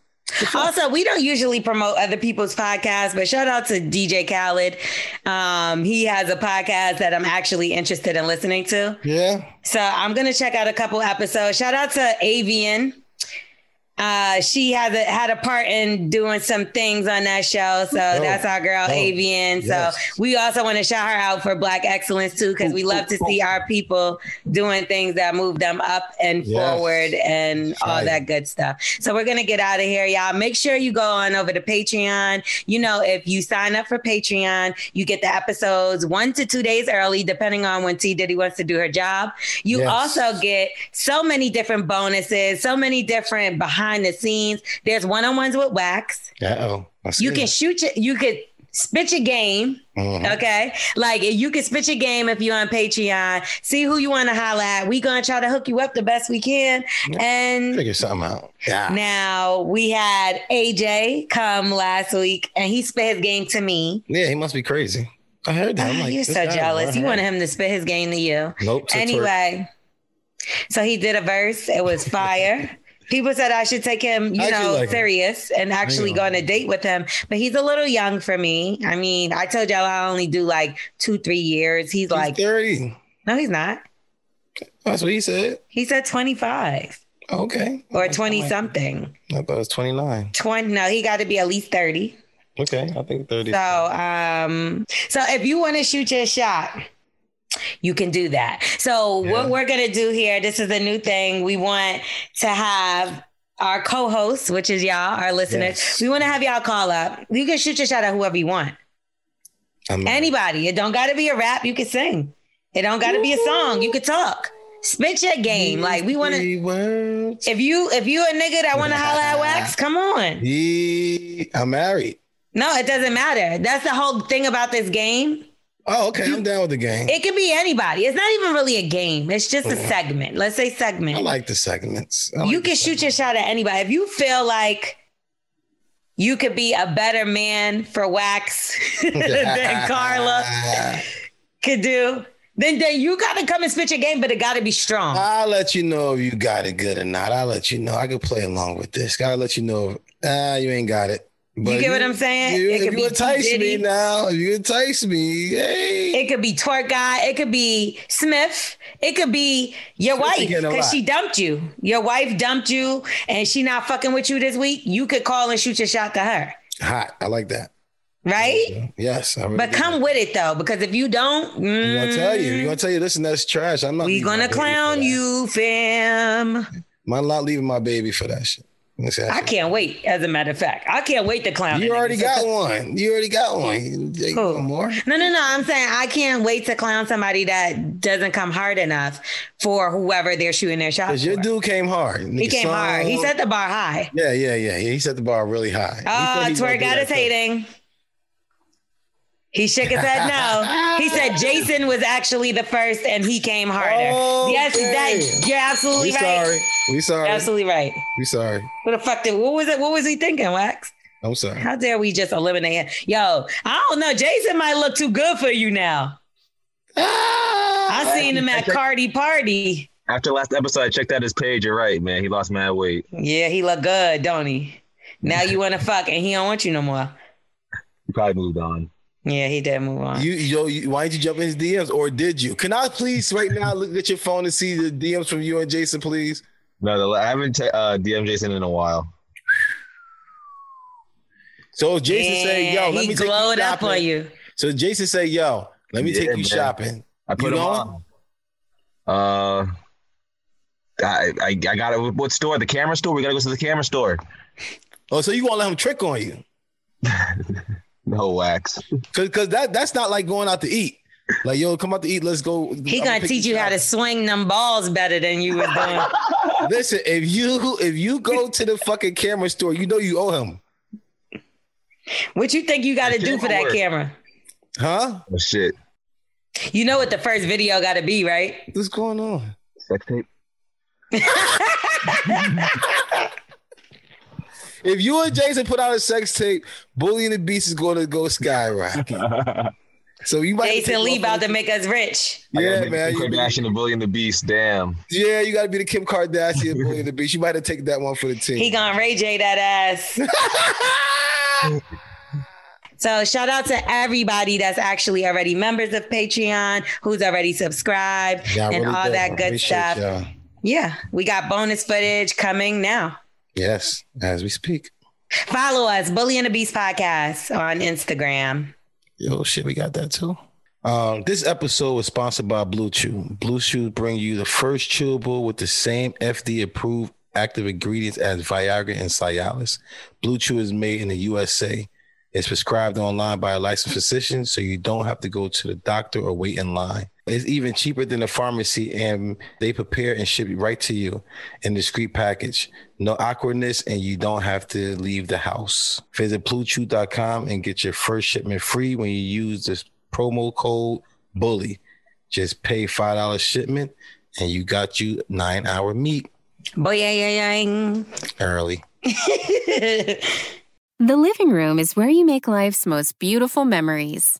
Also, we don't usually promote other people's podcasts, but shout out to DJ Khaled. Um, he has a podcast that I'm actually interested in listening to. Yeah. So I'm gonna check out a couple episodes. Shout out to Avian. Uh, she has a, had a part in doing some things on that show. So that's our girl Oh, Avian. yes. So we also want to shout her out for Black Excellence too, because we love to see our people doing things that move them up and Yes. forward and all Right. that good stuff. So we're gonna get out of here, y'all. Make sure you go on over to Patreon. You know, if you sign up for Patreon, you get the episodes one to two days early, depending on when T Diddy wants to do her job. You Yes. also get so many different bonuses, so many different behind the scenes. There's one on ones with Wax. Uh oh. You can shoot your, you could spit your game. Mhm. Okay. Like you can spit your game if you're on Patreon. See who you want to holla at. We gonna try to hook you up the best we can. And figure something out. Yeah. now we had AJ come last week and he spit his game to me. Yeah, he must be crazy. I heard that. I'm Ah, like, You're so jealous. You wanted him to spit his game to you. Nope. to twerk. Anyway, so he did a verse. It was fire. People said I should take him, you know, like him. serious and actually go on a date with him. But he's a little young for me. I mean, I told y'all I only do like two, three years. He's, He's like, 30. no, he's not. That's what he said. He said 25 Okay. or 20 something. I thought it was 29. 20. No, he got to be at least 30. Okay. I think 30. So, um, so if you want to shoot your shot, you can do that. So what we're gonna do here, this is a new thing. We want to have our co-hosts, which is y'all, our listeners. Yes. We want to have y'all call up. You can shoot your shot at whoever you want. I'm- Anybody. It don't got to be a rap. You can sing. It don't got to be a song. You can talk. Spit your game. Like we want to. If you if you a nigga that want to holla at wax, come on. He, I'm married. No, it doesn't matter. That's the whole thing about this game. Oh, okay. I'm down with the game. It could be anybody. It's not even really a game. It's just a segment. Let's say segment. I like the segments. Like you can shoot your shot at anybody. If you feel like you could be a better man for wax than Carla could do, then then you gotta come and spit your game, but it gotta be strong. I'll let you know if you got it good or not. I'll let you know. I can play along with this. Gotta let you know. Ah, you ain't got it. But you get what I'm saying? You, It could if be you entice me now, if you entice me, hey. It could be twerk guy. It could be Smith. It could be your wife because she dumped you. Your wife dumped you, and she not fucking with you this week. You could call and shoot your shot to her, Hot. I like that. right? Yes. Really But come with it though, because if you don't, I'm gonna tell you. mm, I'm gonna tell you. Listen, that's trash. I'm not. we gonna clown you, fam. I'm not leaving my baby for that shit. Listen, I can't wait. As a matter of fact, I can't wait to clown. You already got one. You already got one. Who? more? No, no, no. I'm saying I can't wait to clown somebody that doesn't come hard enough for whoever they're shooting their shot. Because your dude came hard. He came hard. He set the bar high. Yeah, yeah, yeah. yeah. He set the bar really high. Oh, said uh, he gonna twerk do got that us too. hating. He shook his head no. He said Jason was actually the first and he came harder. Yes, that you're absolutely right. We right. sorry. We sorry. Absolutely right. We sorry. What the fuck did what was it? What was he thinking, Wax? I'm sorry. How dare we just eliminate him? Yo, I don't know. Jason might look too good for you now. Ah! I seen him at Cardi Party. After last episode, I checked out his page. You're right, man. He lost mad weight. Yeah, he look good, don't he? Now you want to fuck and he don't want you no more. He probably moved on. Yeah, he did move on. You, yo, you, why didn't you jump in his DMs, or did you? Can I please right now look at your phone and see the DMs from you and Jason, please? No, the, I haven't t- uh, DM Jason in a while. So if Jason say, "Yo, let me take glowed you up shopping. on you. So Jason say, "Yo, let me Yeah, take you man. shopping." I put You him going? on. Uh, I, I I got it. What store? The camera store. We gotta go to the camera store. Oh, so you gonna let him trick on you? No wax. Cause, cause that that's not like going out to eat. Like, yo, come out to eat. Let's go. He gonna teach you how to swing them balls better than you was doing. Listen, if you if you go to the fucking camera store, you know you owe him, what you think you got to do for that work. camera? huh? Oh shit. You know what the first video got to be, right? What's going on? Sex tape. If you and Jason put out a sex tape, Bully and the Beast is going to go skyrocket. So you might Jason Lee about to make us rich. Yeah, man. You be- Kardashian and Bully and the Beast. Damn. yeah, you got to be the Kim Kardashian Bully and the Beast. You might have taken that one for the team. He gonna Ray J that ass. So shout out to everybody that's actually already members of Patreon, who's already subscribed, Y'all and really all dope. that good appreciate stuff. y'all. Yeah, we got bonus footage coming now. Yes, as we speak. Follow us, Bully and the Beast podcast on Instagram. Yo, shit, we got that too. Um, this episode was sponsored by Blue Chew. Blue Chew bring you the first chewable with the same FDA approved active ingredients as Viagra and Cialis. Blue Chew is made in the USA. It's prescribed online by a licensed physician, so you don't have to go to the doctor or wait in line. It's even cheaper than the pharmacy, and they prepare and ship it right to you in discreet package. No awkwardness, and you don't have to leave the house. Visit bluechew.com and get your first shipment free when you use this promo code BULLY. Just pay $5 shipment, and you got you nine hour meat Boy, yeah, yeah, yeah. early. The living room is where you make life's most beautiful memories.